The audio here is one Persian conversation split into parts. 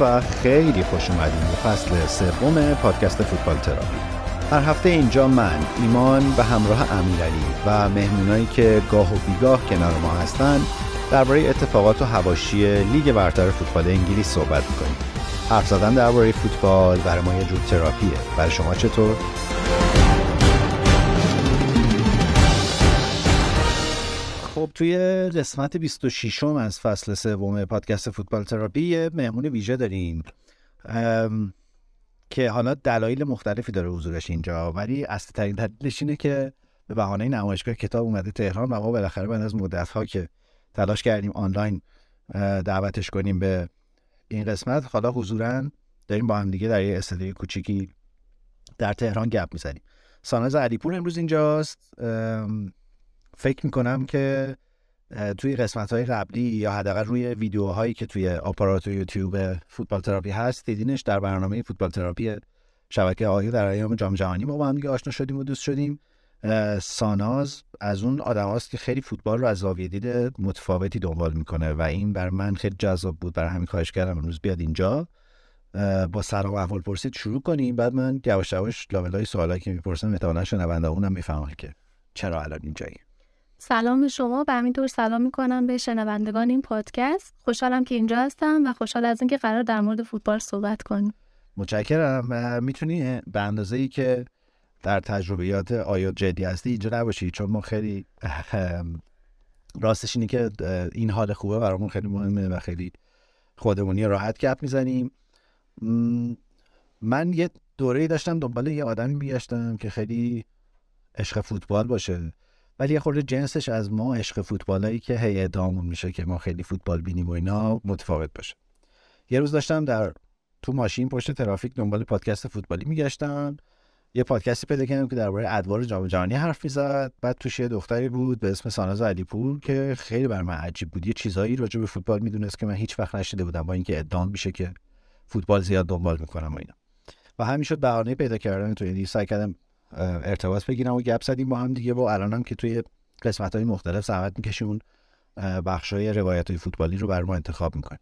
و خیلی خوش اومدیم به فصل سوم پادکست فوتبال تراپی. هر هفته اینجا من ایمان به همراه امیرعلی و مهمونایی که گاه و بیگاه کنار ما هستن درباره اتفاقات و هواشی لیگ برتر فوتبال انگلیس صحبت می‌کنیم. حرف زدن درباره فوتبال برای ما یه جور تراپیه. برای شما چطور؟ توی قسمت 26 ام از فصل سوم پادکست فوتبال تراپی مهمون ویژه داریم. که حالا دلایل مختلفی داره حضورش اینجا ولی اصلی ترین دلیلش اینه که به بهانه نمایشگاه کتاب اومده تهران و ما بالاخره بعد از مدت ها که تلاش کردیم آنلاین دعوتش کنیم به این قسمت حالا حضورا داریم با هم دیگه در یه استودیوی کوچیکی در تهران گپ می‌زنیم. ساناز علیپور امروز اینجاست. فکر می‌کنم که توی قسمت های قبلی یا حداقل روی ویدیوهایی که توی آپارات یوتیوب فوتبال تراپی هست دیدینش در برنامه فوتبال تراپی شبکه آهی در ایام جام جهانی. ما با هم دیگه آشنا شدیم و دوست شدیم. ساناز از اون آدم که خیلی فوتبال رو از زاویه دید متفاوتی دنبال می‌کنه و این بر من خیلی جذاب بود. برای همین کارش کردم. امروز بیاد اینجا. با سلام احوال پرسید شروع کنیم. بعد من یواش یواش لابلای سوالایی که می‌پرسم احتمالاً شنونده اونم می‌فهمن که چرا الان اینجایی سلام به شما و همینطور سلام می‌کنم به شنوندگان این پادکست. خوشحالم که اینجا هستم و خوشحال از اینکه قرار در مورد فوتبال صحبت کنیم. متشکرم. می‌تونی به اندازه ای که در تجربیات آیا جدی هستی اینجا نباشی چون ما خیلی راستش اینه که این حال خوبه برامون خیلی مهمه و خیلی خودمونی راحت گپ می‌زنیم. من یه دوره داشتم دنبال یه آدمی میگشتم که خیلی عشق فوتبال باشه. ولی یه خورده جنسش از ما عشق فوتبالایی که هی ادامون میشه که ما خیلی فوتبال بینیم و اینا متفاوت باشه. یه روز داشتم در تو ماشین پشت ترافیک دنبال پادکست فوتبالی میگشتم. یه پادکستی پیدا کردم که درباره ادوار جام جهانی حرف می‌زد. بعد توش یه دختری بود به اسم ساناز علیپور که خیلی بر من عجیب بود. یه چیزایی راجع به فوتبال می‌دونست که من هیچ وقت نشیده بودم با اینکه ادعا میشه که فوتبال زیاد دنبال می‌کنم و اینا. و همین شد بهانه پیدا کردم تو. یعنی سعی کردم ارتباط بگیرم و گپ زدیم با هم دیگه. و الانم که توی قسمت های مختلف زحمت می‌کشیم اون بخش های روایت های فوتبالی رو بر ما انتخاب می‌کنیم.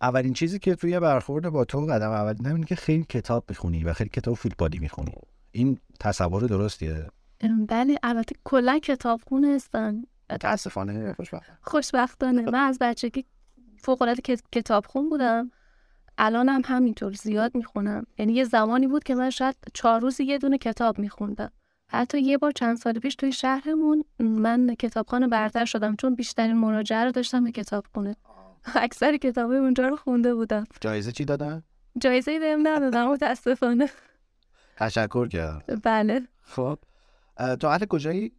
اولین چیزی که توی برخورد با تو قدم اول اینه که خیلی کتاب می‌خونی و خیلی کتاب فوتبالی می‌خونی. این تصور درستیه؟ بله البته کلا کتابخونه هستن متاسفانه خوشبختانه خوشبختانه. من از بچگی فوق العاده کتابخون بودم. الانم هم همینطور زیاد می‌خونم. یعنی یه زمانی بود که من شاید چهار روزی یه دونه کتاب میخوندم. حتی یه بار چند سال پیش توی شهرمون من کتابخانه برتر شدم چون بیشترین مراجعه رو داشتم به کتابخونه. اکثر کتاب اونجا رو خونده بودم. جایزه چی دادن؟ جایزه ای بهم ندادن متاسفانه. تشکر کرد. بله. خب تو اهل کجایی؟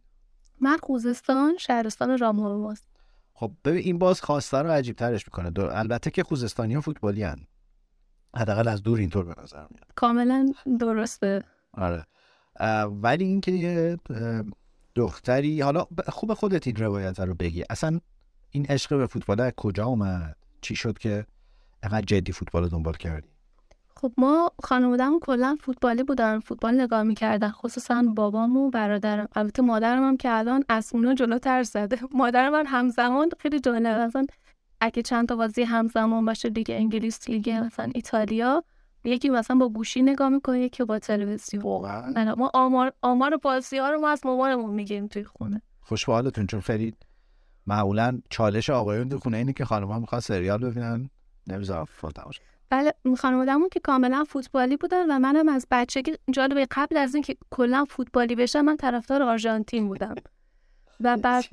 من خوزستان شهرستان رامهرماست خب ببین این باز خواسته رو عجیب ترش می‌کنه البته که خوزستانی ها فوتبالی هن. حداقل از دور اینطور به نظر میاد. کاملا درسته. آره. ولی اینکه یه دختری حالا خوب خودت این روایت رو بگی. اصلا این عشق به فوتبال از کجا اومد؟ چی شد که انقدر جدی فوتبال رو دنبال کردی؟ خب ما خانوادهمون کلا فوتبالی بودن فوتبال نگاه می‌کردن خصوصا بابام و برادرم. البته مادرم هم که الان از اونا جلوتر زده. مادرم من همزمان خیلی جالب. اصلا اگه چند تا بازی همزمان باشه لیگ انگلیس لیگ مثلا ایتالیا یکی مثلا با گوشی نگاه می‌کنه یکی با تلویزیون. واقعا. ما آمار آمار بازی ها رو ما از مامانمون میگیم توی خونه. خوش حالتون چون فرید معمولا چالش آقایون تو خونه اینه که خانم‌ها می‌خوان سریال ببینن. نمی‌ذارن فوتبال بله خانوادهمون که کاملا فوتبالی بودن و منم از بچگی جالبه قبل از اینکه کلا فوتبالی بشم من طرفدار آرژانتین بودم. و بعد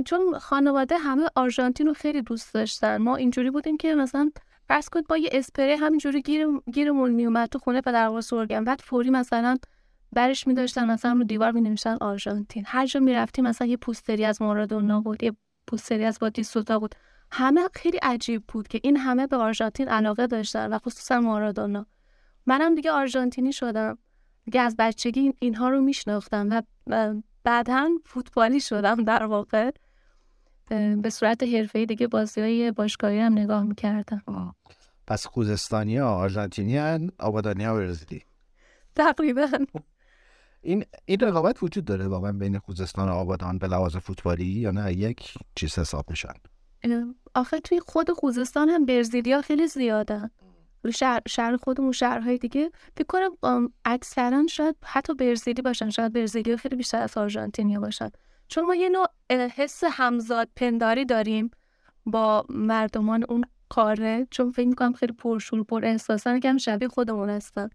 چون خانواده همه آرژانتین رو خیلی دوست داشتن. ما اینجوری بودیم که مثلا فرض کنید با یه اسپری همینجوری گیر گیرمون میومد تو خونه پدر و سرگم بعد فوری مثلا برش میداشتن مثلا رو دیوار می آرژانتین. هر جا می‌رفتیم مثلا یه پوستری از مارادونا بود یه پوستری از باتیستوتا بود. همه خیلی عجیب بود که این همه به آرژانتین علاقه داشتن و خصوصا مارادونا منم دیگه آرژانتینی شدم. دیگه از بچگی اینها رو میشناختم و بعدا فوتبالی شدم در واقع. به صورت حرفه‌ای دیگه بازی های باشگاهی هم نگاه می‌کردم. پس خوزستانی ها آرژانتینی هن آبادانی ها برزیلی. تقریبا. این این رقابت وجود داره واقعا بین خوزستان و آبادان به لحاظ فوتبالی یا نه؟ یک چیز حساب میشن. آخه توی خود خوزستان هم برزیلیا خیلی زیادن. شهر, شهر خودمون شهرهای دیگه. فکر کنم اکثرا شاید حتی برزیلی باشن. شاید برزیلی خیلی بیشتر از آرژانتینیا باشن. چون ما یه نوع حس همزاد پنداری داریم با مردمان اون کاره چون فکر می‌کنم خیلی پرشور پر احساسن که هم شبیه خودمون هستن.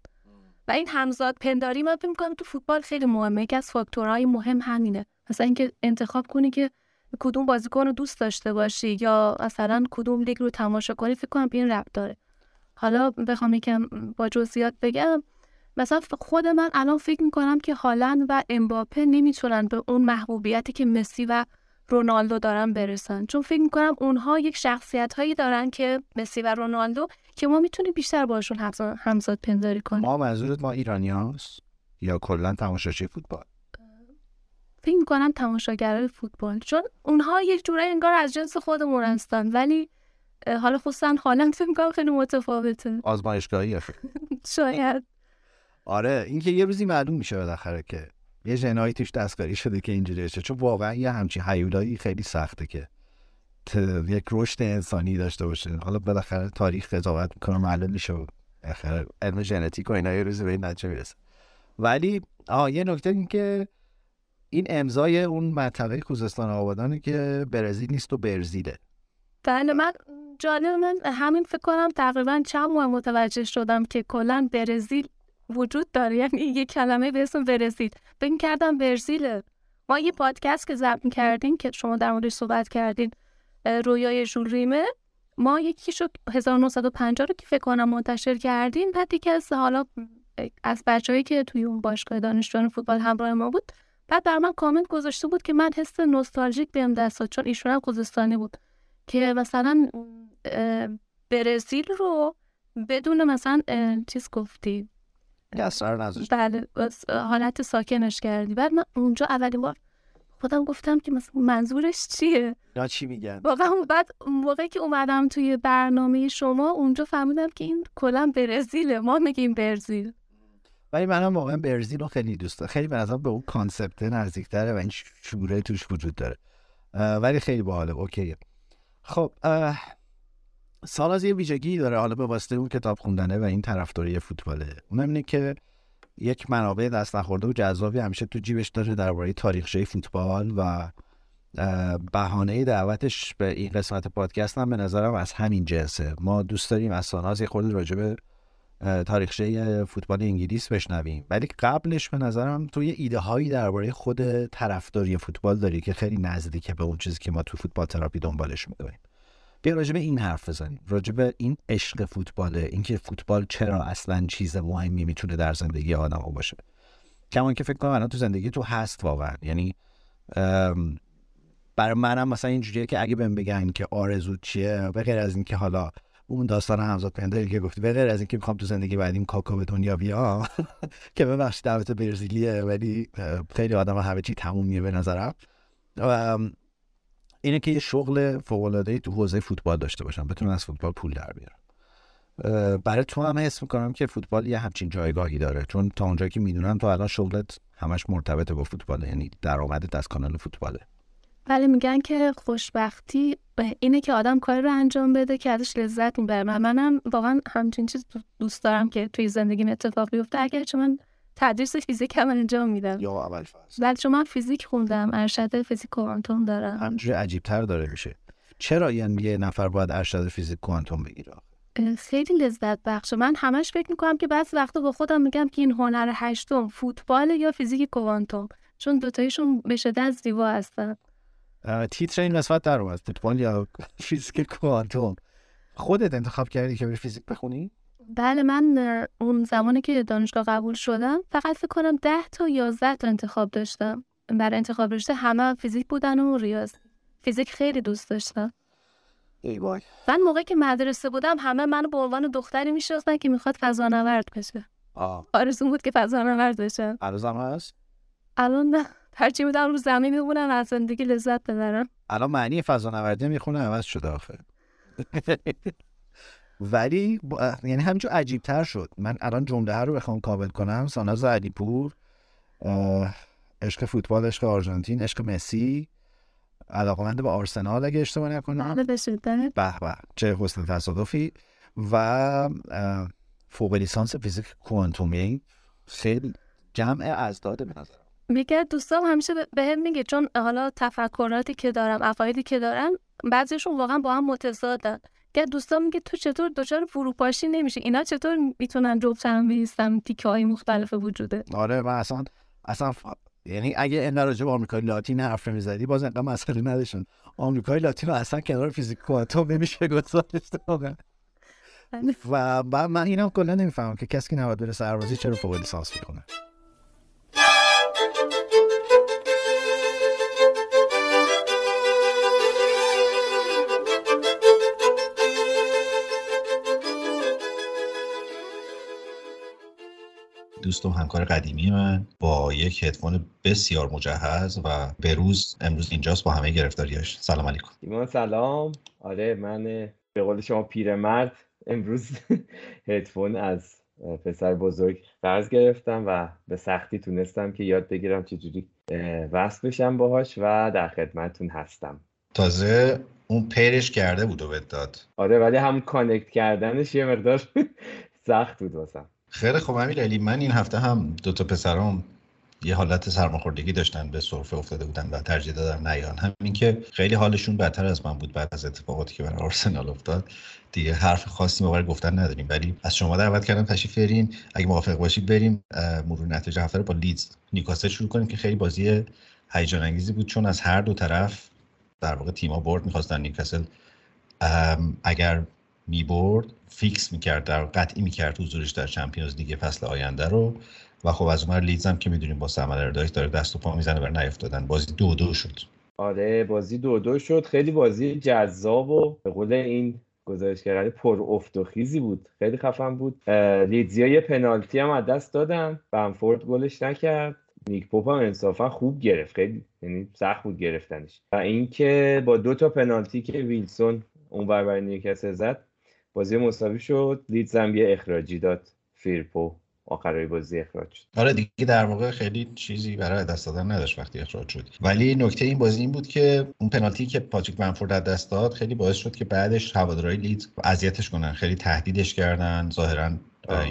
و این همزاد پنداری من فکر می‌کنم تو فوتبال خیلی مهمه. یکی از فاکتورهای مهم همینه. مثلا اینکه انتخاب کنی که کدوم بازیکن رو دوست داشته باشی یا مثلا کدوم لیگ رو تماشا کنی فکر کنم این ربط داره. حالا بخوام یکم با جزئیات بگم. مثلا خود من الان فکر می‌کنم که هالند و امباپه نمی‌تونن به اون محبوبیتی که مسی و رونالدو دارن برسن. چون فکر می‌کنم اونها یک شخصیت هایی دارن که مسی و رونالدو که ما می‌تونیم بیشتر باشون همزاد پنداری کنیم. ما منظورت ما ایرانی هاست یا کلا تماشاچی فوتبال؟ فکر می‌کنم تماشاگرای فوتبال. چون اونها یک جورایی انگار از جنس خودمون هستن. ولی حالا خصوصا هالند فکر می‌کنم خیلی متفاوته. آزمایشگاهی شاید. آره این که یه روزی معلوم میشه بالاخره که یه جنایی توش دستکاری شده که اینجوری شده چون واقعا یه همچین حیولایی خیلی سخته که یک رشد انسانی داشته باشه. حالا بالاخره تاریخ قضاوت می‌کنه معلوم میشه بالاخره علم ژنتیک و اینا یه روزی به این نتیجه می‌رسه. ولی آه یه نکته این که این امضای اون منطقه خوزستان آبادانه که برزیل نیست و برزیله. بله من جالب من همین فکر کنم تقریبا چند ماه متوجه شدم که کلا برزیل وجود داره. یعنی یه کلمه به اسم برزیل فکر کردم برزیله ما یه پادکست که ضبط کردیم که شما در موردش صحبت کردین رویای ژول ریمه. ما یکیشو 1950 رو که فکر کنم منتشر کردیم بعد یکی از حالا از بچههایی که توی اون باشگاه دانشجویان فوتبال همراه ما بود بعد بر من کامنت گذاشته بود که من حس نوستالژیک بهم دست داد چون ایشون هم خوزستانی بود که مثلا برزیل رو بدون مثلا چیز گفتی بله حالت ساکنش کردی. بعد من اونجا اولین بار خودم گفتم که مثلا منظورش چیه؟ یا چی میگن؟ واقعا بعد موقعی که اومدم توی برنامه شما اونجا فهمیدم که این کلا برزیله. ما میگیم برزیل. ولی منم واقعا برزیل رو خیلی دوست دارم. خیلی به به اون کانسپت نزدیکتره و این شوره توش وجود داره. ولی خیلی باحاله. اوکیه. خب سال یه ویژگی داره. حالا به واسطه اون کتاب خوندنه و این طرفداری فوتباله. اونم اینه که یک منابع دست نخورده و جذابی همیشه تو جیبش داره درباره تاریخچه فوتبال و بهانه دعوتش به این قسمت پادکست هم به نظرم از همین جنسه. ما دوست داریم از ساناز یه خورده راجع به تاریخچه فوتبال انگلیس بشنویم. ولی قبلش به نظرم تو یه ایده هایی درباره خود طرفداری فوتبال داری که خیلی نزدیکه به اون چیزی که ما تو فوتبال تراپی دنبالش می‌کنیم. بیا راجع به این حرف بزنیم. راجع به این عشق فوتباله. اینکه فوتبال چرا اصلا چیز مهمی می‌تونه در زندگی آدم باشه. کمان که فکر کنم الان تو زندگی تو هست واقعا. یعنی برای منم مثلا اینجوریه که اگه بهم بگن که آرزو چیه به غیر از اینکه حالا اون داستان همزاد پندری که گفتی به غیر از اینکه می‌خوام تو زندگی بعدیم کاکا به دنیا بیام که ببخشید دعوت برزیلیه ولی خیلی آدم همه چی تمومیه به نظرم. اینه که یه شغل فوق العاده تو حوزه فوتبال داشته باشم بتونم از فوتبال پول در بیارم. برای تو هم حس می‌کنم که فوتبال یه همچین جایگاهی داره چون تا اونجایی که می‌دونم تو الان شغلت همش مرتبط با فوتبال یعنی درآمدت از کانال فوتباله. ولی میگن که خوشبختی اینه که آدم کاری رو انجام بده که ازش لذت می‌بره. منم واقعا همچین چیز دوست دارم که توی زندگی اتفاق بیفته. چون من تدریس فیزیک هم انجام میدم. یا اول فصل بله چون من فیزیک خوندم ارشد فیزیک کوانتوم دارم. همجوری عجیب تر داره میشه. چرا یعنی یه نفر باید ارشد فیزیک کوانتوم بگیره؟ خیلی لذت بخشه من همش فکر می‌کنم که بعضی وقتا با خودم میگم که این هنر هشتم فوتبال یا فیزیک کوانتوم؟ چون دوتایشون به شدت زیبا هستن. تیتر این قسمت در اومد. فوتبال یا فیزیک کوانتوم. خودت انتخاب کردی که بری فیزیک بخونی؟ بله من اون زمانی که دانشگاه قبول شدم فقط فکر کنم ده تا یازده تا انتخاب داشتم. برای انتخاب رشته همه فیزیک بودن و ریاض فیزیک خیلی دوست داشتم. ای وای. من موقعی که مدرسه بودم همه منو به عنوان دختری میشناختن که می‌خواد فضانورد بشه. آرزون بود که فضانورد بشه الان هست؟ الان نه. ترجیح میدم رو زمین میمونم از زندگی لذت ببرم. الان معنی فضانوردی می‌خونه عوض شده آخه. ولی یعنی همینجور عجیب تر شد. من الان جمله رو بخوام کامل کنم. ساناز علیپور عشق فوتبال عشق آرژانتین عشق مسی. علاقمند به آرسنال اگه اشتباه نکنم. بله به به چه حسن تصادفی. و فوق لیسانس فیزیک کوانتومی. خیلی جمع ازداد به نظر میگه دوستام همیشه به هم میگه چون حالا تفکراتی که دارم عقایدی که دارم بعضیشون واقعا با هم متضادن. که دوستان میگه تو چطور دچار فروپاشی نمیشه اینا چطور می‌تونن جفت هم بیستم تیکه های مختلف وجوده. آره و اصلا اصلا ف... یعنی اگه این راجع به آمریکای لاتین حرف می‌زدی باز انقدر مسئله نداشتن آمریکای لاتین رو اصلا کنار فیزیک کوانتوم نمیشه گذاشت واقعا. و بعد من اینا کلا نمی‌فهمم که کسی که نباید بره سربازی چرا فوق لیسانس می‌کنه دوست و همکار قدیمی من با یک هدفون بسیار مجهز و به روز امروز اینجاست با همه گرفتاریاش سلام علیکم. ایمان سلام. آره من به قول شما پیرمرد امروز هدفون از پسر بزرگ قرض گرفتم و به سختی تونستم که یاد بگیرم چجوری وصل بشم باهاش و در خدمتتون هستم. تازه اون پیرش کرده بود و بهت داد. آره ولی هم کانکت کردنش یه مقدار سخت بود واسم. خیلی خوب امیر علی من این هفته هم دو تا پسرام یه حالت سرماخوردگی داشتن به سرفه افتاده بودن و ترجیح دادن نیان. همین که خیلی حالشون بدتر از من بود بعد از اتفاقاتی که برای آرسنال افتاد. دیگه حرف خاصی برای گفتن نداریم. ولی از شما دعوت کردم تشریف برین اگه موافق باشید بریم مرور نتیجه هفته رو با لیدز نیوکاسل شروع کنیم که خیلی بازی هیجان انگیزی بود. چون از هر دو طرف در واقع تیم‌ها برد می‌خواستن نیوکاسل. اگر می‌برد فیکس می‌کرد در قطعی می‌کرد حضورش در چمپیونز لیگ فصل آینده رو. و خب از اونور لیدز هم که می‌دونیم با آلاردایس داره دست و پا می‌زنه بر نیفتادن. بازی دو دو شد. آره بازی دو دو شد. خیلی بازی جذاب و به قول این گزارشگر پر افت و خیزی بود. خیلی خفن بود. لیدزیا یه پنالتی هم از دست دادن. بنفورد گلش نکرد. نیک پوپ هم انصافا خوب گرفت. خیلی یعنی سخت بود گرفتنش. و اینکه با دو تا پنالتی که ویلسون اون بر برای نیوکاسل زد بازی مساوی شد لیدز هم یه اخراجی داد. فیرپو آخرای بازی اخراج شد. آره دیگه در واقع خیلی چیزی برای دست دادن نداشت وقتی اخراج شد. ولی نکته این بازی این بود که اون پنالتی که پاتریک بنفورد از دست داد خیلی باعث شد که بعدش هوادارهای لیدز اذیتش کنن. خیلی تهدیدش کردن. ظاهرا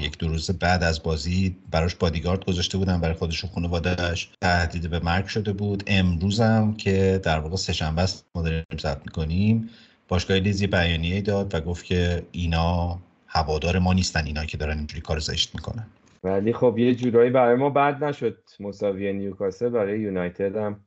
یک دو روز بعد از بازی براش بادیگارد گذاشته بودن برای خودش و خانواده‌اش. تهدید به مرگ شده بود. امروز هم که در واقع سه شنبه است ما داریم ثبت می‌کنیم. باشگاه لیدز یه بیانیه داد و گفت که اینا هوادار ما نیستن اینا که دارن اینجوری کار زشت می‌کنن. ولی خب یه جورایی برای ما بد نشد. مساوی نیوکاسل برای یونایتد هم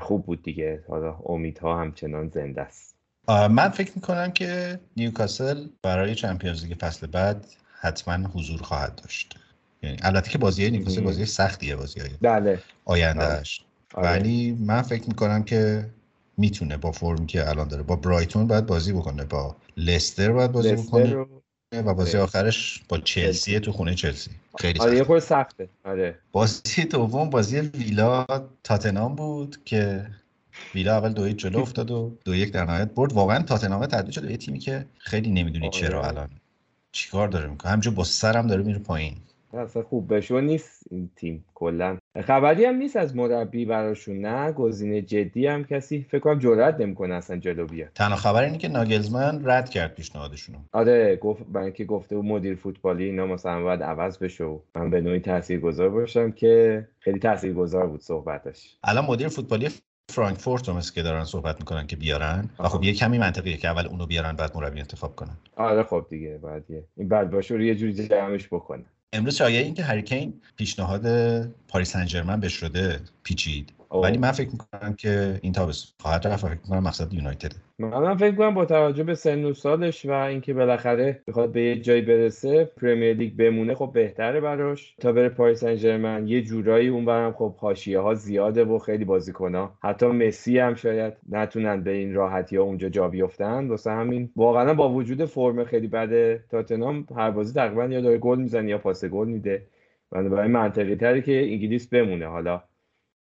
خوب بود دیگه. حالا امیدها همچنان زنده است. من فکر می‌کنم که نیوکاسل برای چمپیونز لیگ فصل بعد حتما حضور خواهد داشت. یعنی البته که بازی نیوکاسل بازی سختیه بازی های بله آیندهش آره. ولی من فکر می‌کنم که می‌تونه با فرمی که الان داره با برایتون باید بازی بکنه با لستر باید بازی لستر بکنه رو- و بازی آره. آخرش با چلسی تو خونه چلسی. خیلی آره یه. خورده سخته. آره. بازی دوم بازی ویلا تاتنام بود که ویلا اول دو جلو افتاد و دو یک در نهایت برد. واقعا تاتنام تبدیل شد به تیمی که خیلی نمی‌دونی آره. چرا الان چیکار داره می‌کنه. همینجور با سرم داره میره پایین. اصلا خوب بشو نیست این تیم کلا. خبری هم نیست از مربی براشون نه؟ گزینه جدی هم کسی فکر کنم جرئت نمی‌کنه اصلا جلو بیاد. تنها خبر اینه که ناگلزمن رد کرد پیشنهادشون آره گفت برای اینکه گفته بود مدیر فوتبالی اینا مثلا باید عوض بشه و من به نوعی تاثیرگذار باشم که خیلی تاثیرگذار بود صحبتش. الان مدیر فوتبالی فرانکفورت رو مثل که دارن صحبت می‌کنن که بیارن و خب یه کمی منطقیه که اول اونو بیارن بعد مربی انتخاب کنن. آره خب دیگه بعد یه- این بعد باشه رو یه جوری جمعش بکنه امروز شایعه این که هری کین پیشنهاد پاریس سن ژرمن بهش شده پیچید. ولی من فکر می‌کنم که این تابستون خواهد رفت و فکر می‌کنم مقصد یونایتد. من فکر کنم با توجه به سن و سالش و اینکه بالاخره بخواد به یه جایی برسه پرمیر لیگ بمونه خب بهتره براش. تا بره پاریس سن یه جورایی اون برم خب حاشیه ها زیاده و خیلی بازیکن ها حتی مسی هم شاید نتونن به این راحتی ها اونجا جا بیفتن. واسه همین واقعا با وجود فرم خیلی بد تاتنهام هر بازی تقریبا یا داره گل می‌زنه یا پاس گل میده. بنابراین منطقی تره که انگلیس بمونه حالا.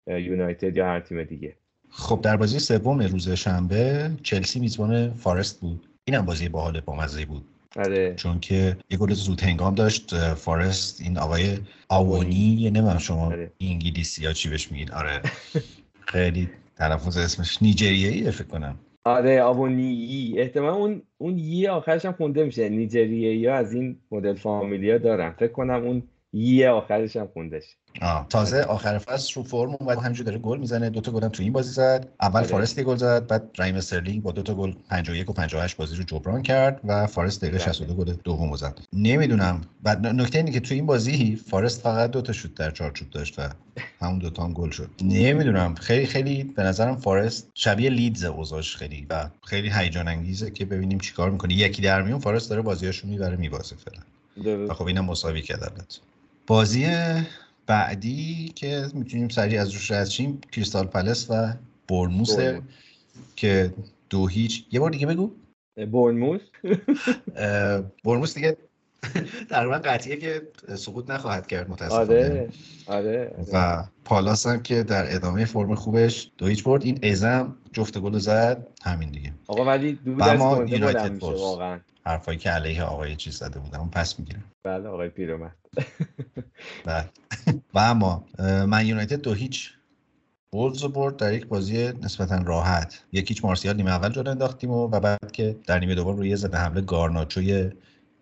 یونایتد یا هر تیم دیگه. خب در بازی سوم روز شنبه چلسی میزبان فارست بود. اینم بازی باحال بامزه بود. آره. چون که یه گل زود هنگام داشت فارست این آقای آوانی نمی‌دونم شما آره. انگلیسی یا چی بهش میگین آره. خیلی تلفظ اسمش نیجریه‌ایه فکر کنم. آره آبونیی احتمال اون اون یه آخرش هم خونده میشه. نیجریه یا از این مدل فامیلیا دارم فکر کنم اون یه آخرش هم خوندش. آه. تازه آخر فصل رو فرم اومد همینجور داره گل می‌زنه دو تا گل تو این بازی زد. اول آره. فارست گل زد بعد رحیم استرلینگ با دو تا گل 51 و 58 بازی رو جبران کرد و فارست دقیقه بله. 62 گل دوم زد. نمی‌دونم. بعد نکته اینه که تو این بازی فارست فقط دو تا شوت در چارچوب داشت و همون دو تا هم گل شد. نمی‌دونم. خیلی خیلی به نظرم فارست شبیه لیدز اوضاعش خیلی و خیلی هیجان انگیزه که ببینیم چیکار می‌کنه. یکی در میون فارست داره بازیاشو می‌بره میبازه فعلا. و خب اینم مساوی کرد البته. بازی بعدی که می‌تونیم سریع از روش رد شیم کریستال پلس و برنموس. که دو هیچ. یه بار دیگه بگو. برنموث اه، برنموس دیگه تقریبا قطعیه که سقوط نخواهد کرد متاسفانه. آره آره. و پالاس هم که در ادامه فرم خوبش دو هیچ برد. این ازم جفت گل زد. همین دیگه. آقا ولی دود و از. واقعا. حرفایی که علیه آقای چیز زده بودم اون پس می‌گیرم. بله آقای پیرمرد بله. و اما من یونایتد دو هیچ بولز رو برد در یک بازی نسبتا راحت. یکیچ مارسیال نیمه اول جلو انداختیم و, و بعد که در نیمه دوم روی ضد حمله گارناچوی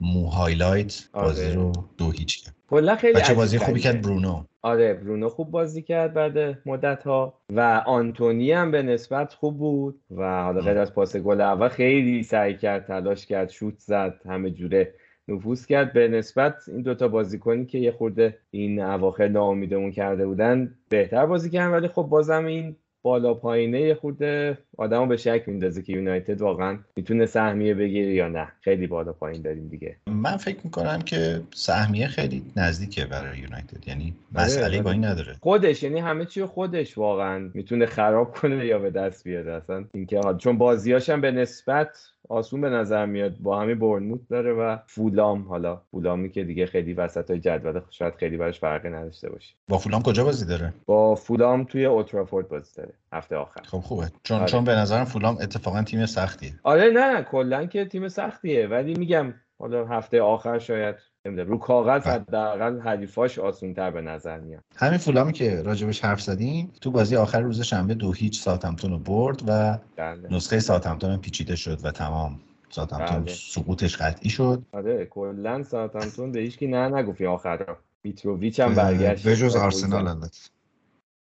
مو هایلایت بازی آره. رو دو هیچ کرد. کلا خیلی و چه عجیب بازی خوبی. کرد برونو. آره برونو خوب بازی کرد بعد مدت ها و آنتونی هم به نسبت خوب بود. و حالا غیر از پاس گل اول خیلی سعی کرد تلاش کرد شوت زد همه جوره نفوذ کرد. به نسبت این دوتا بازیکنی که یه خورده این اواخر ناامیدمون کرده بودن بهتر بازی کردن. ولی خب بازم این بالا پایینه خورده آدمو به شک میندازه که یونایتد واقعا می‌تونه سهمیه بگیره یا نه. خیلی بالا پایین داریم دیگه. من فکر می‌کنم که سهمیه خیلی نزدیکه برای یونایتد. یعنی آره، مسئله با آره. این نداره. خودش یعنی همه چی خودش واقعا می‌تونه خراب کنه یا به دست بیاره. اصلا اینکه چون بازیاش هم به نسبت آسون به نظر میاد با همین برنموث داره و فولام حالا فولامی که دیگه خیلی وسط های جدول شاید خیلی براش فرقی نداشته باشه. با فولام کجا بازی داره؟ با فولام توی اوترافورد بازی داره هفته آخر. خب خوبه. چون آره. چون به نظرم فولام اتفاقا تیم سختیه. آره نه کلا که تیم سختیه ولی میگم حالا هفته آخر شاید نمی‌دونم. رو کاغذ بله. حداقل حریفاش آسون تر به نظر میاد. همین فولامی که راجبش حرف زدیم تو بازی آخر روز شنبه دو هیچ ساوثهمپتون رو برد و بله. نسخه ساوثهمپتون هم پیچیده شد و تمام ساوثهمپتون بله. سقوطش قطعی شد. آره کلا ساوثهمپتون به هیچکی نه نگفت این آخرا. میتروویچ هم اه، برگشت. به جز آرسنال. البته.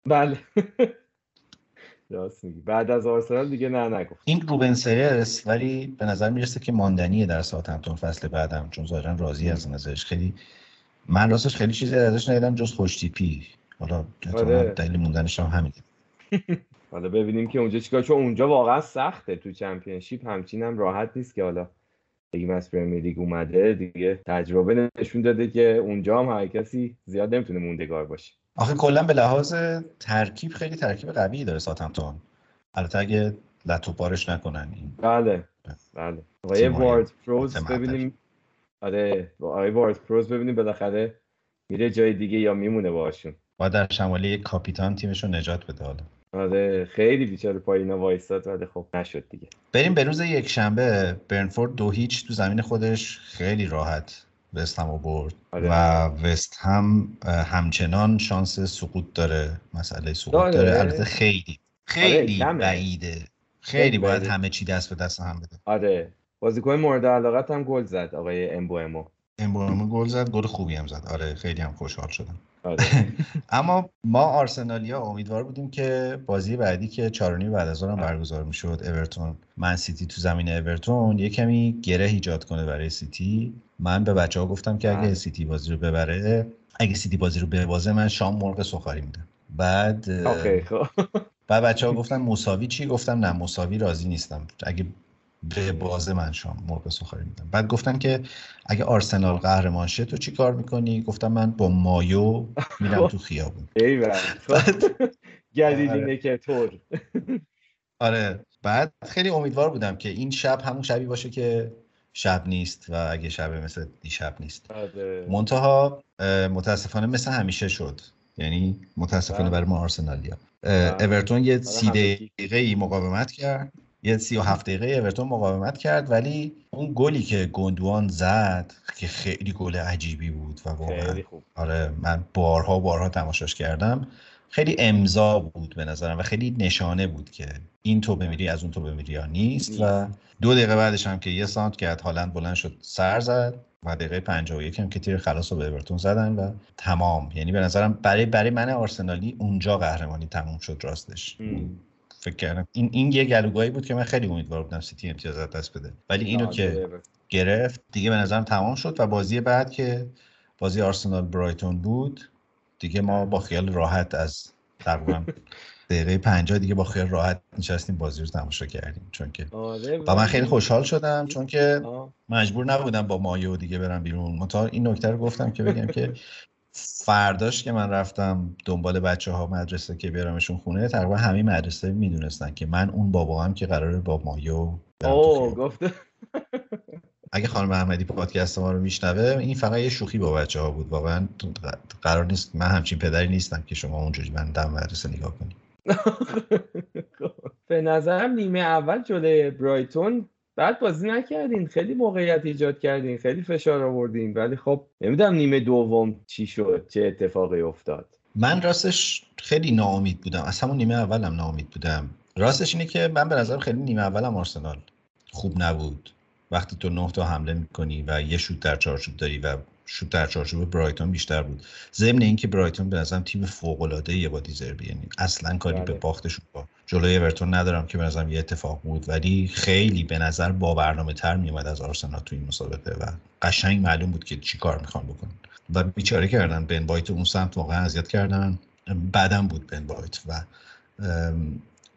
بله. راست میگی. بعد از آرسنال دیگه نه نگفت. این روبن سلس ولی به نظر می‌رسه که ماندنیه در ساوثهمپتون فصل بعدم چون ظاهرا راضی از نظرش خیلی من راستش خیلی چیزی ازش ندیدم جز خوشتیپی. حالا آره. دلیل موندنش هم همینه. حالا ببینیم که اونجا چیکار چون اونجا واقعا سخته تو چمپیونشیپ. همچین هم راحت نیست که حالا بگیم از پرمیر لیگ اومده دیگه تجربه نشون داده که اونجا هم هر کسی زیاد نمی‌تونه موندگار باشه. آخه کلا به لحاظ ترکیب خیلی ترکیب قوی داره ساوثهمپتون البته اگه لت و پارش نکنن این. بله. بله. آقای تیم‌های وارد پروز. ببینیم. آره آقای وارد پروز ببینیم بالاخره میره جای دیگه یا میمونه باشون و در شمالی یک کاپیتان تیمش رو نجات بده حالا. آره خیلی بیچاره پایینا وایستاد ولی خب نشد دیگه. بریم به روز یک شنبه. برنفورد دو هیچ تو زمین خودش. خیلی راحت. وست هم رو برد آره. و وست هم همچنان شانس سقوط داره مسئله سقوط داره. داره. البته خیلی خیلی کمه. بعیده. خیلی باید. همه چی دست به دست هم بده. آره. بازیکن مورد علاقت هم گل زد آقای امبومو امبومو گل زد گل خوبی هم زد. آره خیلی هم خوشحال شدم. آره. اما ما آرسنالیا امیدوار بودیم که بازی بعدی که چارونی بعد از هم برگزار می‌شد اورتون من سیتی تو زمین اورتون یه کمی گره ایجاد کنه برای سیتی. من به بچه ها گفتم که اگه بله. سیتی بازی رو ببره اگه سیتی بازی رو ببازه من شام مرغ سفاری میدم. بعد خب. بعد بچه ها گفتن مساوی چی؟ گفتم نه مساوی راضی نیستم. اگه به بازه من شام مرغ سفاری میدم. بعد گفتن که اگه آرسنال قهرمان شه تو چی کار می‌کنی؟ گفتم من با مایو میرم تو خیابون. بابا. گلیلینه که طور. آره. بعد خیلی امیدوار بودم که این شب همون شبی باشه که شب نیست و اگه شب مثل دیشب نیست آره. منتها متاسفانه مثل همیشه شد یعنی متاسفانه بله. برای ما آرسنالیا بله. اورتون یه سی. دقیقه ای مقاومت کرد یه سی و هفت دقیقه اورتون مقاومت کرد ولی اون گلی که گندوان زد که خیلی گل عجیبی بود و واقعا آره من بارها بارها تماشاش کردم خیلی امضا بود به نظرم و خیلی نشانه بود که این تو بمیری از اون تو بمیری یا نیست و دو دقیقه بعدش هم که یه سانت کرد هالند بلند شد سر زد و دقیقه 51 هم که تیر خلاص رو به اورتون زدن و تمام. یعنی به نظرم برای برای من آرسنالی اونجا قهرمانی تموم شد راستش. فکر کردم این این یه گلوگاهی بود که من خیلی امیدوار بودم سیتی امتیازات دست بده. ولی اینو که گرفت دیگه به نظرم تمام شد و بازی بعد که بازی آرسنال برایتون بود دیگه ما با خیال راحت از تقریبا دقیقه 50 دیگه با خیال راحت نشستیم بازی رو تماشا کردیم. چون که آره، و من خیلی خوشحال شدم چون که مجبور نبودم با مایو دیگه برم بیرون. متا این نکته رو گفتم که بگم که فرداش که من رفتم دنبال بچه ها مدرسه که بیارمشون خونه تقریبا همه مدرسه می‌دونستن که من اون بابا هم که قراره با مایو اوه گفته اگه خانم احمدی پادکست ما رو میشنوه این فقط یه شوخی با بچه ها بود. واقعا قرار نیست من همچین پدری نیستم که شما اونجوری من دم مدرسه نگاه کنید به نظرم نیمه اول جلوی برایتون بعد بازی نکردین. خیلی موقعیت ایجاد کردین. خیلی فشار آوردین. ولی خب نمی‌دونم نیمه دوم چی شد چه اتفاقی افتاد. من راستش خیلی ناامید بودم. از همون نیمه اولم ناامید بودم. راستش اینه که من به نظرم خیلی نیمه اولم آرسنال خوب نبود. وقتی تو نه تا حمله می‌کنی و یه شوت در چارچوب داری و شوت در چارچوب برایتون بیشتر بود. ضمن اینکه برایتون به نظرم تیم فوق العاده ای با دیزربی یعنی اصلا کاری به بله. باختشون با جلوی اورتون ندارم که به نظرم یه اتفاق بود. ولی خیلی به نظر با برنامه تر میومد از آرسنال تو این مسابقه و قشنگ معلوم بود که چی کار می‌خوان بکنن. و بیچاره کردن. بن بایت اون سمت واقعا اذیت کردن. بعدم بود بن بایت و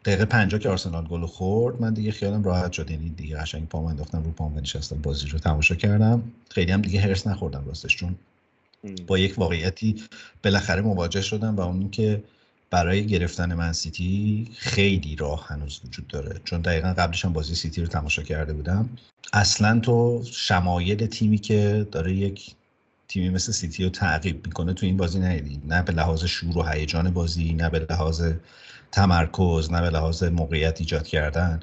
دقیقه 50 که آرسنال گل خورد من دیگه خیالم راحت شد. یعنی دیگه قشنگ پام انداختم رو پام نشستم بازی رو تماشا کردم. خیلی هم دیگه هرس نخوردم راستش چون با یک واقعیتی بالاخره مواجه شدم و اون که برای گرفتن من سیتی خیلی راه هنوز وجود داره. چون دقیقا قبلش هم بازی سیتی رو تماشا کرده بودم. اصلا تو شمایل تیمی که داره یک تیمی مثل سیتی رو تعقیب می‌کنه تو این بازی ندیدی. نه به لحاظ شور و هیجان بازی نه به لحاظ تمرکز نه به لحاظ موقعیت ایجاد کردن.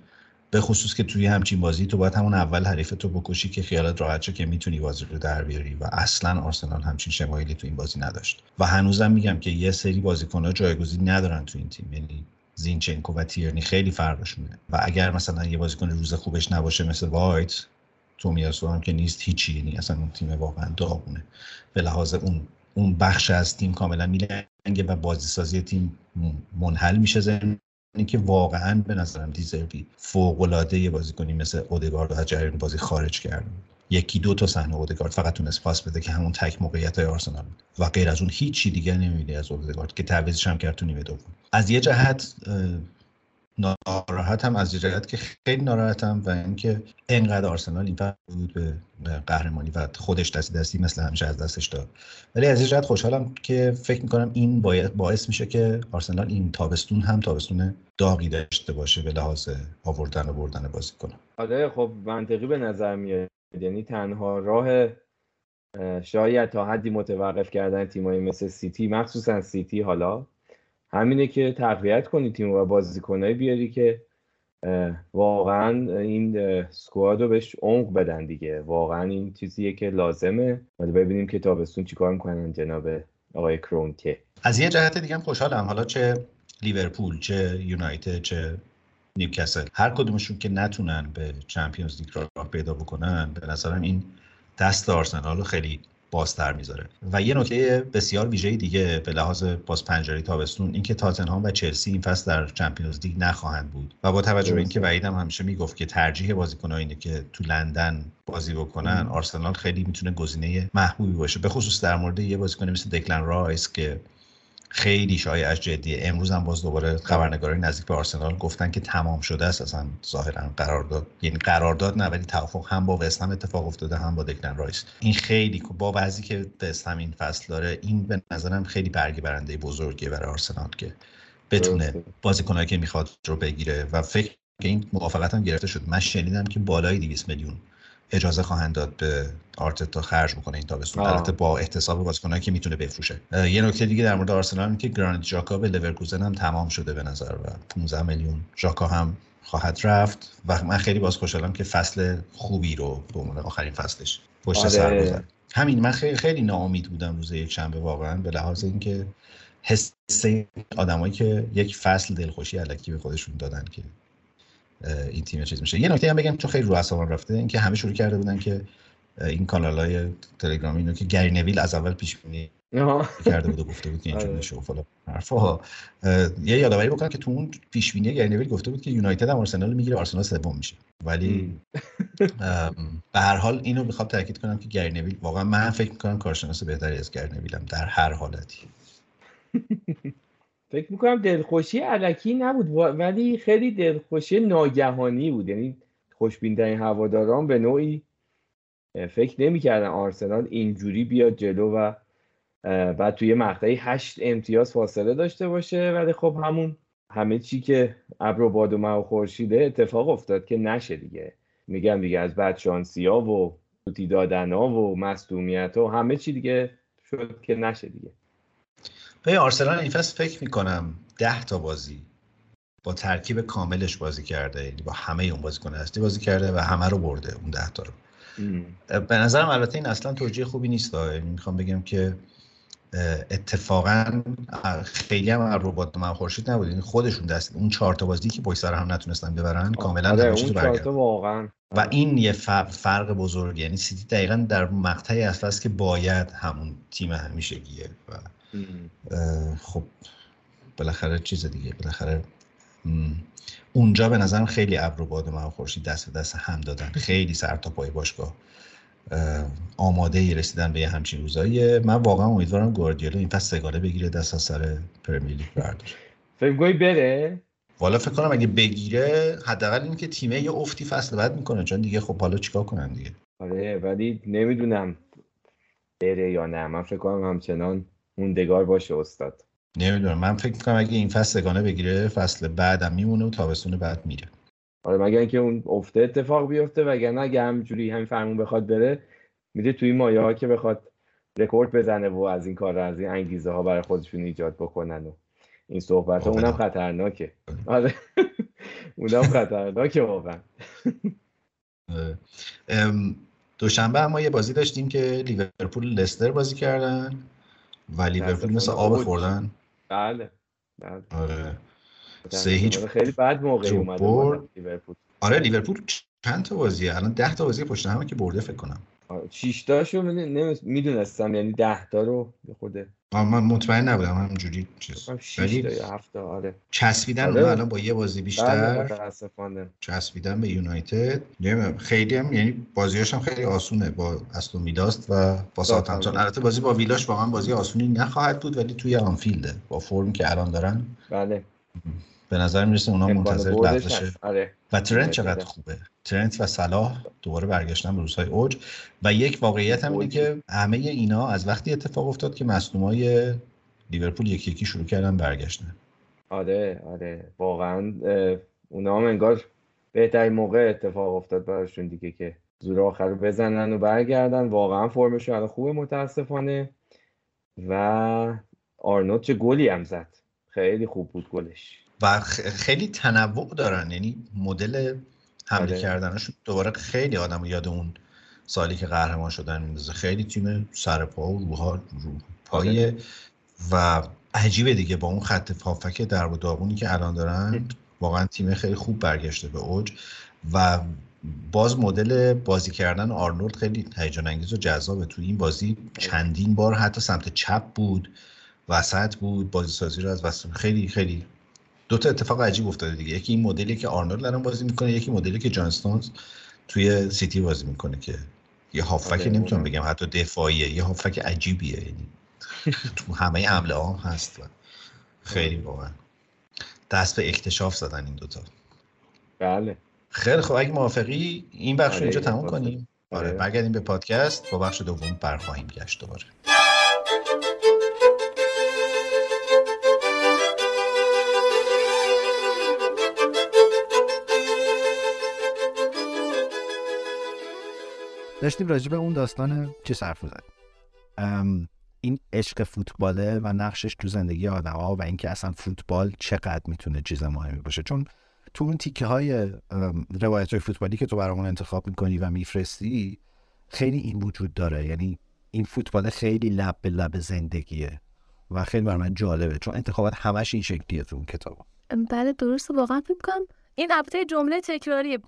به خصوص که توی همچین بازی تو باید همون اول حریف تو بکشی که خیالت راحت شه که می‌تونی بازی رو در بیاری و اصلا آرسنال همچین شمایلی تو این بازی نداشت. و هنوزم میگم که یه سری بازیکن‌ها جایگزین ندارن تو این تیم. یعنی زینچنکو و تیرنی خیلی فرقشونه و اگر مثلا یه بازیکن روز خوبش نباشه مثل وایت تومیاسو هم که نیست هیچی. یعنی اصلا اون تیم واقعا داغونه. به لحاظ اون اون بخش از تیم کاملا میلنگه و بازی سازی تیم منحل میشه زمین که واقعا به نظرم دیزربی فوق العاده بازیکنی مثل اودگارد از جریان بازی خارج کرد یکی دو تا صحنه اودگارد فقط تونست پاس بده که همون تک موقعیت های آرسنال بود. و غیر از اون هیچی دیگه نمی‌بینی از اودگارد که تعویضش هم کرد تو نیمه دوم. از یه جهت ناراحتم از جهت که خیلی ناراحتم و اینکه انقدر آرسنال این بود به قهرمانی و خودش دستی دستی مثل همیشه از دستش داد. ولی از جهت خوشحالم که فکر می‌کنم این باعث میشه که آرسنال این تابستون هم تابستون داغی داشته باشه به لحاظ آوردن و بردن بازیکن آره خب منطقی به نظر میاد. یعنی تنها راه شاید تا حدی متوقف کردن تیمایی مثل سیتی مخصوصا سیتی حالا همینه که تقویت کنی تیم و بازیکنایی بیاری که واقعا این سکواد رو بهش عمق بدن دیگه. واقعا این چیزیه که لازمه. ولی ببینیم که تابستون چیکار می‌کنن جناب آقای کرونکه. از یه جهت دیگه هم خوشحالم. حالا چه لیورپول چه یونایتد چه نیوکاسل هر کدومشون که نتونن به چمپیونز لیگ راه پیدا بکنن به نظرم این دست آرسنال خیلی بازتر می‌ذاره. و یه نکته بسیار ویژه دیگه به لحاظ باز پنجره تابستون اینکه تاتنهام و چلسی این فصل در چمپیونز لیگ نخواهند بود. و با توجه به اینکه وحیدم همیشه می‌گفت که ترجیح بازیکن‌ها اینه که تو لندن بازی بکنن آرسنال خیلی می‌تونه گزینه محبوبی باشه. به خصوص در مورد یه بازیکن مثل دکلن رایس که خیلی شایعش جدیه. امروز هم باز دوباره خبرنگارای نزدیک به آرسنال گفتن که تمام شده است. اصلا ظاهرا قرارداد یعنی قرارداد نه ولی توافق هم با وستهم اتفاق افتاده هم با دکلن رایس. این خیلی با بعضی که وستهم این فصل داره این به نظرم خیلی برگی برنده بزرگیه برای آرسنال که بتونه بازیکنایی که می‌خواد رو بگیره. و فکر که این موافقت هم گرفته شد. من شنیدم که بالای 200 میلیون اجازه خواهند داد به آرتتا خرج بکنه این تابستون. البته با احتساب بازیکنایی که می‌تونه بفروشه. یه نکته دیگه در مورد آرسنال که گرانیت ژاکا به لورکوزن هم تمام شده به نظر و 15 میلیون ژاکا هم خواهد رفت و من خیلی باز خوشحالم که فصل خوبی رو به عنوان آخرین فصلش پشت آره. سر همین من خیلی خیلی ناامید بودم روز یک شنبه واقعا به لحاظ اینکه حس آدمایی که یک فصل دلخوشی علکی به خودشون دادن که این تیم چیز میشه. یه نکته هم بگم چون خیلی رو اعصابم رفته اینکه همه شروع کرده بودن که این کانال های تلگرامی اینو که گری نویل از اول پیش بینی کرده بود و گفته بود که اینجوری آره. میشه و فلان حرفا. یه یادآوری بکنم که تو اون پیش بینی گری نویل گفته بود که یونایتد هم آرسنال می‌گیره آرسنال سوم میشه. ولی به هر حال اینو می‌خوام تاکید کنم که گری نویل واقعا من فکر می‌کنم کارشناس بهتری از گری نویلم در هر حالتی. فکر می‌کنم دلخوشی علکی نبود. ولی خیلی دلخوشی ناگهانی بود. یعنی خوشبین هواداران به نوعی فکر نمی‌کردن آرسنال اینجوری بیاد جلو و بعد توی مقطعی هشت امتیاز فاصله داشته باشه. ولی خب همون همه چی که ابر و باد و و خورشیده اتفاق افتاد که نشه دیگه. میگم دیگه از بعد ها و سوتی دادن ها و مصدومیت و همه چی دیگه شد که نشه دیگه. به آرسنال این فصل فکر می‌کنم ده تا بازی با ترکیب کاملش بازی کرده یعنی با همه اون بازیکن اصلی بازی کرده و همه رو برده اون ده تا رو. به نظرم البته این اصلا توجیه خوبی نیست یعنی می‌خوام بگم که اتفاقا خیلی هم ربات من خورشید نبود. یعنی خودشون دست اون چهار تا بازی که پشت سر هم نتونستن ببرن کاملا آره اون واقعا. و این یه فرق بزرگ یعنی سیتی دقیقا در مقطعی است که باید همون تیم همیشگیه و خب بالاخره چیز دیگه بالاخره اونجا به نظرم خیلی ابر و باد و خورشید دست به دست هم دادن. خیلی سر تا پای باشگاه آماده ای رسیدن به یه همچین روزایی. من واقعا امیدوارم گواردیولا این فصل سگانه بگیره دست از سر پرمیر لیگ برداره. فکر بره؟ والا فکر کنم اگه بگیره حداقل این که تیمه یه افتی فصل بعد می‌کنه چون دیگه خب حالا چیکار کنن دیگه؟ آره ولی نمی‌دونم بره یا نه. من فکر کنم همچنان موندگار باشه استاد. نمی‌دونم. من فکر کنم اگه این فصل سگانه بگیره فصل بعدم میمونه و تابستون بعد میره. آره مگر اینکه اون افته اتفاق بیفته وگرنه اگه همینجوری همین فرمون بخواد بره میده توی مایه ها که بخواد رکورد بزنه و از این کار از این انگیزه ها برای خودشون ایجاد بکنن و این صحبت ها اونم خطرناکه. آره. اونم خطرناکه واقعا. دوشنبه ما یه بازی داشتیم که لیورپول لستر بازی کردن. و لیورپول مثل آب خوردن؟ بله بله. آره. سه هیچ خیلی بد موقعی اومده لیورپول. آره لیورپول چند تا بازیه؟ الان 10 تا بازی پشت همه که برده فکر کنم. 6 تاشو می‌دونستم یعنی 10 تا رو خورده من مطمئن نبودم همینجوری چیز. ولی آره. چسبیدن آره. الان با یه بازی بیشتر. بله چسبیدن به یونایتد. خیلی هم یعنی بازیاش هم خیلی آسونه با استون میداست و با ساوثهمپتون البته بازی با ویلاش واقعا بازی آسونی نخواهد بود ولی توی آنفیلده. با فرمی که الان دارن. بله. به نظر می‌رسه اونا منتظر لغزشه آره. و ترنت چقدر خوبه؟ ترنت و صلاح دوباره برگشتن به روزهای اوج. و یک واقعیت هم اینه که همه اینا از وقتی اتفاق افتاد که مصدومای لیورپول یکی یکی شروع کردن برگشتن. آره آره. واقعا اونا هم انگار بهترین موقع اتفاق افتاد براشون دیگه که زور آخر رو بزنن و برگردن. واقعا فرمشون الان خوبه متاسفانه. و آرنوت چه گلی هم زد. خیلی خوب بود گلش. و خیلی تنوع دارن. یعنی مدل حمله آره. کردنشون دوباره خیلی آدم یاد اون سالی که قهرمان شدن میندازه. خیلی تیم سر پا و روها رو پایه آره. و عجیبه دیگه. با اون خط پافک در و داغونی که الان دارن واقعا تیم خیلی خوب برگشته به اوج و باز مدل بازی کردن آرنولد خیلی هیجان انگیز و جذابه. تو این بازی چندین بار حتی سمت چپ بود وسط بود بازی سازی رو از وسط خیلی خیلی دو تا اتفاق عجیب افتاده دیگه. یکی این مدلی که آرنولد الان بازی می‌کنه یکی مدلی که جان توی سیتی بازی می‌کنه که یه هافک آره، نمی‌تونم بگم حتی دفاعیه. یه هافک عجیبیه. یعنی تو همه حمله ها هست و خیلی واقعا. دست به اکتشاف زدن این دوتا بله. خیلی خب اگه موافقی این بخش آره اینجا تموم کنیم. آره, آره. برگردیم به پادکست. با بخش دوم برخواهیم گشت دوباره. داشتیم راجع به اون داستان چه صرف زد این عشق فوتباله و نقشش تو زندگی آدم ها و اینکه اصلا فوتبال چقدر می‌تونه چیز مهمی باشه. چون تو اون تیکه های روایت های فوتبالی که تو برامون انتخاب می‌کنی و میفرستی خیلی این وجود داره. یعنی این فوتبال خیلی لب به لب زندگیه و خیلی بر من جالبه. چون انتخابات همش این شکلیه تو اون کتاب بله درست واقعا فکر کنم این البته جمله تکراری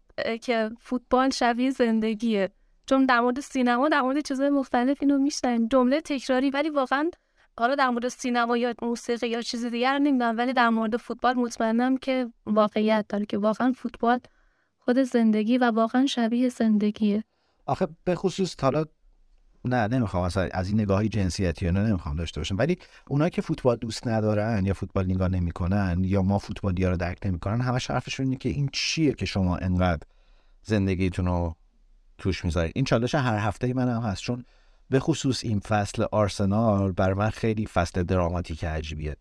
که فوتبال شبیه زندگیه. چون در مورد سینما در مورد چیزهای مختلف اینو میشنن جمله تکراری ولی واقعا حالا در مورد سینما یا موسیقی یا چیز دیگر نمی‌دونم ولی در مورد فوتبال مطمئنم که واقعیت داره که واقعا فوتبال خود زندگی و واقعا شبیه زندگیه. آخه به خصوص حالا نه نمی‌خوام از این نگاهی جنسیتی نه نمی‌خوام داشته باشم ولی اونایی که فوتبال دوست ندارن یا فوتبال نگاه نمی‌کنن یا ما فوتبالی ها رو درک نمی‌کنن همش حرفشون اینه که این چیه که شما انقدر زندگیتون رو توش می‌ذارید این چالش هر هفته من هم هست. چون به خصوص این فصل آرسنال بر من خیلی فصل دراماتیک عجیبیه.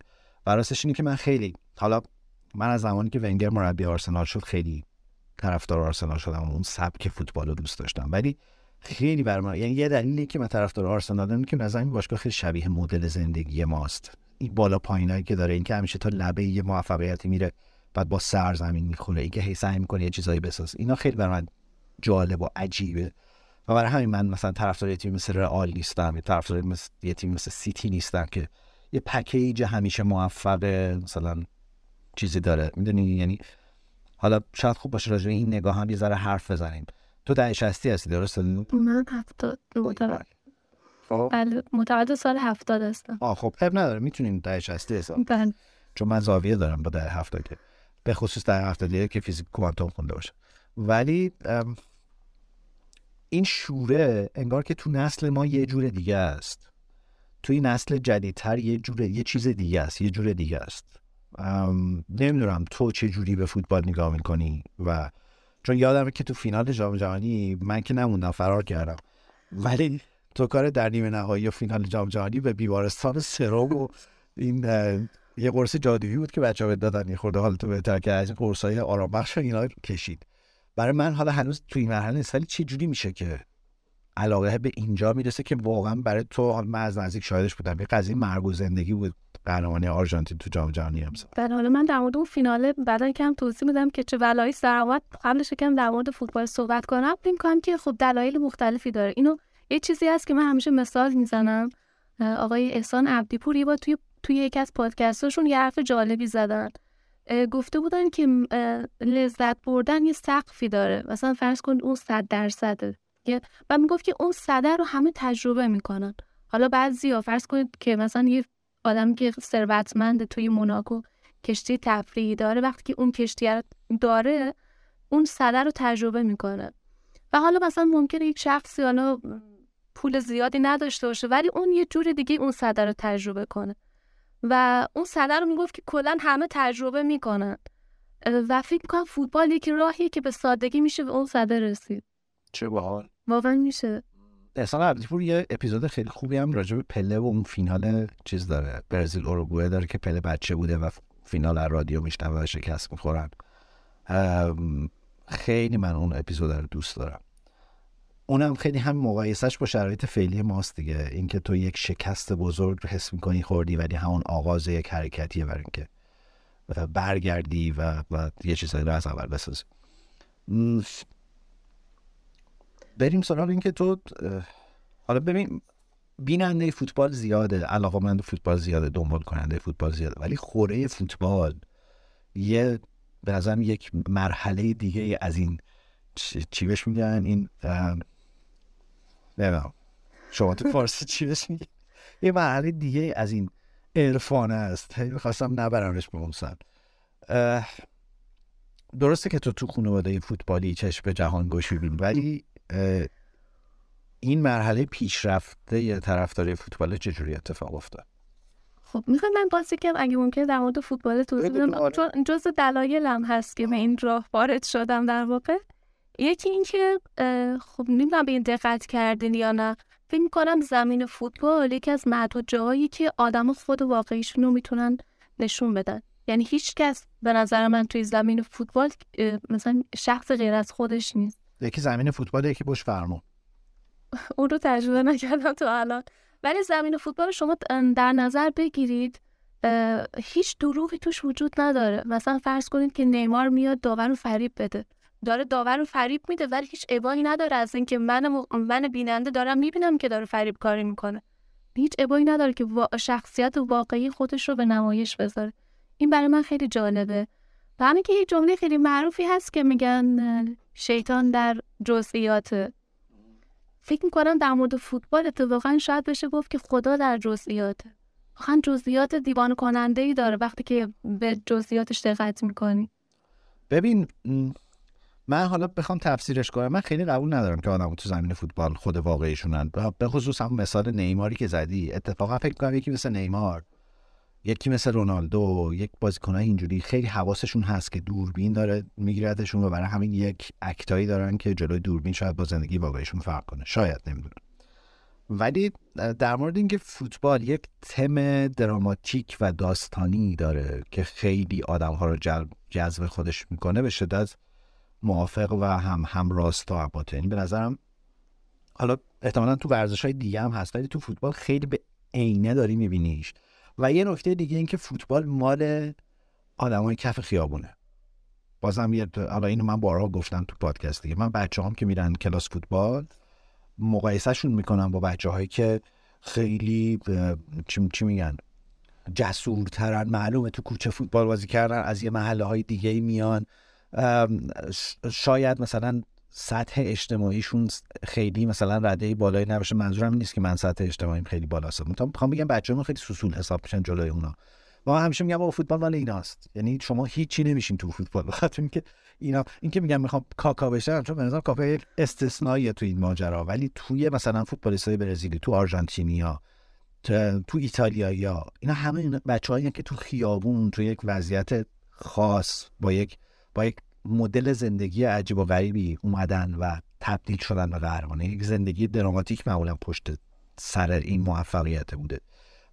و راستش اینه که من خیلی حالا من از زمانی که ونگر مربی آرسنال شد خیلی طرفدار آرسنال شدم و اون سبک فوتبال رو دوست داشتم. ولی خیلی بر من یعنی یه دلیلی که من طرفدار آرسنالم که نظر باشگاه خیلی شبیه مدل زندگی ماست. این بالا پایینایی که داره اینکه همیشه تا لبه یه موفقیتی میره بعد با سر زمین می‌خوره اینکه هی سعی می‌کنه یه چیزایی بساز اینا خیلی بر من جالب و عجیبه. و برای همین من مثلا طرفدار تیم مثل رئال نیستم یا طرفدار مثل یه تیم مثل سیتی نیستم که یه پکیج همیشه موفق مثلا چیزی داره. می‌دونی؟ یعنی حالا شاید خوب باشه راجع این نگاه هم یه ذره حرف بزنیم. تو ده شستی هستی درست من هفتاد متولد خب. بله متولد سال هفتاد هستم. آه خب اب نداره. می‌تونیم ده شستی حساب بله. چون من زاویه دارم با ده هفتاد که. به خصوص ده هفتادی که فیزیک کوانتوم خونده باشه. ولی این شوره انگار که تو نسل ما یه جور دیگه است. توی نسل جدیدتر یه جور یه چیز دیگه است یه جور دیگه است. نمی‌دونم تو چه جوری به فوتبال نگاه می‌کنی و چون یادمه که تو فینال جام جهانی من که نموندم فرار کردم. ولی تو کار در نیمه نهایی و فینال جام جهانی به بیمارستان سرم و این یه قرص جادویی بود که بچه‌ها دادن. یه خورده حالتو بهتر که از قرصای آرام بخش اینا کشید. برای من حالا هنوز تو این مرحله نیست ولی چه جوری میشه که علاقه به اینجا می‌رسه که واقعا برای تو من از نزدیک شاهدش بودم یه قضیه مرگ و زندگی بود قهرمانی آرژانتین تو جام جهانی امسال. بله حالا من در مورد اون فیناله بعدا کم توضیح میدم که چه ولایی سر اومد قبلش کم در مورد فوتبال صحبت کنم. فکر کنم که خب دلایل مختلفی داره. اینو یه چیزی هست که من همیشه مثال می‌زنم. آقای احسان عبدیپور یه بار توی توی یکی از پادکستاشون یه حرف جالبی زدن. گفته بودن که لذت بردن یه سقفی داره. مثلا فرض کن اون صد درصده. و می‌گفت که اون صده رو همه تجربه می‌کنن. حالا بعضی فرض کنید که مثلا یه آدم که ثروتمند توی موناکو کشتی تفریحی داره وقتی که اون کشتی داره اون صده رو تجربه می‌کنه. و حالا مثلا ممکنه یک شخصی حالا پول زیادی نداشته باشه ولی اون یه جور دیگه اون صده رو تجربه کنه. و اون صده رو می‌گفت که کلا همه تجربه می‌کنن. و فکر می‌کنم فوتبال یک راهیه که به سادگی میشه به اون صده رسید. چه باحال. واقعا میشه. احسان عبدیپور یه اپیزود خیلی خوبی هم راجع به پله و اون فینال چیز داره. برزیل اوروگوئه داره که پله بچه بوده و فینال از رادیو میشنوه و شکست می‌خورن. خیلی من اون اپیزود رو دوست دارم. اونم خیلی هم مقایسش با شرایط فعلی ماست دیگه. اینکه تو یک شکست بزرگ حس می‌کنی خوردی ولی همون آغاز یک حرکتیه برای اینکه برگردی و, و یه چیزایی رو از اول بسازی. بریم سراغ اینکه تو حالا ببین بیننده فوتبال زیاده علاقمند فوتبال زیاده دنبال کننده فوتبال زیاده ولی خوره فوتبال یه به نظرم یک مرحله دیگه از این چی, بهش میگن؟ این نمی‌دونم. شما تو فارسی چی بهش میگن یه مرحله دیگه از این عرفانه است. هی می‌خواستم نبرمش به اون سمت. اه، درسته که تو تو خانواده فوتبالی چشم به جهان گوش می‌بینی ولی این مرحله پیشرفته یه طرفداری فوتبال چجوری اتفاق افتاد؟ خب می‌خوام من بازی کنم اگه ممکنه در مورد فوتبال توضیح بدم. چون جز دلایلم هست که به این راه وارد شدم در واقع. یکی اینکه خب نمی‌دونم به این دقت کردین یا نه. فکر می‌کنم زمین فوتبال یکی از معدود جاهایی که آدم خود واقعیشون رو می‌تونن نشون بدن. یعنی هیچ کس به نظر من توی زمین فوتبال مثلا شخص غیر از خودش نیست. یکی زمین فوتبال یکی پشت فرمون. اون رو تجربه نکردم تا الان. ولی زمین فوتبال شما در نظر بگیرید هیچ دروغی توش وجود نداره. مثلا فرض کنید که نیمار میاد داور رو فریب بده. داره داور رو فریب میده ولی هیچ ابایی نداره. از اینکه من من بیننده دارم می‌بینم که داره فریب کاری می‌کنه. هیچ ابایی نداره که شخصیت واقعی خودش رو به نمایش بذاره. این برای من خیلی جالبه. و که یه جمله خیلی معروفی هست که میگن شیطان در جزئیات. فکر می‌کنم در مورد فوتبال اتفاقا شاید بشه گفت که خدا در جزئیاته. واقعا جزئیات دیوان کننده ای داره وقتی که به جزئیاتش دقت می‌کنی. ببین من حالا بخوام تفسیرش کنم. من خیلی قبول ندارم که آدم تو زمین فوتبال خود واقعیشونن به خصوص هم مثال نیماری که زدی. اتفاقا فکر کنم یکی مثل نیمار یکی مثل رونالدو یک بازیکن اینجوری خیلی حواسشون هست که دوربین داره میگیردشون و برای همین یک اکتایی دارن که جلوی دوربین شاید با زندگی واقعیشون فرق کنه. شاید نمی‌دونم. ولی در مورد اینکه فوتبال یک تم دراماتیک و داستانی داره که خیلی آدم ها رو جذب خودش می‌کنه به شدت موافق و هم هم راست و یعنی به نظرم حالا احتمالا تو ورزش های دیگه هم هست ولی تو فوتبال خیلی به عینه داری میبینیش. و یه نکته دیگه این که فوتبال مال آدمای کف خیابونه. بازم یه حالا اینو من بارها گفتم تو پادکست دیگه. من بچه هم که میرن کلاس فوتبال مقایسهشون می‌کنم با بچه هایی که خیلی چی, چی میگن؟ جسورترن معلومه تو کوچه فوتبال بازی کردن از یه محله های دیگه میان. شاید مثلا سطح اجتماعیشون خیلی مثلا رده بالایی نباشه. منظورم نیست که من سطح اجتماعیم خیلی بالاست. می‌خوام بگم بچه‌ها خیلی سوسول حساب میشن جلوی اونا. ما همیشه میگم با فوتبال مال ایناست. یعنی شما هیچی نمیشین تو فوتبال. بخاطر اینکه اینا این که میگم می‌خوام کاکا بشم چون کاکا یک استثنایی تو این ماجرا. ولی توی مثلا فوتبالیستای برزیلی تو آرژانتینیا تو ایتالیا اینا همه بچه‌هایی که تو خیابون تو یک وضعیت خاص با یک یک مدل زندگی عجیب و غریبی اومدن و تبدیل شدن به قهرمان یک زندگی دراماتیک معمولا پشت سر این موفقیت بوده.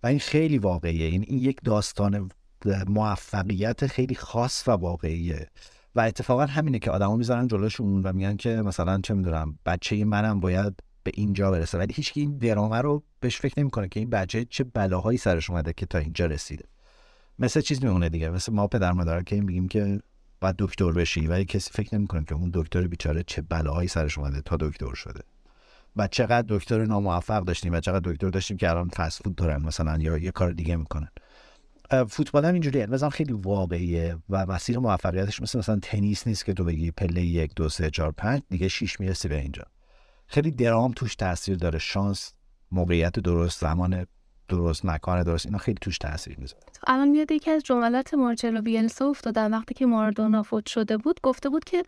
و این خیلی واقعیه. این, این یک داستان موفقیت خیلی خاص و واقعیه. و اتفاقا همینه که آدما می‌ذارن جلوشون و میگن که مثلا چه می‌دونم بچه منم باید به اینجا برسه. ولی هیچ این درامه رو بهش فکر نمی‌کنه که این بچه چه بلاهایی سرش اومده که تا اینجا رسیده. مثل چیز میمونه دیگه. مثل ما پدر مادر که میگیم که باید دکتر بشی. ولی کسی فکر نمی‌کنه که اون دکتر بیچاره چه بلاهایی سرش اومده تا دکتر شده. و چقدر دکتر ناموفق داشتیم و چقدر دکتر داشتیم که الان فست فود دارن مثلا یا یه کار دیگه می‌کنن. فوتبال هم اینجوریه. مثلا خیلی واقعیه و مسیر موفقیتش مثل مثلا تنیس نیست که تو بگی پله یک دو سه چهار پنج دیگه شیش می‌رسی به اینجا. خیلی درام توش تاثیر داره. شانس موقعیت درست زمان درست مکان درست اینا خیلی توش تاثیر می‌ذاره. الان میاد یکی از جملات مارچلو بیلسا افتادن وقتی که ماردونا فوت شده بود گفته بود که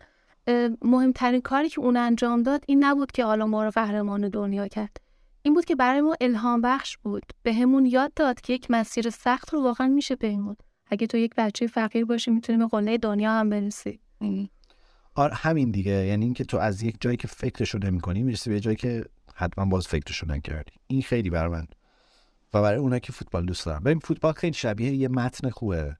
مهمترین کاری که اون انجام داد این نبود که حالا ما رو قهرمان دنیا کرد. این بود که برای ما الهام بخش بود. به همون یاد داد که یک مسیر سخت رو واقعا میشه پیمود. اگه تو یک بچه فقیر باشی می‌تونی به قله دنیا هم برسی. آره همین دیگه. یعنی اینکه تو از یک جایی که فکرشو نمی‌کنی می‌رسی به جایی که حتما باز فکرشو نکردی. این خیلی برای من و برای اونایی که فوتبال دوست دارن. ببین فوتبال خیلی شبیه یه متن خوبه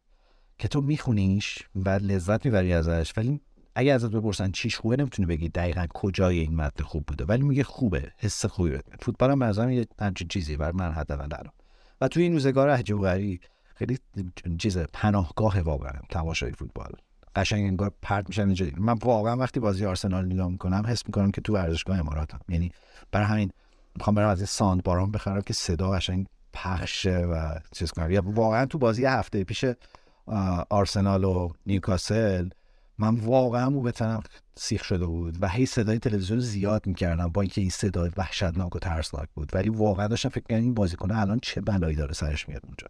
که تو میخونیش و لذت می‌بری ازش ولی اگه ازت بپرسن چیش خوبه نمی‌تونی بگی دقیقا کجای این متن خوب بوده. ولی میگه خوبه حس خوبی فوتبال هم مثلا یه همچین چیزی بر من حداقل الان. و توی این روزگار عجیب خیلی چیز پناهگاه واقعا تماشای فوتبال. قشنگ انگار پرت میشن اینجوری من واقعا وقتی بازی آرسنال نگاه می‌کنم حس می‌کنم که تو ورزشگاه اماراتم. یعنی برای همین می‌خوام برم از ساند باران بخرم که صدا قشنگ پخشه و چیز کنم. واقعا تو بازی هفته پیش آرسنال و نیوکاسل من واقعا مو بتنم سیخ شده بود و هی صدای تلویزیون زیاد می‌کردم با اینکه این صدای وحشتناک و ترسناک بود. ولی واقعا داشتم فکر کنم این بازیکن الان چه بلایی داره سرش میاد اونجا.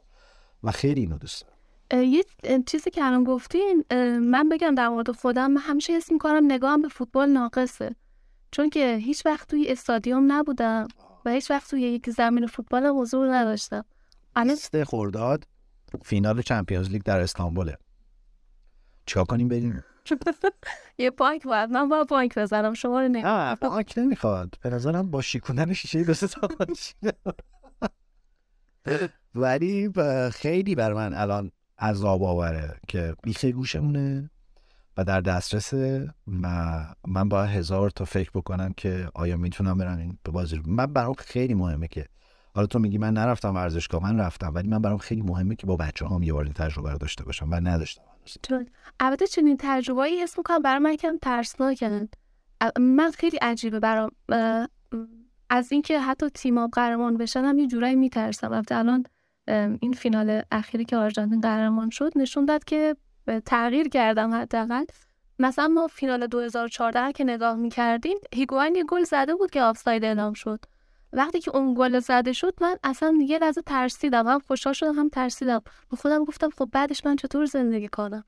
و خیلی اینو دوست دارم. یه چیزی که الان گفتین من بگم در مورد خودم من همیشه حس می‌کنم نگاهم به فوتبال ناقصه. چون که هیچ وقت توی استادیوم نبودم. و هیچ وقت توی یک زمین فوتبال حضور نداشتم. الان خورداد فینال چمپیونز لیگ در استانبوله. چیکار کنیم بریم؟ یه پانک باید من با پانک بزنم شما رو نه پانک نمی‌خواد. به نظرم با شیکوندن شیشه دو تا ولی خیلی بر من الان عذاب آوره که بیخه گوشمونه. در دسترس من با هزار تا فکر بکنم که آیا می‌تونم برم این به بازی من برام خیلی مهمه که حالا تو میگی من نرفتم ورزشگاه من رفتم ولی من برام خیلی مهمه که با بچه هم یه بار تجربه رو داشته باشم و نداشتم البته چنین تجربه‌ای اسم می‌کنم برای من کم ترسناکن من خیلی عجیبه برام از اینکه حتی تیم قهرمان بشن هم یه جورایی میترسم. البته الان این فینال اخیری که آرژانتین قهرمان شد نشون داد که تغییر کردم حداقل. مثلا ما فینال 2014 که نگاه می‌کردیم هیگواین یه گل زده بود که آفساید اعلام شد. وقتی که اون گل زده شد من اصلا یه لحظه ترسیدم هم خوشحال شدم هم ترسیدم. به خودم گفتم خب بعدش من چطور زندگی کنم؟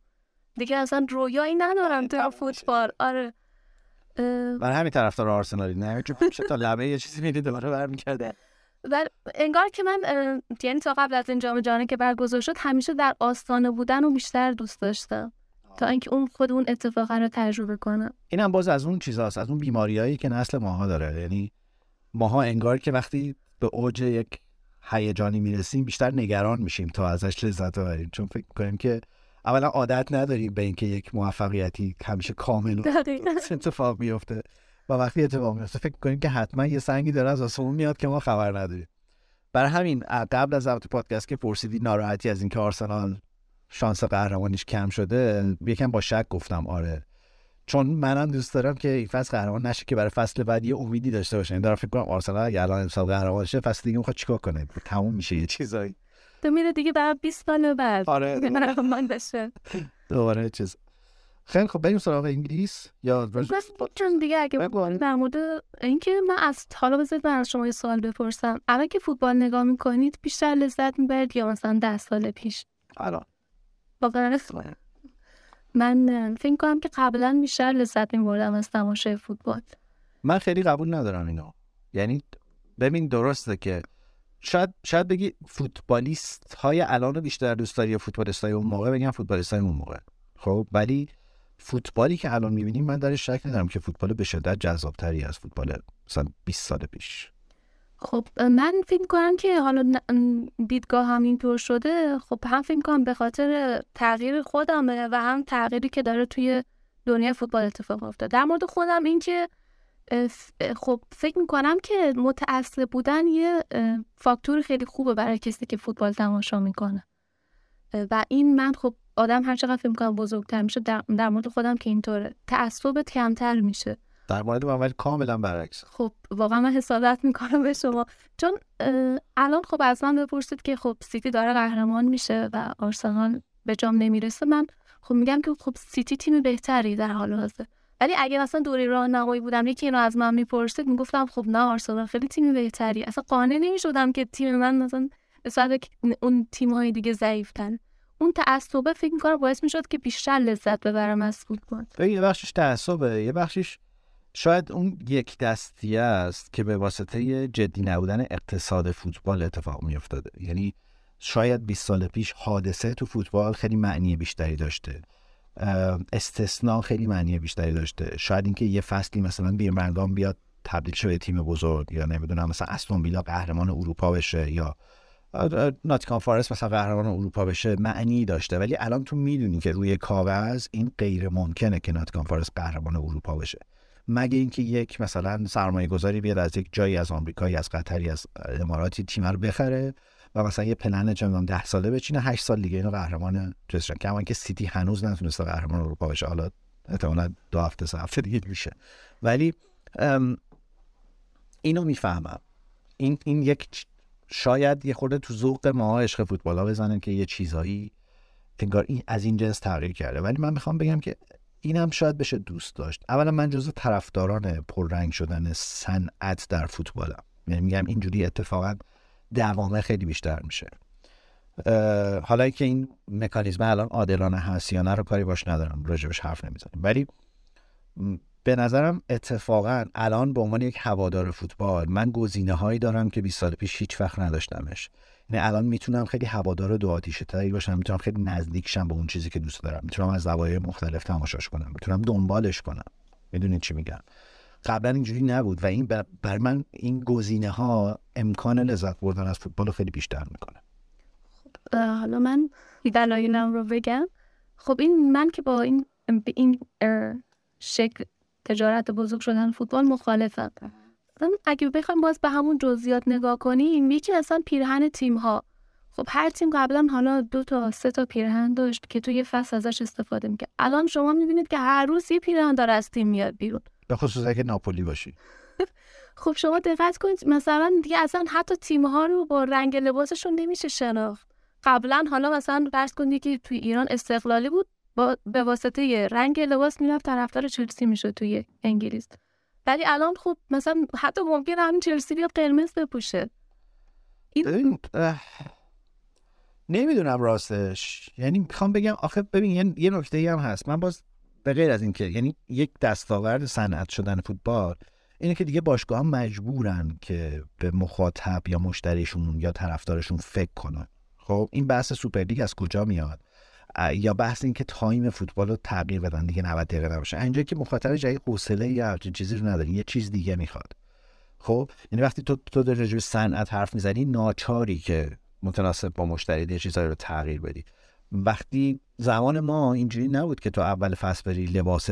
دیگه اصلا رویایی ندارم تو فوتبال. آره. برای همین طرفدار آرسنالی. نه چون تا لبه یه چیزی میدی دوباره برمیگرده. و انگار که من یعنی تا قبل از این جام جهانی که برگزار شد همیشه در آستانه بودن و بیشتر دوست داشتم. تا اینکه اون خود اون اتفاق رو تجربه کنم. اینم باز از اون چیزاست از اون بیماریایی که نسل ماها داره. یعنی ماها انگار که وقتی به اوج یک هیجانی می‌رسیم بیشتر نگران میشیم تا ازش لذت ببریم. چون فکر می‌کنیم که اولا عادت نداریم به اینکه یک موفقیتی همیشه کامل اتفاق میفته و وقتی اتفاق میفته فکر کنیم که حتما یه سنگی داره از آسمون میاد که ما خبر نداریم. برای همین قبل از ضبط پادکست که پرسیدی ناراحتی از اینکه آرسنال شانس قهرمانیش کم شده یکم با شک گفتم آره. چون منم دوست دارم که این فصل قهرمان نشه که برای فصل بعد یه امیدی داشته باشه این دارم فکر کنم آرسنال اگه الان امسال قهرمان شه فصل دیگه می‌خواد چیکار کنه؟ تموم میشه یه چیزایی. تو میره دیگه بعد 20 سال بعد. آره. من بشه دوباره چیز. خیلی خب بریم سراغ انگلیس یا چون دیگه اگه در مورد اینکه من از حالا بذارید من از شما یه سوال بپرسم. الان که فوتبال نگاه می‌کنید بیشتر لذت می‌برید یا مثلا ده سال پیش؟ الان. واقعا من فکر کنم که قبلا بیشتر لذت میبردم از تماشای فوتبال. من خیلی قبول ندارم اینو. یعنی ببین درسته که شاید شاید بگی فوتبالیست های الان بیشتر دوست داری یا فوتبالیست های اون موقع؟ بگم فوتبالیست های اون موقع. خب ولی فوتبالی که الان می‌بینیم من درش شک ندارم که فوتبال به شدت جذابتری از فوتبال مثلا 20 سال پیش. خب من فکر کنم که حالا دیدگاه هم اینطور شده خب هم فکر کنم به خاطر تغییر خودمه و هم تغییری که داره توی دنیا فوتبال اتفاق افتاده. در مورد خودم این که خب فکر می‌کنم که متأثر بودن یه فاکتور خیلی خوبه برای کسی که فوتبال تماشا می‌کنه. و این من خب آدم هر چقدر فکر می‌کنم بزرگتر میشه در, در مورد خودم که اینطوره. تعصبت کمتر میشه. در مورد من ولی کاملا برعکس. خب واقعا من حسادت می‌کنم به شما. چون الان خب از من بپرسید که خب سیتی داره قهرمان میشه و آرسنال به جام نمی‌رسه من خب میگم که خب سیتی تیم بهتری در حال حاضر. ولی اگه مثلا دوری راهنمایی بودم یکی اینو از من می‌پرسید می‌گفتم خب نه آرسنال خیلی تیم بهتری. اصلا قانع نمی‌شدم که تیم من مثلا به اون تیم های دیگه ضعیفتن اون تعصبه فکر می‌کنم باعث می‌شد که بیشتر لذت ببرم از فوتبال. یه بخشش تعصبه یه بخشش شاید اون یک دستی است که به واسطه جدی نبودن اقتصاد فوتبال اتفاق می یعنی شاید 20 سال پیش حادثه تو فوتبال خیلی معنی بیشتری داشته. استثناء خیلی معنی بیشتری داشته. شاید اینکه یه فصلی مثلا بیرمنگام بیاد تبدیل شده تیم بزرگ یا نمی‌دونم مثلا استون ویلا قهرمان اروپا بشه یا ناتیکان فارست مثلا قهرمان اروپا بشه معنی داشته ولی الان تو می‌دونی که روی کاغذ این غیر ممکنه که ناتیکان فارست قهرمان اروپا بشه. مگه اینکه یک مثلا سرمایه گذاری بیاد از یک جایی از آمریکایی از قطری از اماراتی تیم رو بخره و مثلا یه پلن چه ده ساله بچینه هشت سال دیگه اینو قهرمان چیز کما که سیتی هنوز نتونسته قهرمان اروپا بشه. حالا احتمالاً دو هفته سه هفته دیگه میشه. ولی اینو می‌فهمم. این این یک شاید یه خورده تو ذوق ما عشق فوتبال ها بزنن که یه چیزایی انگار این از این جنس تغییر کرده. ولی من می‌خوام بگم که اینم شاید بشه دوست داشت. اولا من جزو طرفداران پررنگ شدن صنعت در فوتبالم یعنی میگم اینجوری اتفاقا دوامه خیلی بیشتر میشه. حالا که این مکانیزم الان عادلانه هست یا نه رو کاری باش ندارم. راجبش حرف نمی‌زنیم. ولی به نظرم اتفاقا الان به عنوان یک هوادار فوتبال من گزینه هایی دارم که 20 سال پیش هیچ وقت نداشتمش. یعنی الان می‌تونم خیلی هوادار دو آتیشه تری باشم می‌تونم خیلی نزدیک شم به اون چیزی که دوست دارم. می‌تونم از زوایای مختلف تماشاش کنم می‌تونم دنبالش کنم. می‌دونید چی میگم؟ قبلا اینجوری نبود و این بر من این گزینه ها امکان لذت بردن از فوتبال رو خیلی بیشتر می‌کنه. خب حالا من دلایلم رو بگم. خب این من که با این این شکل تجارت بزرگ شدن فوتبال مخالفم. اگه بخوایم باز به همون جزئیات نگاه کنیم یکی اصلا پیرهن تیم ها خب هر تیم قبلا حالا دو تا سه تا پیرهن داشت که توی فصل ازش استفاده می‌کرد. الان شما می‌بینید که هر روز یه پیرهن داره از تیم میاد بیرون. به خصوص اگه ناپولی باشی. خب شما دقت کنید مثلا دیگه اصلا حتی تیم ها رو با رنگ لباسشون نمیشه شناخت. قبلا حالا مثلا فرض کنید که توی ایران استقلالی بود با به واسطه رنگ لباس می‌رفت طرفدار چلسی می‌شد توی انگلیس. ولی الان خب مثلا حتی ممکن همین چلسی بیاد قرمز بپوشه. این نمی‌دونم راستش. یعنی می‌خوام بگم آخه ببین یه نکته هم هست. من باز به غیر از اینکه یعنی یک دستاورد صنعت شدن فوتبال اینه که دیگه باشگاه هم مجبورن که به مخاطب یا مشتریشون یا طرفدارشون فکر کنن. خب این بحث سوپرلیگ از کجا میاد؟ یا بحث این که time فوتبال رو تغییر بدن دیگه 90 دقیقه نباشه. اینجا که مخاطب جای حوصله یا چیزی رو نداری یه چیز دیگه می‌خواد. خب یعنی وقتی تو تو راجع به صنعت حرف می‌زنی ناچاری که متناسب با مشتری یه چیزایی رو تغییر بدی. وقتی زمان ما اینجوری نبود که تو اول فصل بری لباس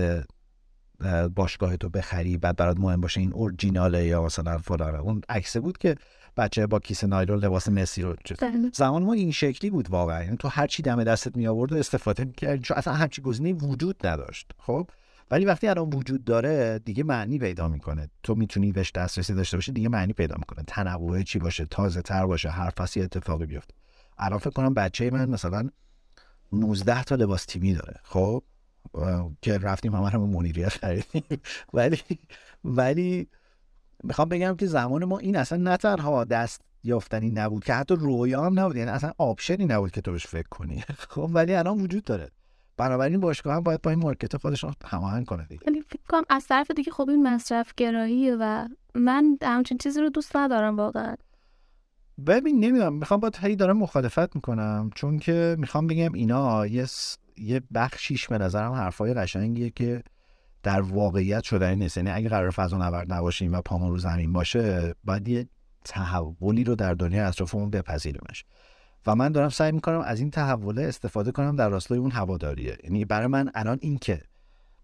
باشگاه تو بخری بعد برات مهم باشه این اورجیناله یا مثلا فلانه. اون عکسه بود که بچه با کیسه نایلون لباس مسی رو بله. زمان ما این شکلی بود واقعا. یعنی تو هر چی دم دستت می آورد و استفاده می‌کرد چون اصلا همچی گزینه وجود نداشت. خب؟ ولی وقتی الان وجود داره دیگه معنی پیدا می‌کنه. تو می‌تونی بهش دسترسی داشته باشی دیگه معنی پیدا می‌کنه. تنوع چی باشه تازه تر باشه هر فصلی اتفاقی بیفته. الان فکر کنم بچه من مثلا 19 تا لباس تیمی داره. خب؟ که رفتیم همه هم منیریت خریدیم. ولی ولی می‌خوام بگم که زمان ما این اصلا نه تنها دست یافتنی نبود که حتی رویا هم نبود. یعنی اصلا option ی نبود که تو بهش فکر کنی. خب ولی الان وجود داره. بنابراین باشگاه هم باید با این market خودشون هماهنگ کنه دیگه. یعنی فکر کنم از طرف دیگه خب این مصرف گراییه و من همچین چیزی رو دوست ندارم واقعا. ببین نمی‌دونم. می‌خوام با هی دارم مخالفت می‌کنم. چون که می‌خوام بگم اینا یه یه بخشیش به نظرم حرفای قشنگیه که در واقعیت شدنی نیست. یعنی اگه قرار فضا نورد نباشیم و پامون رو زمین باشه باید یه تحولی رو در دنیا اطرافمون بپذیریمش. و من دارم سعی می‌کنم از این تحوله استفاده کنم در راستای اون هواداریه. یعنی برای من الان این که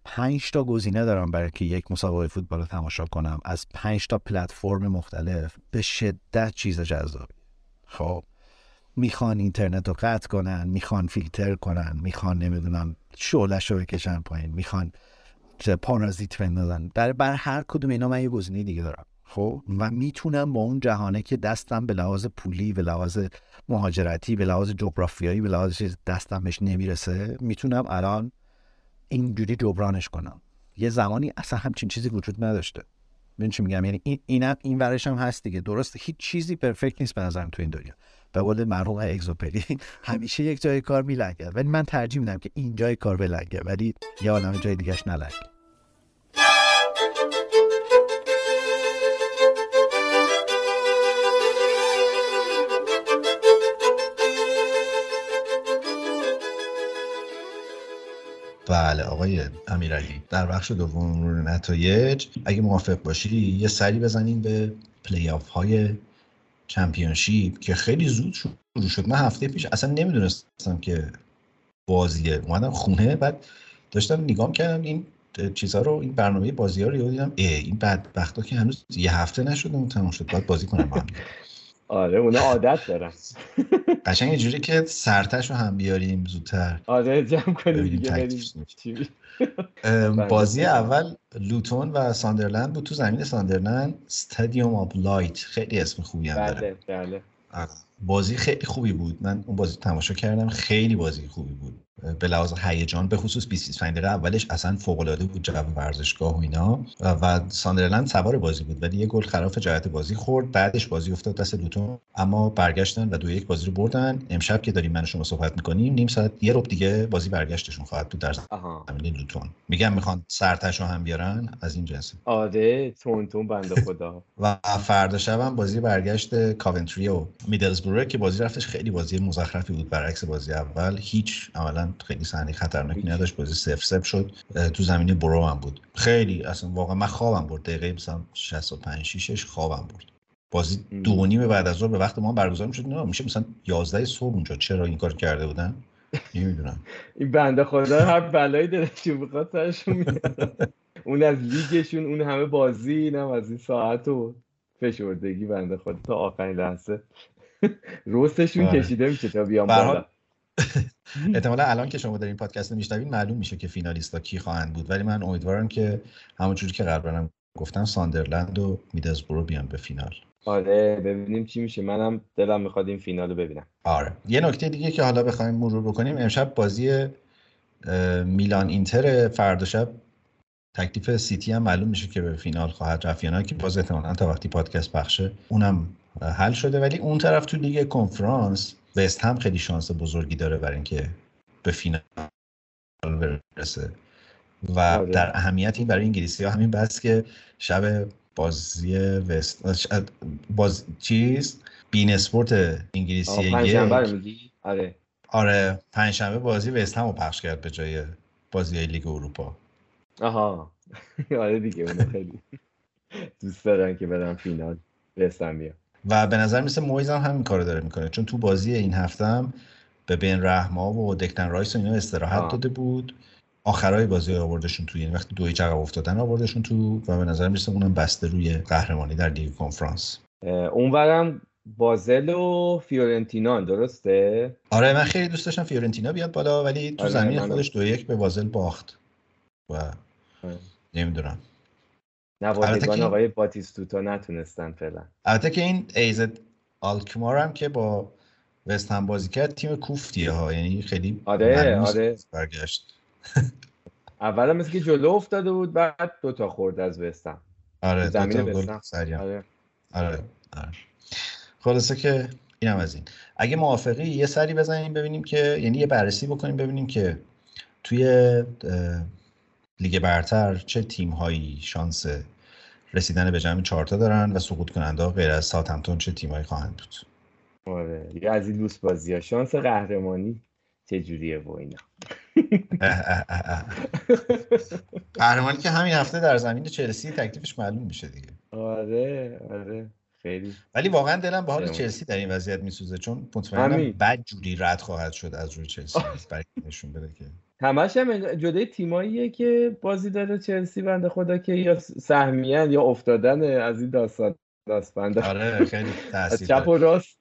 پنج تا گزینه دارم برای که یک مسابقه فوتبال رو تماشا کنم از پنج تا پلتفرم مختلف به شدت چیز جذابی خب. می‌خوان اینترنت رو قطع کنن می‌خوان فیلتر کنن می‌خوان نمی‌دونم شعلش رو بکشن پایین می‌خوان پارازیت بندازن. در بر هر کدوم اینا من یه گزینه دیگه دارم خب؟ و می‌تونم با اون جهانه که دستم به لحاظ پولی به لحاظ مهاجرتی به لحاظ جغرافیایی به لحاظ دستم بهش نمی‌رسه می‌تونم الان اینجوری جبرانش کنم. یه زمانی اصلا همچین چیزی وجود نداشته. ببین چی میگم؟ یعنی این اینم این ورش هم هست دیگه. درست هیچ چیزی پرفکت نیست به نظرم تو این دنیا. به قول مرحوم اگزوپری همیشه یک جای کار میلنگه. ولی من ترجیح میدم که این جای کار بلنگه. ولی یه عالم جای دیگهش نلنگه. بله آقای امیرعلی در بخش دوم نتایج. اگه موافق باشی یه سری بزنیم به پلی آف های چمپیونشیپ که خیلی زود شروع شد. من هفته پیش. اصلا نمی‌دونستم که بازیه. اومدم خونه بعد داشتم نگام کردم این چیزها رو این برنامه بازی ها رو دیدم ای این بدبختا که هنوز یه هفته نشده اون تمام شد. باید بازی کنم با هم آره اونا عادت دارن. قشنگ جوری که سر و تهش رو هم بیاریم زودتر. آره جمع کنیم دیگه بازی اول لوتون و ساندرلند بود. تو زمین ساندرلند استادیوم آف لایت خیلی اسم خوبی هم داره. بله بله. آره. بازی خیلی خوبی بود. من اون بازی تماشا کردم. خیلی بازی خوبی بود. به لحاظ هیجان به خصوص 20 25 دقیقه اولش اصلا فوق العاده بود جو ورزشگاه و اینا. و ساندرلند سوار بازی بود. ولی یه گل خلاف جهت بازی خورد. بعدش بازی افتاد دست لوتون. اما برگشتن و دو یک بازی رو بردن. امشب که داریم من شما صحبت می‌کنیم نیم ساعت یه رب دیگه بازی برگشتشون خواهد بود در زمین لوتون. میگم می‌خوان سرتشو هم بیارن از این جنس. آره تون تون بنده خدا. و فردا شب هم بازی برگشت کاونتری و میدلزبرو که بازی رفتش خیلی بازی مزخرفی بود. برعکس بازی اول هیچ عملا خیلی صحنه خطرناکی نداشت. بازی سف سف شد. تو زمین برو هم بود. خیلی اصلا واقعا من خوابم برد. دقیقه مثلا 65 6 خوابم برد. بازی دو نیم بعد از ظهر به وقت ما برگزار می‌شد. نه میشه مثلا 11 صبح اونجا. چرا این کار کرده بودن؟ نمی‌دونم. این بنده خدا هر بلایی چی بخواد سرشون اون از لیگشون اون همه بازی نه از این ساعت و فشردگی بنده خدا تا آخرین لحظه. روستشون آره. کشیده میشه تا بیام بالا. احتمالا الان که شما در این پادکست میشنوین معلوم میشه که فینالیستا کی خواهند بود. ولی من امیدوارم که همونجوری که قبلا گفتن ساندرلند و میدزبرو بیان به فینال. آره ببینیم چی میشه. منم دلم می‌خواد این فینال رو ببینم. آره. یه نکته دیگه که حالا بخوایم مرور بکنیم امشب بازی میلان اینتر فردا شب تکلیف سیتی هم معلوم میشه که به فینال خواهد رفت یا که باز احتمالا تا وقتی پادکست پخشه اونم حل شده ولی اون طرف تو لیگ کنفرانس وست هم خیلی شانس بزرگی داره برای اینکه به فینال برسه. و آره. در اهمیت این برای انگلیسی ها همین بس که شب بازی وست باز چیز بین اسپورت انگلیسی آره. آره پنجشنبه بازی وست هم رو پخش کرد به جای بازی لیگ اروپا. آها. آره دیگه اون خیلی دوست دارن که برن فینال وست هم و به نظر مثل مویز هم همین کارو داره می‌کنه. چون تو بازی این هفته هم به بن رحما و دکلن رایس و اینا استراحت داده بود. آخرای بازی آوردشون توی این وقتی دوی عقب افتادن آوردشون تو و به نظر می‌رسه اونم بسته روی قهرمانی در لیگ کنفرانس. اونورم بازل و فیورنتینا درسته؟ آره من خیلی دوست داشتم فیورنتینا بیاد بالا ولی تو آره زمین خودش دو یک به بازل باخت و آره. نمی‌دونم. نوادگان آقای باتیستوتا نتونستن فعلا. البته که این ایزد آلکمار هم که با وست هم بازی کرد تیم کوفتیه ها. یعنی خیلی آره آره. برگشت. اولا مثل که جلو افتاده بود بعد دوتا خورد از وستم آره دوتا گل آره. آره آره. خلاصه که اینم از این. اگه موافقی یه سری بزنیم ببینیم که یعنی یه بررسی بکنیم ببینیم که توی لیگ برتر چه تیم هایی شانس رسیدن به جمع چهارتا دارن و سقوط کننده غیر از ساتمتون چه تیمایی خواهند بود؟ آره. یه از این دوست بازی ها. شانس قهرمانی چجوریه و اینا. قهرمانی که همین هفته در زمین چلسی تکلیفش معلوم میشه دیگه. آره آره. خیلی. ولی واقعا دلم به حال چلسی در این وضعیت میسوزه چون مطمئنم بد جوری رد خواهد شد از روی چلسی. برای نشون بده که همش هم جدای تیماییه که بازی داره چلسی بنده خدا که یا سهمیان یا افتادن از این داستان داستان. آره خیلی تاثیر چپ و راست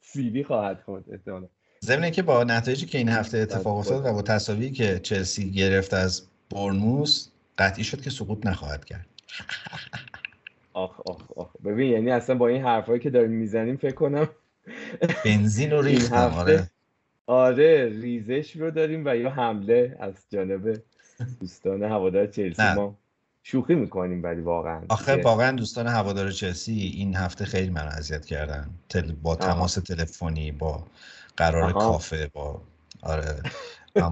سیدی خواهد خود احتمالاً. ضمن که با نتایجی که این هفته اتفاق افتاد و با تصاوی که چلسی گرفت از برنوس قطعی شد که سقوط نخواهد کرد. آخ آخ آخ. ببین یعنی اصلا با این حرفایی که داریم می‌زنیم فکر کنم بنزین رو ریختم آره. آره ریزش رو داریم و یا حمله از جانب دوستان هوادار چلسی ما شوخی می‌کنیم ولی واقعا آخه واقعا دوستان هوادار چلسی این هفته خیلی من اذیت کردن. تل... با تماس تلفنی با قرار کافه با آره.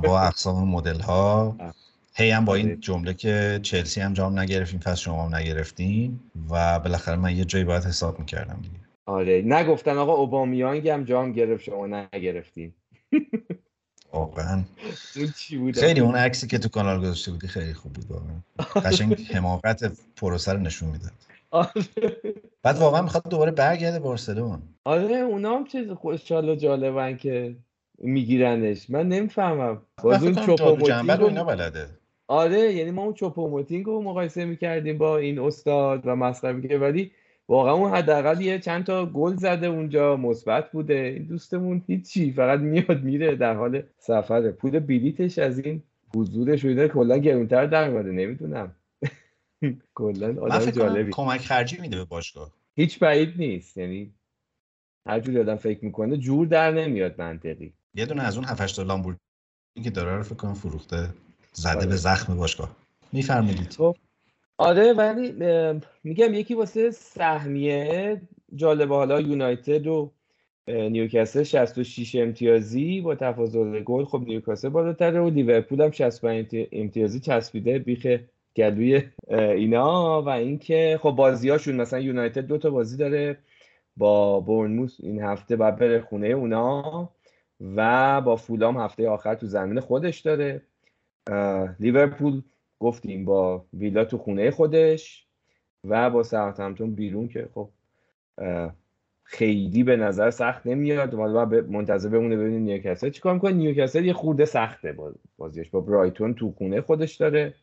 با اقسام مدل ها هی هم با این آره. جمله که چلسی هم جام نگرفتیم پس شما هم نگرفتین و بالاخره من یه جایی باید حساب می‌کردم دیگه. آره. نگفتن آقا اوبامیانگ هم جام گرفت شما نگرفتین. واقعا. خیلی اون عکسی که تو کانال گذاشته بودی خیلی خوب بود واقعا. قشنگ حماقت پروسه رو نشون می‌داد. آره. بعد واقعا می‌خواد دوباره برگرده بارسلون آره اونا هم چیز خوشحال و جالبن که میگیرنش. من نمی‌فهمم. باز اون چوپوموتینگ اینا بلده. آره یعنی ما اون چوپوموتینگ رو مقایسه می‌کردیم با این استاد و مسخره می‌کردیم ولی واقعا اون حداقل یه چند تا گل زده اونجا مثبت بوده. این دوستمون هیچی فقط میاد میره در حال سفره پول بلیتش از این حضورش رو کلا گرونتر در اومده نمی‌دونم. کلا آدم جالبی. کمک خرجی میده به باشگاه. هیچ بعید نیست. یعنی هر جوری آدم فکر می‌کنه جور در نمیاد منطقی. یه دونه از اون 7 تا لامبورگینی که داره رو فکر کنم فروخته زده به آره. زخم باشگاه. میفرمایید. خب. آره ولی میگم یکی واسه سهمیه جالبه. حالا یونایتد و نیوکاسل 66 امتیازی با تفاضل گل. خب نیوکاسل بالاتره و لیورپول هم 65 امتیازی چسبیده بیخ گلوی اینا. و اینکه خب بازیاشون مثلا یونایتد دو تا بازی داره با بورنموث این هفته بعد بره خونه اونا. و با فولام هفته آخر تو زمین خودش داره. لیورپول گفتیم با ویلا تو خونه خودش و با ساوثهمپتون بیرون که خب خیلی به نظر سخت نمیاد. حالا منتظر بمونه ببینیم نیوکاسل چیکار می‌کنه. نیوکاسل یه خورده سخته بازیش. با برایتون تو خونه خودش داره.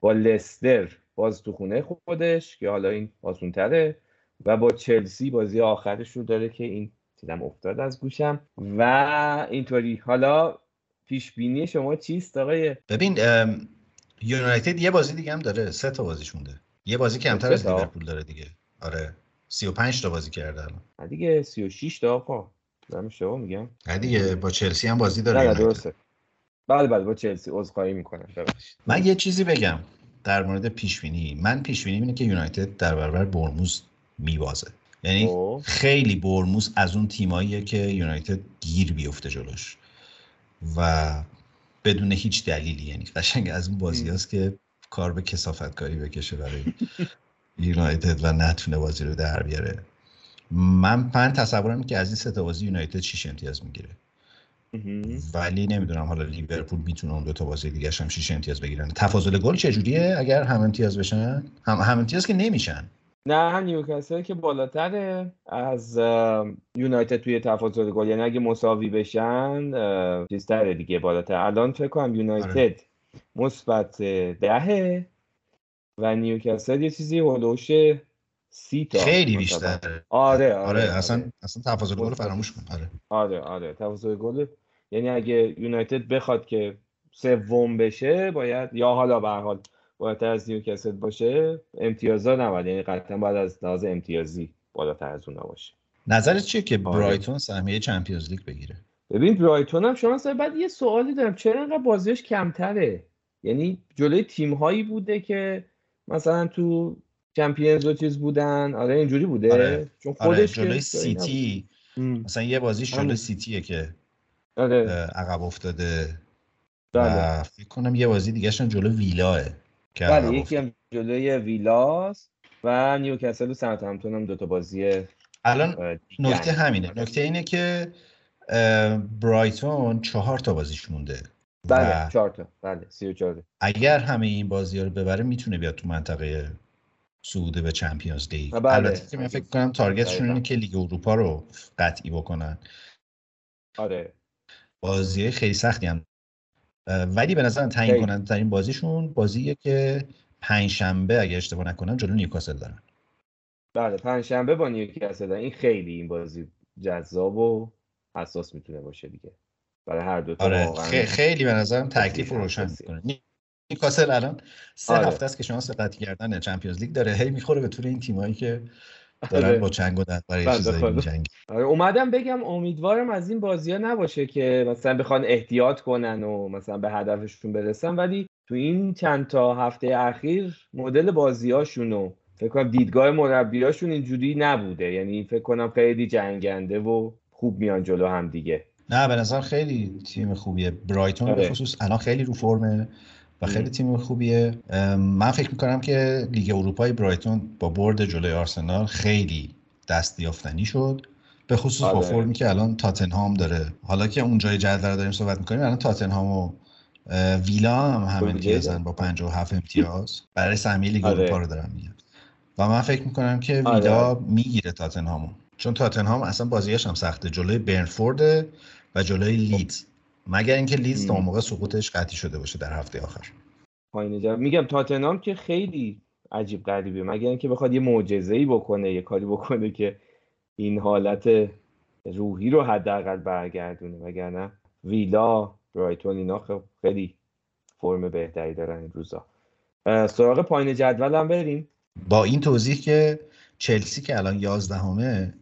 با لستر باز تو خونه خودش که حالا این آسون تره و با چلسی بازی آخرش رو داره که این دیدم افتاد از گوشم. و اینطوری. حالا پیش بینی شما چیست آقای؟ ببین یونایتد یه بازی دیگه هم داره سه تا بازیش مونده. یه بازی کمتر از لیورپول داره دیگه. آره 35 تا بازی کرده الان. دیگه 36 تا آقا. دارم اشتباه میگم؟ نه دیگه با چلسی هم بازی داره نه درسته. بله بله با چلسی عذرخواهی می‌کنم. من یه چیزی بگم در مورد پیش بینی من پیش بینی اینه که یونایتد در برابر برموز میبازه. یعنی اوه. خیلی برموز از اون تیماییه که یونایتد گیر بیفته جلوش. و بدون هیچ دلیلی. یعنی قشنگ از اون بازی هست که کار به کسافت کاری بکشه برای یونایتد و نتونه بازی رو در بیاره. من پن تصورم که از این سه بازی یونایتد 6 امتیاز می‌گیره. ولی نمی‌دونم حالا لیورپول می‌تونه اون دو تا بازی دیگه هم 6 امتیاز بگیرن. تفاضل گل چجوریه؟ اگر هم امتیاز بشن؟ هم, هم امتیاز که نمیشن. نه نیوکاسل که بالاتره از یونایتد توی تفاضل گل. یعنی اگه مساوی بشن چیزتره دیگه بالاتر. الان فکر کنم یونایتد آره. مثبت دهه و نیوکاسل یه چیزی هولوش سی تا خیلی بیشتر آره آره, آره, اصلا آره. اصلا تفاضل گل فراموش کن. آره. آره آره. تفاضل گل. یعنی اگه یونایتد بخواد که سوم بشه باید یا حالا به حال بالاتر از نیوکاسل باشه امتیازا نباید. یعنی قطعا باید از لحاظ امتیازی بالاتر از اونها باشه نظرت چیه که آره. برایتون سهمیه چمپیونز لیگ بگیره؟ ببین برایتون هم شما سر بعد یه سوالی دارم. چرا انقدر بازیش کمتره؟ یعنی جلوی تیم هایی بوده که مثلا تو چمپیونز و چیز بودن. آره اینجوری بوده. آره. چون آره، خودش آره. جلوی سیتی. مثلا یه بازی جلوی سیتیه که آره. عقب افتاده. بله. و فکر کنم یه بازی دیگه جلو ویلاه بله یکی هم جلوی ویلاست و نیوکاسل و ساوثهمپتون هم دوتا بازی الان نکته همینه. نکته اینه که برایتون چهار تا بازیش مونده بله چهار تا. بله سی و چهار. اگر همه این بازی ها رو ببره می‌تونه بیاد تو منطقه صعود به چمپیونز لیگ. بله. البته که من فکر کنم target شون اینه که لیگ اروپا رو قطعی بکنن. آره. بازی خیلی سختی هم ولی به نظر تعیین کننده ترین بازیشون بازیه که پنجشنبه اگه اشتباه نکنم جلو نیوکاسل دارن. بله پنجشنبه با نیوکاسل دارن. این خیلی این بازی جذاب و حساس می‌تونه باشه دیگه. برای هر دو تا آره خیلی به نظرم تکلیف روشن می‌کنه. نیوکاسل الان سه آره. هفته است که شانس قطعی کردن چمپیونز لیگ داره. هی می‌خوره به طور این تیمایی که دارن آره. با چنگ و دست برای چیزایی آره اومدم بگم امیدوارم از این بازی ها نباشه که مثلا بخوان احتیاط کنن و مثلا به هدفشون برسن. ولی تو این چند تا هفته اخیر مدل بازیاشون و فکر کنم دیدگاه مربیاشون اینجوری نبوده. یعنی فکر کنم خیلی جنگنده و خوب میان جلو هم دیگه. نه به نظر خیلی تیم خوبیه. برایتون به خصوص الان خیلی رو فرمه. و خیلی تیم خوبیه. من فکر می‌کنم که لیگ اروپای برایتون با برد جلوی آرسنال خیلی دست یافتنی شد. به خصوص با آره. فرمی که الان تاتنهام داره. حالا که اونجای جدول داریم صحبت می‌کنیم الان تاتنهام و ویلا هم هم امتیازن با 57 امتیاز. برای سهمیه لیگ آره. اروپا رو دارم میگم. و من فکر می‌کنم که آره. ویلا می‌گیره تاتنهامو. چون تاتنهام اصلا بازیش هم سخته. جلوی برنفورد و جلوی لیدز. مگر اینکه لیدز تا موقع سقوطش قطعی شده باشه در هفته آخر. پایین میگم تاتنهام که خیلی عجیب غریبه. مگر اینکه بخواد یه معجزه ای بکنه یه کاری بکنه که این حالت روحی رو حداقل برگردونه. وگرنه ویلا برایتون اینا خیلی فرم بهتری دارن این روزا. سراغ پایین جدول هم بریم. با این توضیح که چلسی که الان 11 همه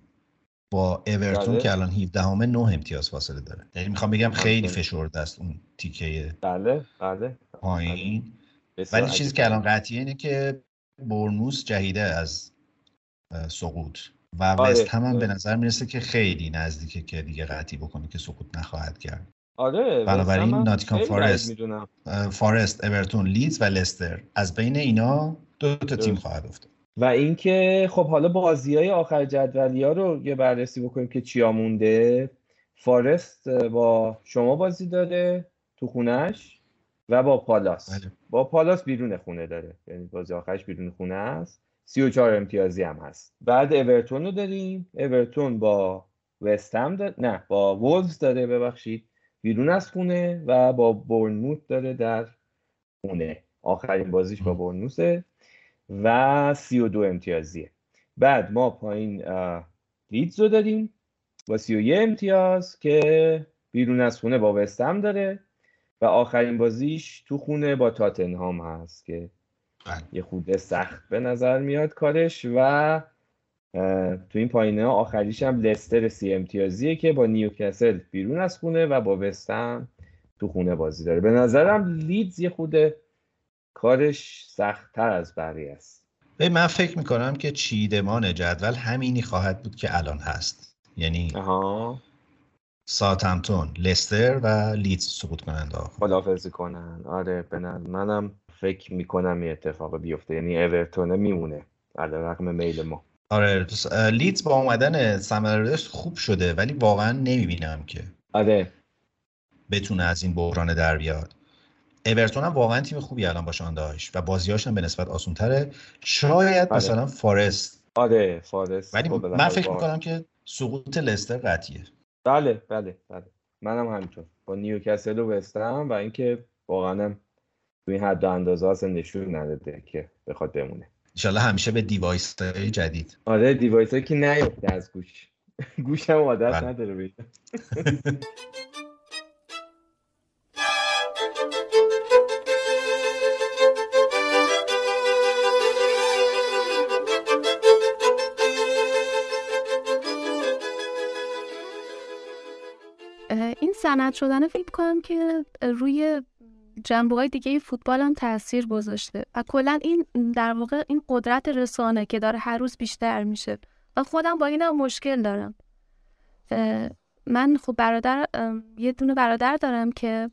با اورتون بله. که الان 17 همه 9 امتیاز فاصله داره. یعنی می‌خوام بگم خیلی فشرده است اون تیکه بله بله. پایین. ولی چیزی که الان قطعیه اینه که برنوس جهیده از سقوط. و آره. وست هم, هم به نظر می‌رسه که خیلی نزدیکه که دیگه قطعی بکنه که سقوط نخواهد کرد. آره بنابراین ناتیکان فارست فارست اورتون لیدز و لستر. از بین اینا دو تا تیم خواهد افتاد. و اینکه خب حالا بازی های آخر جدولی ها رو یه بررسی بکنیم که چیا مونده. فارست با شما بازی داره تو خونش و با پالاس. بله. با پالاس بیرون خونه داره. یعنی بازی آخرش بیرون خونه است. 34 امتیازی هم هست. بعد اورتون رو داریم. اورتون با وستهم داره. نه با وولز داره ببخشید. بیرون از خونه و با بورنموت داره در خونه. آخرین بازیش با بورنموثه. و 32 امتیازیه. بعد ما پایین لیدز رو داریم با 31 امتیاز که بیرون از خونه با وستم داره. و آخرین بازیش تو خونه با تاتنهام هست که بله. یه خود سخت به نظر میاد کارش. و تو این پایینه آخریش هم لستر سی امتیازیه که با نیوکسل بیرون از خونه و با وستم تو خونه بازی داره. به نظرم لیدز یه خود کارش سختتر از بقیه است. من فکر می‌کنم که چیدمان جدول همینی خواهد بود که الان هست. یعنی آها. ساتمتون لستر و لیدز سقوط کنند. خدافزی کنن. آره به منم فکر می‌کنم این اتفاق بیفته. یعنی اورتون میمونه. علی رقم میل ما. آره لیدز با اومدن سمرس خوب شده ولی واقعا نمی‌بینم که آره. بتونه از این بحران در بیاد. اورتون هم واقعا تیم خوبی الان باهاشان داشت و بازیاش هم به نسبت آسونتره. شاید آره. مثلا فارست. آره فارست. ولی خب من فکر می‌کنم که سقوط لستر قطعیه. بله بله بله. منم همینطور. با نیوکاسل و وستهم و اینکه واقعا هم تو این حد و اندازه اصلا نشون نداده که بخواد بمونه. انشالله همیشه به دیوایس های جدید. آره دیوایس که نیفته از گوش. گوشم عادت بله. نداره سند شدن. فکر کنم که روی جنبه های دیگه فوتبال هم تاثیر گذاشته. و کلا این در واقع این قدرت رسانه که داره هر روز بیشتر میشه. و خودم با اینم مشکل دارم. من خب برادر یه دونه برادر دارم که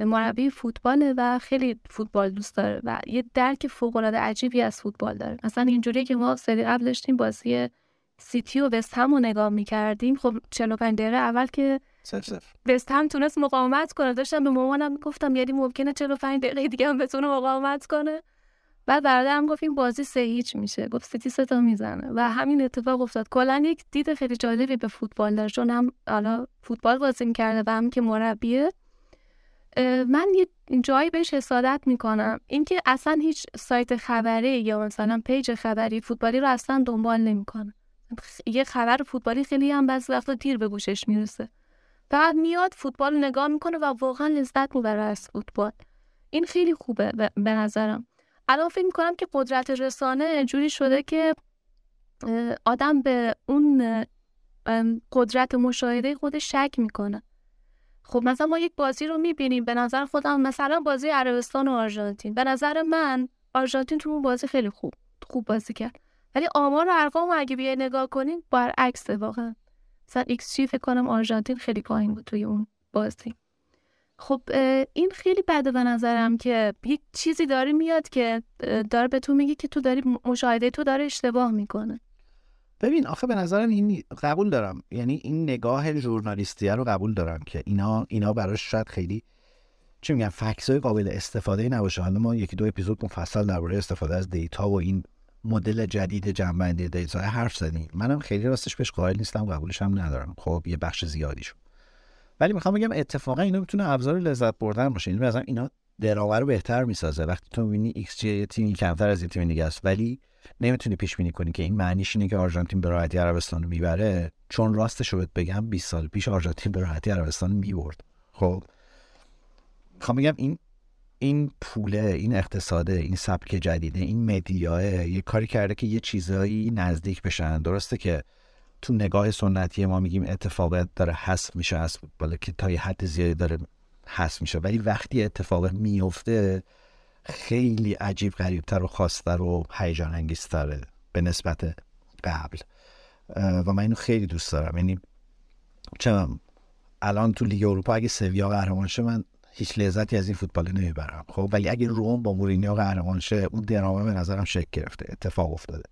مربی فوتباله و خیلی فوتبال دوست داره و یه درک فوق العاده عجیبی از فوتبال داره. مثلا اینجوریه که ما سری قبل داشتیم بازی سیتی و وست هم رو نگاه می‌کردیم. خب 45 دقیقه اول که صفر صفر. وست هم تونست مقاومت کنه. داشتم به مامانم می‌گفتم یعنی ممکنه 45 دقیقه دیگه هم بتونه مقاومت کنه. بعد برادرم گفت این بازی سه هیچ میشه. گفت سیتی سه تا می‌زنه. و همین اتفاق افتاد. کلا یک دید خیلی جالبی به فوتبال داره چون هم حالا فوتبال بازی می‌کرده و هم که مربیه. من یه جایی بهش حسادت می‌کنم. اینکه اصلا هیچ سایت خبری یا مثلا پیج خبری فوتبالی رو اصلا دنبال نمی‌کنه. یه خبر فوتبالی خیلی هم بعضی وقتا دیر به گوشش می‌رسه. بعد میاد فوتبال نگاه می‌کنه و واقعا لذت می‌بره از فوتبال. این خیلی خوبه به- نظرم. الان فکر می‌کنم که قدرت رسانه جوری شده که آدم به اون قدرت مشاهده خودش شک می‌کنه. خب مثلا ما یک بازی رو می‌بینیم به نظر خودم مثلا بازی عربستان و آرژانتین. به نظر من آرژانتین تو اون بازی خیلی خوب خوب بازی کرد. ولی آمار و ارقام اگه بیای نگاه کنین برعکسه واقعا. مثلا ایکس فکر کنم آرژانتین خیلی پایین بود توی اون بازی. خب این خیلی بده به نظرم که یک چیزی داره میاد که داره به تو میگه که تو داری مشاهده تو داره اشتباه می‌کنه. ببین آخه به نظرم این قبول دارم. یعنی این نگاه ژورنالیستیه رو قبول دارم که اینا اینا براش شاید خیلی چی میگن facts های قابل استفاده نباشه. حالا ما یکی دو اپیزود مفصل درباره استفاده از دیتا و این مدل جدید جمع‌بندی دیتا حرف زدیم منم خیلی راستش بهش قائل نیستم قبولش هم ندارم. خب یه بخش زیادیشو ولی می‌خوام بگم اتفاقا اینا می‌تونه ابزار لذت بردن باشه. این مثلا اینا درام رو بهتر می‌سازه. وقتی تو می‌بینی ایکس جی تیمی کمتر از یه تیم دیگه است ولی نمی‌تونی پیش بینی کنی که این معنیش اینه که آرژانتین به راحتی عربستان رو می‌بره. چون راستش رو بگم 20 سال پیش آرژانتین به راحتی عربستان می‌برد. خب می‌خوام بگم این این پوله این اقتصاده این سبک جدیده این مدیاه یه کاری کرده که یه چیزایی نزدیک بشن. درسته که تو نگاه سنتی ما میگیم اتفاقات داره حذف میشه از فوتبال که تا یه حد زیادی داره حذف میشه. ولی وقتی اتفاق میفته خیلی عجیب غریبتر و خاصتر و هیجان انگیزتره به نسبت قبل. و من اینو خیلی دوست دارم. یعنی چه الان تو لیگ اروپا اگه سویا قهرمان شه من هیچ لذتی از این فوتبال نمی‌برم. خب ولی اگه روم با مورینیو قهرمان شه اون درامه به نظرم شکل گرفته اتفاق افتاده.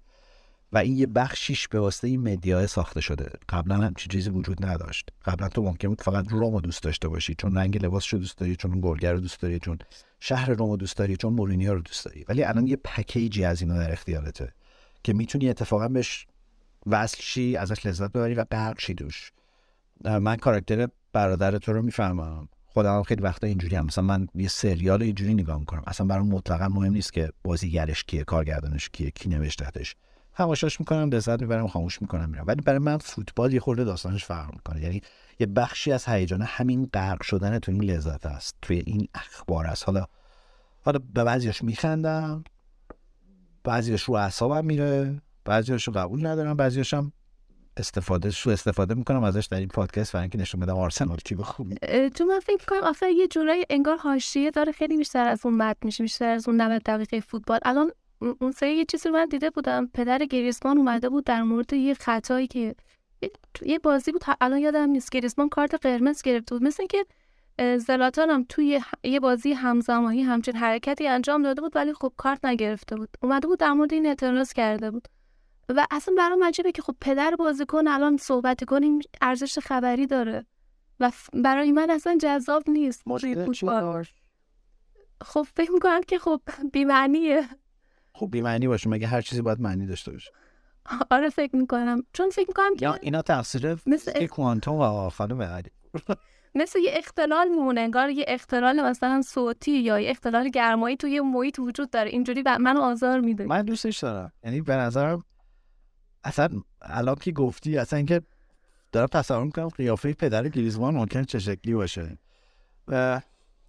و این یه بخشیش به واسطه این مدیا ساخته شده. قبلا هم چه چیزی وجود نداشت. قبلا تو ممکن بود فقط روم رو دوست داشته باشی چون رنگ لباسش رو دوست داری چون گلر دوست داری چون شهر روم رو دوست داری چون مورینیو رو دوست داری. ولی الان یه پکیجی از اینا در اختیارته که می‌تونی اتفاقا بهش وصل شی ازش لذت ببری و غرق شی دوش. من کاراکتر برادر تو رو می‌فهمم. خودم خیلی وقتا اینجوری هم. مثلا من یه سریال اینجوری نگاه می‌کنم. اصلا برام مطلقا مهم نیست که بازیگرش کیه کارگردانش کیه کی نوشتهش تماشاش می‌کنم لذت می‌برم خاموش می‌کنم میرم. ولی برای من فوتبال یه خورده داستانش فرق می‌کنه. یعنی یه بخشی از هیجان همین غرق شدن تو این لذت است توی این اخبار است. حالا حالا به بعضیاش میخندم بعضیش رو اعصابم میره بعضیش رو قبول ندارم بعضیش هم استفاده شو استفاده می‌کنم ازش در این پادکست برای اینکه نشون بدم آرسنال چی خوبی. تو من فکر کنم آخه یه جورایی انگار حاشیه داره خیلی بیشتر از اون مد میشه بیشتر از اون 90 دقیقه فوتبال. الان اون سری یه چیزی رو من دیده بودم. پدر گریسمان اومده بود در مورد یه خطایی که یه بازی بود الان یادم نیست. گریسمان کارت قرمز گرفته بود. مثل که زلاتان هم توی یه بازی همزمانی همچین حرکتی انجام داده بود ولی خب کارت نگرفته بود. اومده بود در مورد این اعتراض کرده بود. و اصلا برام عجیبه که خب پدر بازیکن الان صحبت کنیم ارزش خبری داره و برای من اصلا جذاب نیست. خب فکر می‌کنم که خب بیمعنیه. خب بیمعنی باشه مگه هر چیزی باید معنی داشته باشه؟ آره فکر می‌کنم. چون فکر می‌کنم که اینا تقصیر مثل کوانتوم و خانم مثل یه اختلال میمونه انگار یه اختلال مثلا صوتی یا یه اختلال گرمایی توی محیط وجود داره. اینجوری منو آزار میده. من دوستش دارم. یعنی به نظرم اصلا الان که گفتی اصلا اینکه دارم تصور می‌کنم قیافه پدر گریزمان ممکن چه شکلی باشه. و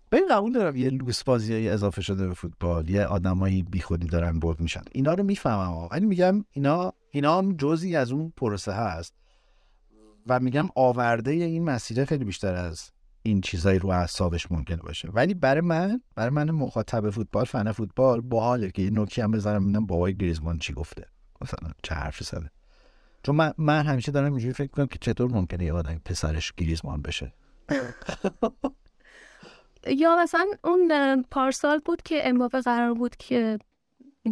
به این قبول دارم یه لوس بازی اضافه شده به فوتبال. یه آدمایی بیخودی دارن برد میشن. اینا رو می‌فهمم ولی میگم اینا اینا هم جزی از اون پروسه هست. و میگم آورده این مسیره خیلی بیشتر از این چیزایی رو اعصابش ممکنه باشه. ولی برای من برای من مخاطب فوتبال فن فوتبال باحاله که نکته هم بذارم ببینم بابای گریزمان چی گفته. مثلا چه حرفی زده. چون من, من همیشه دارم اینجوری فکر کنم که چطور ممکنه یه آدم پسرش گریزمان بشه. یا مثلا اون پارسال بود که امباپه قرار بود که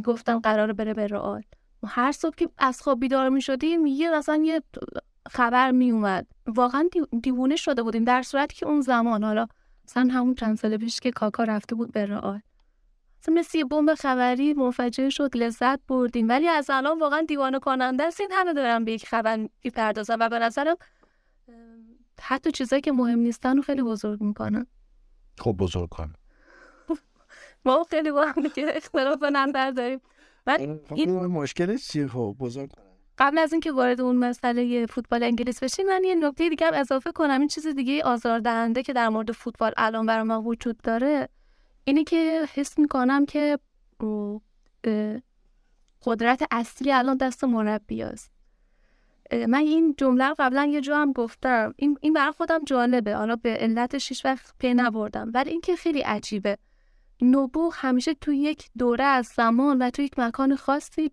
گفتن قرار بره به رئال. هر صبح که از خواب بیدار می شدیم یه مثلا یه خبر می اومد واقعا دیوونه شده بودیم در صورتی که اون زمان حالا مثلا همون چند سال پیش که کاکا رفته بود به رئال. مثل یه بمب خبری منفجر شد لذت بردیم. ولی از الان واقعا دیوانه کننده است. این همه دارم به یک خبر می‌پردازم و به نظرم حتی چیزایی که مهم نیستن رو خیلی بزرگ می‌کنن خب بزرگ کن. ما خیلی با هم که اختلاف نظر داریم این, این مشکلش چیه؟ خب بزرگ قبل از اینکه وارد اون مسئله فوتبال انگلیس بشیم من یه نکته دیگه هم اضافه کنم. این چیز دیگه آزاردهنده که در مورد فوتبال الان برای ما وجود داره اینی که حس می‌کنم که قدرت اصلی الان دست مربی است من این جمله قبلا یه جا هم گفتم. این, این برای خودم جالبه. حالا به علتش هیچ وقت پی نبردم. ولی اینکه خیلی عجیبه. نوبو همیشه توی یک دوره از زمان و توی یک مکان خاصی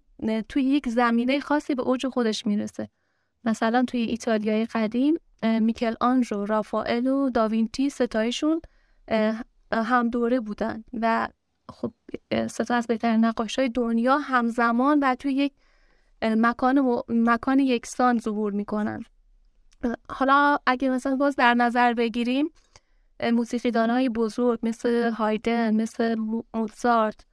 توی یک زمینه خاصی به اوج خودش می‌رسه. مثلا توی ایتالیای قدیم میکل آنژو رافائل و داوینتی ستایشون هم دوره بودن و خب ستا از بهترین نقاش های دنیا همزمان و توی یک مکان, و... مکان یکسان ظهور می‌کنن. حالا اگه مثلا باز در نظر بگیریم موسیقیدان های بزرگ مثل هایدن مثل موزارت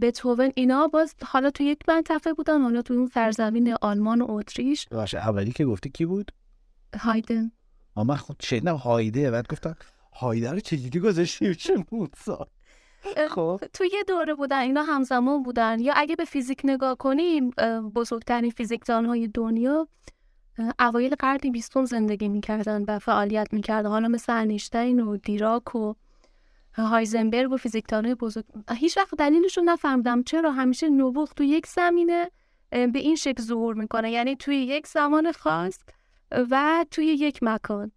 بتوون اینا باز حالا تو یک منطقه بودن حالا تو اون سرزمین آلمان و اتریش. باشه اولی که گفتی کی بود؟ هایدن. من خود شنیدم هایده بعد گفتم هایده رو چجوری گذاشتی؟ چه موزارت خب. تو یه دوره بودن اینا همزمان بودن. یا اگه به فیزیک نگاه کنیم بزرگترین فیزیکدان های دنیا اوایل قرن بیستم زندگی می‌کردن و فعالیت می‌کردن. حالا مثل انیشتین و دیراک و هایزنبرگ و فیزیکدان بزرگ. هیچ وقت دلیلش رو نفهمدم چرا؟ همیشه نوبخ تو یک زمینه به این شکل ظهور می‌کنه. یعنی توی یک زمان خاص و توی یک مکان.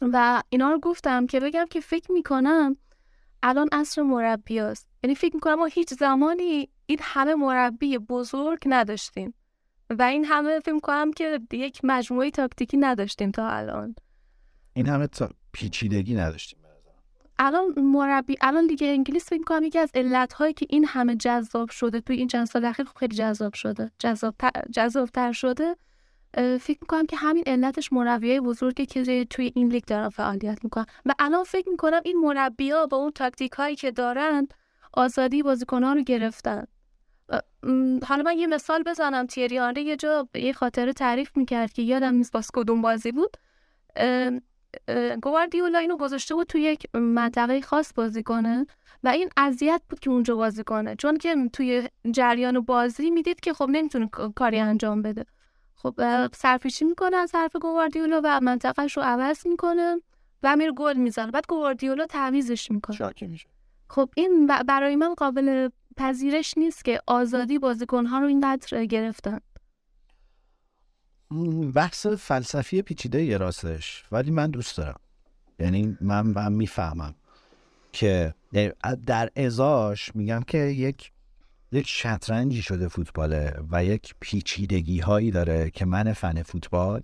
و اینا رو گفتم که بگم که فکر می‌کنم الان عصر مربی است یعنی فکر می‌کنم ما هیچ زمانی این همه مربی بزرگ نداشتیم. و این همه فکر می‌کنم که یک مجموعه تاکتیکی نداشتیم تا الان. این همه تا پیچیدگی نداشتیم الان مربی الان دیگه انگلیس فکر می‌کنم یکی از علتهایی که این همه جذاب شده توی این چند سال اخیر خیلی جذاب شده. جذاب جذابتر شده فکر می‌کنم که همین علتش مربیای بزرگی که توی این لیگ دارن فعالیت می‌کنن. و الان فکر می‌کنم این مربیا با اون تاکتیک هایی که دارن آزادی بازیکنان رو گرفتن. حالا من یه مثال بزنم. تیری آنری یه جا یه خاطره تعریف می‌کرد که یادم نیست باز کدوم بازی بود. گواردیولا اینو گذاشته بود توی یک منطقه خاص بازی کنه و این اذیت بود که اونجا بازی کنه. چون که توی جریان بازی می‌دید که خب نمی‌تونه کاری انجام بده. خب سرپیچی می‌کنه از حرف گواردیولا و منطقهش رو عوض می‌کنه و میره گل می‌زنه. بعد گواردیولا تعویزش می‌کنه. شاکی میشه. خب این برای من قابل پذیرش نیست که آزادی بازیکنها رو اینقدر گرفتن. بحث فلسفی پیچیده یه راستش ولی من دوست دارم. یعنی من, من می‌فهمم که یعنی در ازاش میگم که یک یک شطرنجی شده فوتباله و یک پیچیدگی هایی داره که من فن فوتبال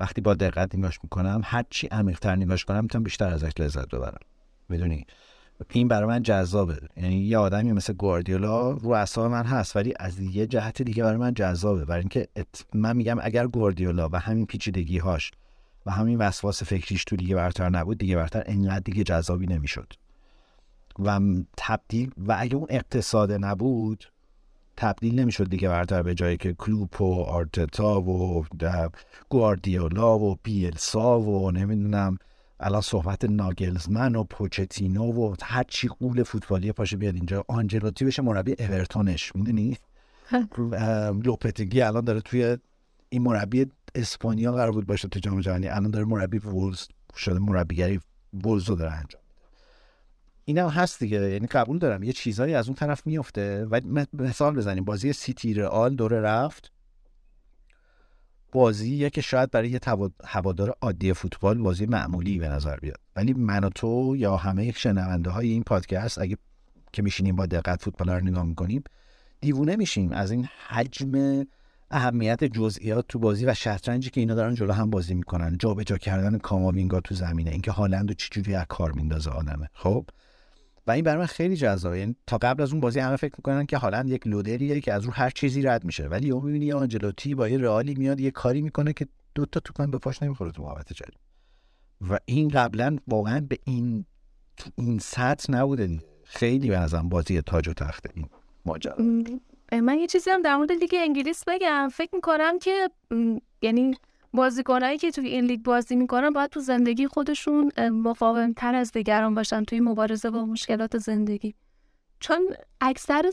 وقتی با دقت نگاش می‌کنم هرچی عمیقتر نگاش کنم می‌تونم بیشتر ازش لذت ببرم. می‌دونی؟ این برای من جذابه. یعنی یه آدمی مثل گواردیولا رو اعصاب من هست ولی از یه جهت دیگه برای من جذابه. برای اینکه من میگم اگر گواردیولا و همین پیچیدگی هاش و همین وسواس فکریش تو دیگه برتر نبود دیگه برتر اینقدر دیگه جذابی نمی‌شد. و تبدیل و اگه اون اقتصاد نبود تبدیل نمی‌شد دیگه برتر به جایی که کلوپ و آرتتا و گواردیولا و بیلسا و نمی‌دونم الان صحبت ناگلزمن و پوچتینو و هر چی قول فوتبالی پاشه بیاد اینجا آنجلوتی بشه مربی اورتونش می‌دونی؟ لوپتگی الان داره توی این مربی اسپانیا قرار بود باشه تو جام جهانی الان داره مربی وولز شده مربیگری وولز رو داره انجام این هم هست دیگه. یعنی قبول دارم. یه چیزهایی از اون طرف میفته و مثال بزنیم. بازی سیتی رئال دوره رفت. بازی که شاید برای یه هوادار عادی فوتبال بازی معمولی به نظر بیاد. ولی من و تو یا همه شنونده های این پادکست اگه که میشینیم با دقت فوتبال رو نگاه می‌کنیم دیوونه میشیم از این حجم اهمیت جزئیات تو بازی و شطرنجی که اینا دارن جلو هم بازی می‌کنن. جابجا کردن کاماوینگا تو زمینه. اینکه هالند و چجوری از کار میندازه آدمه. خب؟ و این برای من خیلی جذابه یعنی تا قبل از اون بازی همه فکر می‌کنن که هالند یک لودریه که از رو هر چیزی رد میشه ولی یهو می‌بینی آنجلوتی با یه رئالی میاد یه کاری می‌کنه که دو تا توپن به پاش نمی‌خوره تو محوطه جریمه و این قبلا واقعا به این این سطح نبوده خیلی به نظرم بازی تاج و تخت این ماجرا من یه چیزی هم در مورد لیگ انگلیس بگم فکر می‌کنم که یعنی بازیکنایی که توی این لیگ بازی می‌کنن باید تو زندگی خودشون مقاوم تر از دیگران باشن توی مبارزه با مشکلات زندگی. چون اکثر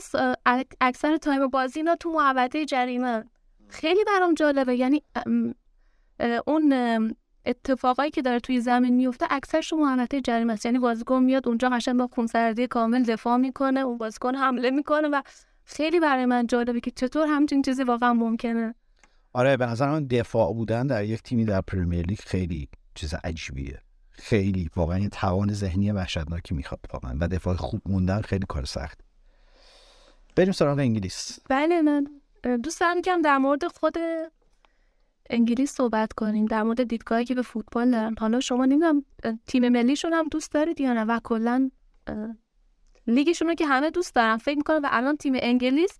اکثر تایم بازی اینا تو محوطه جریمه. خیلی برام جالبه. یعنی اون اتفاقایی که داره توی زمین میفته اکثرش تو محوطه جریمه است. یعنی بازیکن میاد اونجا قشنگ با خونسردی کامل دفاع می‌کنه اون بازیکن حمله می‌کنه و خیلی برای من جالبه که چطور همچین چیزی واقعا ممکنه. آره به نظر من دفاع بودن در یک تیمی در پرمیر لیگ خیلی چیز عجیبیه. خیلی واقعا یه توان ذهنی وحشتناکی می‌خواد واقعا و دفاع خوب موندن خیلی کار سخت. بریم سراغ انگلیس. بله من دوست دارم که در مورد خود انگلیس صحبت کنیم در مورد دیدگاهی که به فوتبال دارن. حالا شما نمی‌دونم تیم ملیشون هم دوست دارید یا نه؟ و کلا لیگشون رو که همه دوست دارن فکر می‌کنم و الان تیم انگلیس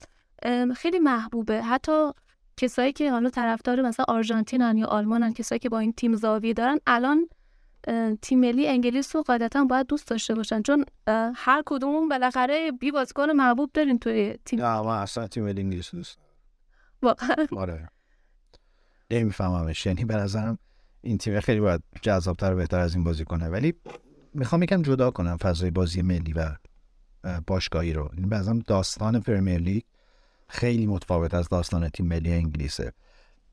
خیلی محبوبه. حتی کسایی که حالا طرفدار مثلا آرژانتینن یا آلمانن کسایی که با این تیم زاویه دارن الان تیم ملی انگلیس رو قاعدتا باید دوست داشته باشن. چون هر کدوم بالاخره بی بازیکن محبوب دارین توی تیم. نه من اصلا تیم ملی انگلیس دوست واقعا. آره. نمیفهممش. یعنی به نظرم این تیم خیلی باید جذابتر و بهتر از این بازی کنه. ولی می‌خوام یکم جدا کنم فضای بازی ملی و باشگاهی رو. این به داستان پرمیر لیگ خیلی متفاوت از داستان تیم ملی انگلیسه.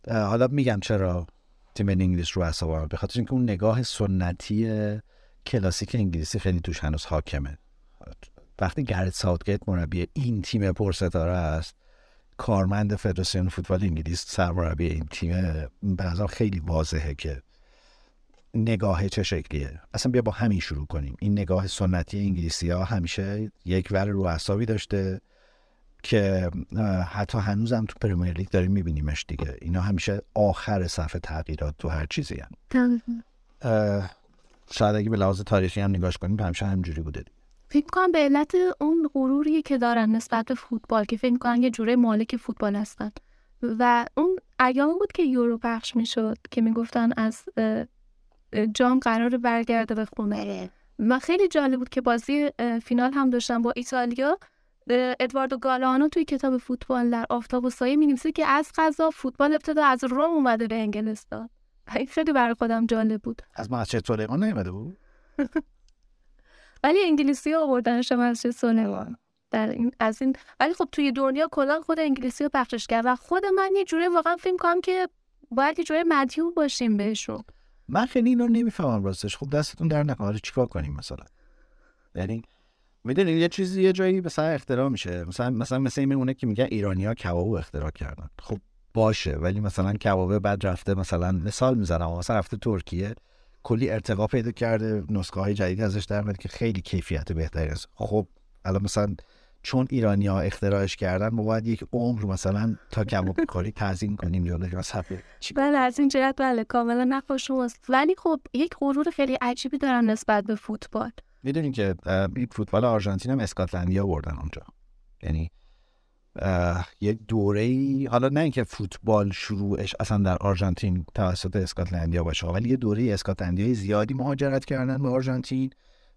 حالا میگم چرا تیم ملی انگلیس رو اعصابم به خاطر اینکه اون نگاه سنتی کلاسیک انگلیسی خیلی توش هنوز حاکمه. وقتی گرت ساوتگیت مربی این تیم پرستاره است کارمند فدراسیون فوتبال انگلیس سرمربی این تیم به نظر خیلی واضحه که نگاه چه شکلیه. اصلا بیا با همین شروع کنیم. این نگاه سنتی انگلیسی ها همیشه یک ور رو اعصابی داشته که حتی هنوزم تو پرمیر لیگ داریم میبینیمش دیگه. اینا همیشه آخر صفحه تغییرات تو هر چیزی هم. شاید اگه به لحاظ تاریخی هم نگاش کنیم همیشه همجوری بوده فکر کنم به علت اون غروری که دارن نسبت به فوتبال که فکر کنم یه جوره مالک فوتبال هستن. و اون ایام بود که یورو پخش می‌شد که می‌گفتن از جام قرار برگرده به خونه. و خیلی جالب بود که بازی فینال هم داشتن با ایتالیا. ادواردو گالانو توی کتاب فوتبال در آفتاب و سایه می که از قضا فوتبال ابتدا از روم اومده به انگلستان. این خیلی برای خودم جالب بود. از مسجد سلیمان نیومده بود؟ ولی انگلیسی ها آوردنش مسجد سلیمان در این از این ولی خب توی دنیا کلا خود انگلیسی رو پخشش کرد و خود من یه جوری واقعا فیلم کنم که باید یه جوری مدیون باشیم بهشون. من خیلی اینو نمی‌فهمم راستش. خب دستتون در نکنه. چیکار کنیم مثلا؟ یعنی می‌دونی یه چیزی یه جایی مثلا اختراع میشه. مثلا مثلا مثل این میمونه که میگن ایرانیا کبابو اختراع کردن. خب باشه ولی مثلا کبابه بعد رفته مثلا مثال می‌زنم مثلا رفته ترکیه کلی ارتقا پیدا کرده نسخه های جدید ازش در که خیلی کیفیت بهتری است. خب الان مثلا چون ایرانی ها اختراعش کردن ما باید یک عمر مثلا تا کباب کاری تعظیم کنیم یا مثلا بله از این جهت بله کاملا نقاش ولی خب یک غرور خیلی عجیبی دارن نسبت به فوتبال. می‌دونین که فوتبال آرژانتین هم اسکاتلندیا بردن اونجا. یعنی یه دوره ای حالا نه اینکه فوتبال شروعش اصلا در آرژانتین توسط اسکاتلندیا باشه ولی یه دوره اسکاتلندیای زیادی مهاجرت کردن به آرژانتین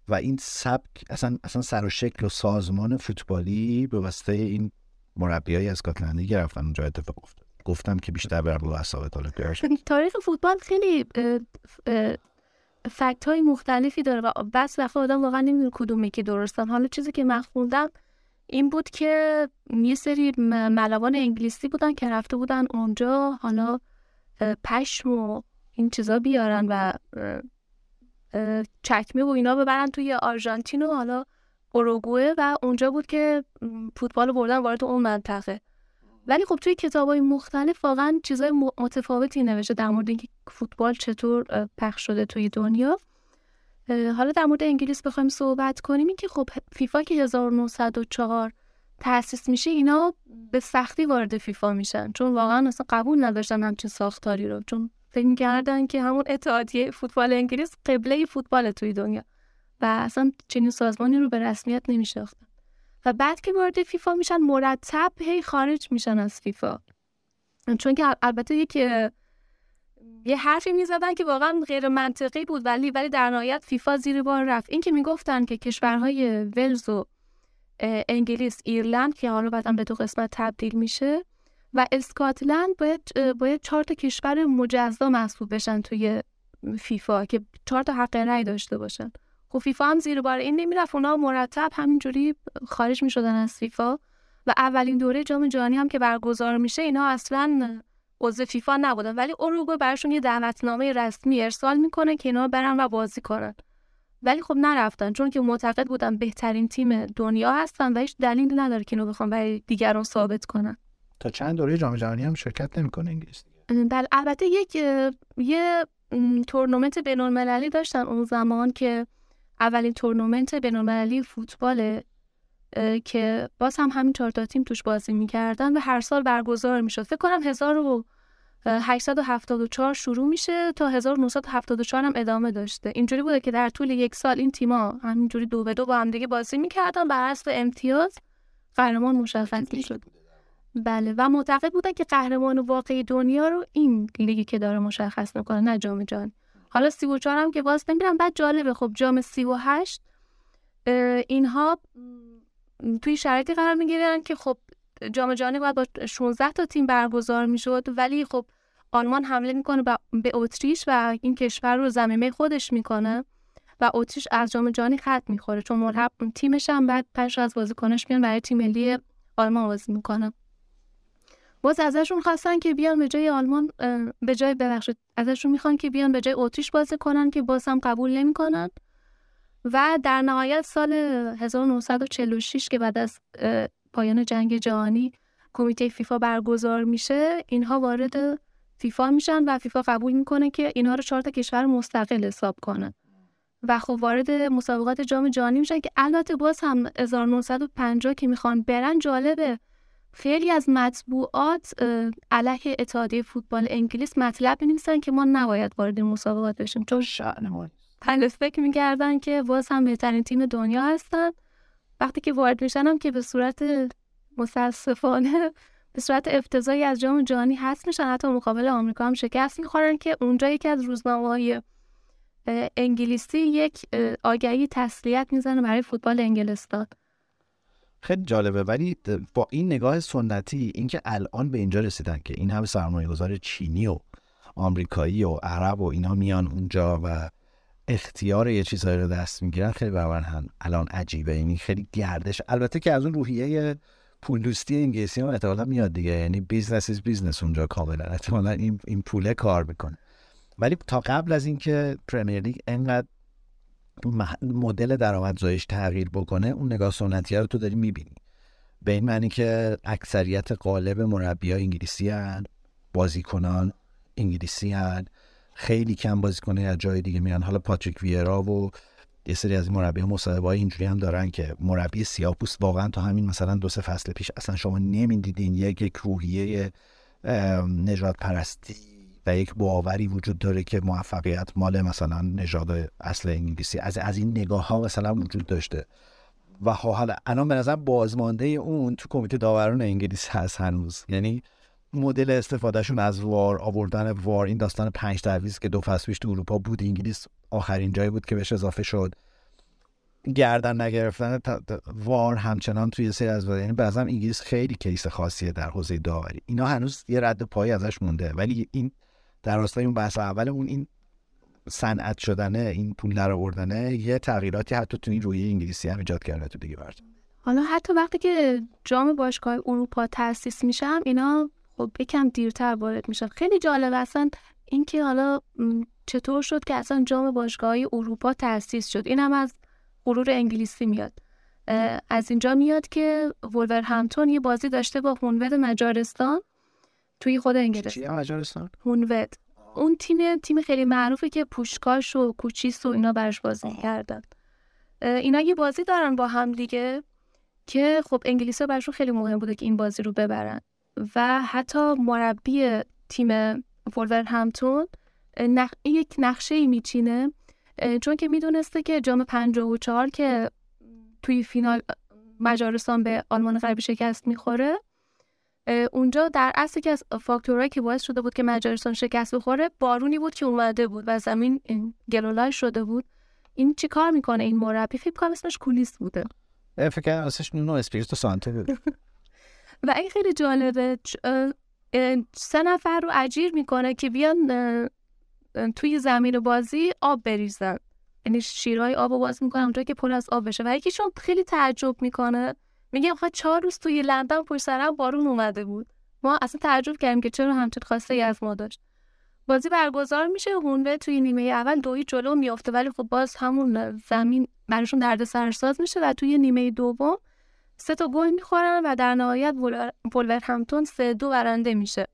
و این سبک اصلا اصلا سر و شکل و سازمان فوتبالی به واسطه این مربیای اسکاتلندی گرفتن اونجا اتفاق افتاد. گفتم که بیشتر بر رو اعصابت تاریخ فوتبال خیلی فکت های مختلفی داره و بس وقت آدم واقعا نمی‌دونه کدومی که درستن. حالا چیزی که من خوندم این بود که یه سری ملوان انگلیسی بودن که رفته بودن اونجا حالا پشم و این چیزا بیارن و چکمه و اینا ببرن توی آرژانتین و حالا اوروگوئه و اونجا بود که فوتبال بردن وارد اون منطقه. ولی خب توی کتاب های مختلف واقعا چیزای متفاوتی نوشته در مورد اینکه فوتبال چطور پخش شده توی دنیا. حالا در مورد انگلیس بخوایم صحبت کنیم. این که خب فیفا که 1904 تأسیس میشه اینا به سختی وارد فیفا میشن. چون واقعا اصلا قبول نداشتن همچین ساختاری رو. چون فکر کردن که همون اتحادیه فوتبال انگلیس قبله فوتبال توی دنیا. و اصلا چنین سازمانی رو به رسمیت نمیشناختن. و بعد که وارد فیفا میشن مرتب هی خارج میشن از فیفا. چون که البته یک یه حرفی می‌زدن که واقعا غیر منطقی بود ولی ولی در نهایت فیفا زیر بار رفت. این که می‌گفتن که کشورهای ولز و انگلیس ایرلند که حالا بعدا به دو قسمت تبدیل میشه و اسکاتلند باید باید چهار تا کشور مجزا محسوب بشن توی فیفا که چهار تا حق رأی داشته باشن. خب فیفا هم زیر بار این نمی‌رفت اونا مرتب همینجوری خارج می‌شدن از فیفا و اولین دوره جام جهانی هم که برگزار میشه اینا اصلا عضو فیفا نبودن. ولی اروگوئه براشون یه دعوتنامه رسمی ارسال می‌کنه که اینا برن و بازی کنن. ولی خب نرفتن چون که معتقد بودن بهترین تیم دنیا هستن و هیچ دلیلی نداره که اینو بخوام برای دیگران ثابت کنن. تا چند دوره جام جهانی هم شرکت نمی‌کنه انگلیس؟ بله البته یک یه تورنمنت بین‌المللی داشتن اون زمان که اولین تورنمنت بین‌المللی فوتبال که باز هم همین چهار تا تیم توش بازی می‌کردن و هر سال برگزار می‌شد. فکر کنم 1874 شروع میشه تا 1974 هم ادامه داشته. اینجوری بوده که در طول یک سال این تیما همینجوری دو به دو با هم دیگه بازی می‌کردن بر حسب امتیاز. قهرمان مشخص می‌شد. بله و معتقد بودن که قهرمان واقعی دنیا رو این لیگی که داره مشخص می‌کنه نه جام جهانی. حالا 34 هم که باز نمیرم بعد جالبه. خب جام 38 اینها توی شرایطی قرار می‌گیرن که خب جام جهانی باید با 16 تا تیم برگزار می‌شد ولی خب آلمان حمله می‌کنه به اتریش و این کشور رو زمینه خودش می‌کنه و اتریش از جام جهانی خط می‌خوره. چون ملحق تیمش هم بعد پنج از بازیکنش میان برای تیم ملی آلمان بازی می‌کنه. باز ازشون خواستن که بیان به جای آلمان به جای ببخشید ازشون می‌خوان که بیان به جای اتریش بازی کنن که باز هم قبول نمی‌کنن. و در نهایت سال 1946 که بعد از پایان جنگ جهانی کمیته فیفا برگزار میشه اینها وارد فیفا میشن و فیفا قبول می‌کنه که اینها رو چهار تا کشور مستقل حساب کنه و خب وارد مسابقات جام جهانی میشن که البته باز هم 1950 که می‌خوان برن جالبه. خیلی از مطبوعات علیه اتحادیه فوتبال انگلیس مطلب بنویسن که ما نباید وارد مسابقات بشیم. چون شأن ما فکر می‌کردن که باز هم بهترین تیم دنیا هستن. وقتی که وارد میشن هم که به صورت متاسفانه به صورت افتضاحی از جام جهانی هست میشن. حتی مقابل آمریکا هم شکست می‌خورن که اونجا یکی از روزنامه های انگلیسی یک آگهی تسلیت می‌زنه برای فوتبال انگلستان. خیلی جالبه. ولی با این نگاه سنتی اینکه الان به اینجا رسیدن که این همه سرمایه گذار چینی و آمریکایی و عرب و اینا میان اونجا و اختیار یه چیزهایی رو دست می‌گیرن خیلی برای هم الان عجیبه. یعنی خیلی گردش. البته که از اون روحیه پولدوستی انگلیسی هم احتمالا میاد دیگه. یعنی business is business اونجا کاملا. احتمالا این این پوله کار می‌کنه. ولی تا قبل از اینکه پرمیر لیگ انقدر مدل درآمدزاییش تغییر بکنه اون نگاه سنتی رو تو داری می‌بینی. به این معنی که اکثریت قالب مربی ها انگلیسی هن بازیکنان انگلیسی هن خیلی کم بازیکنه از جای دیگه میان. حالا پاتریک ویرا و یه سری از مربی مصاحبه های اینجوری هم دارن که مربی سیاپوس واقعا تا همین مثلا دو سه فصل پیش اصلا شما نمی‌دیدین یک یک روحیه نجات پرستی و یک باوری وجود داره که موفقیت مال مثلا نژاد اصل انگلیسی. از از این نگاه ها مثلا وجود داشته. و حالا الان به نظر بازمانده اون تو کمیته داوران انگلیس هست هنوز. یعنی مدل استفادهشون از وار آوردن وار این داستان پنج تعویض که دو فصل پیش تو اروپا بود انگلیس آخرین جایی بود که بهش اضافه شد. گردن نگرفتن وار همچنان توی سری از یعنی بعضا انگلیس خیلی کیس خاصیه در حوزه داوری. اینا هنوز یه رد پایی ازش مونده. ولی این در راستای اون بحث اول اون این صنعت شدنه این پول در آوردنه یه تغییراتی حتی تو این روی انگلیسی هم ایجاد کرده تو دیگه برد حالا حتی وقتی که جام باشگاه اروپا تاسیس میشم اینا خب یکم دیرتر وارد میشن. خیلی جالب اصلا اینکه حالا چطور شد که اصلا جام باشگاه اروپا تاسیس شد؟ این هم از غرور انگلیسی میاد. از اینجا میاد که وولور همتون یه بازی داشته با هونود مجارستان. توی خود انگلیس چیه مجارستان؟ هونود اون تیم تیم خیلی معروفه که پوشکاش و کوچیس و اینا برش بازی کردن اینا یه بازی دارن با هم دیگه که خب انگلیسی ها برشون خیلی مهم بوده که این بازی رو ببرن. و حتی مربی تیم فولور همتون نخ... یک نقشه ای میچینه چون که می‌دونسته که جام 54 که توی فینال مجارستان به آلمان غربی شکست می‌خوره اونجا در اصل که از فاکتورهایی که باعث شده بود که مجارستان شکست بخوره بارونی بود که اومده بود و زمین گلولای شده بود. این چی کار می‌کنه این مربی؟ فکر کنم اسمش کولیس بوده. فکر اسمش نونو اسپیریتو سانته بود و این خیلی جالبه. سه نفر رو اجیر می‌کنه که بیان توی زمین بازی آب بریزن. یعنی شیرهای آب باز می‌کنن اونجا که پر از آب بشه. و یکیشون خیلی تعجب می‌کنه. میگه آخه چهار روز توی لندن پشت سرم بارون اومده بود. ما اصلا تعجب کردیم که چرا همچین خواسته ای از ما داشت. بازی برگزار میشه هونوه توی نیمه اول دوی جلو میافته ولی خب باز همون زمین براشون درد سرساز میشه و توی نیمه دوم سه تا گل می‌خورن و در نهایت ولور همتون سه دو برنده میشه.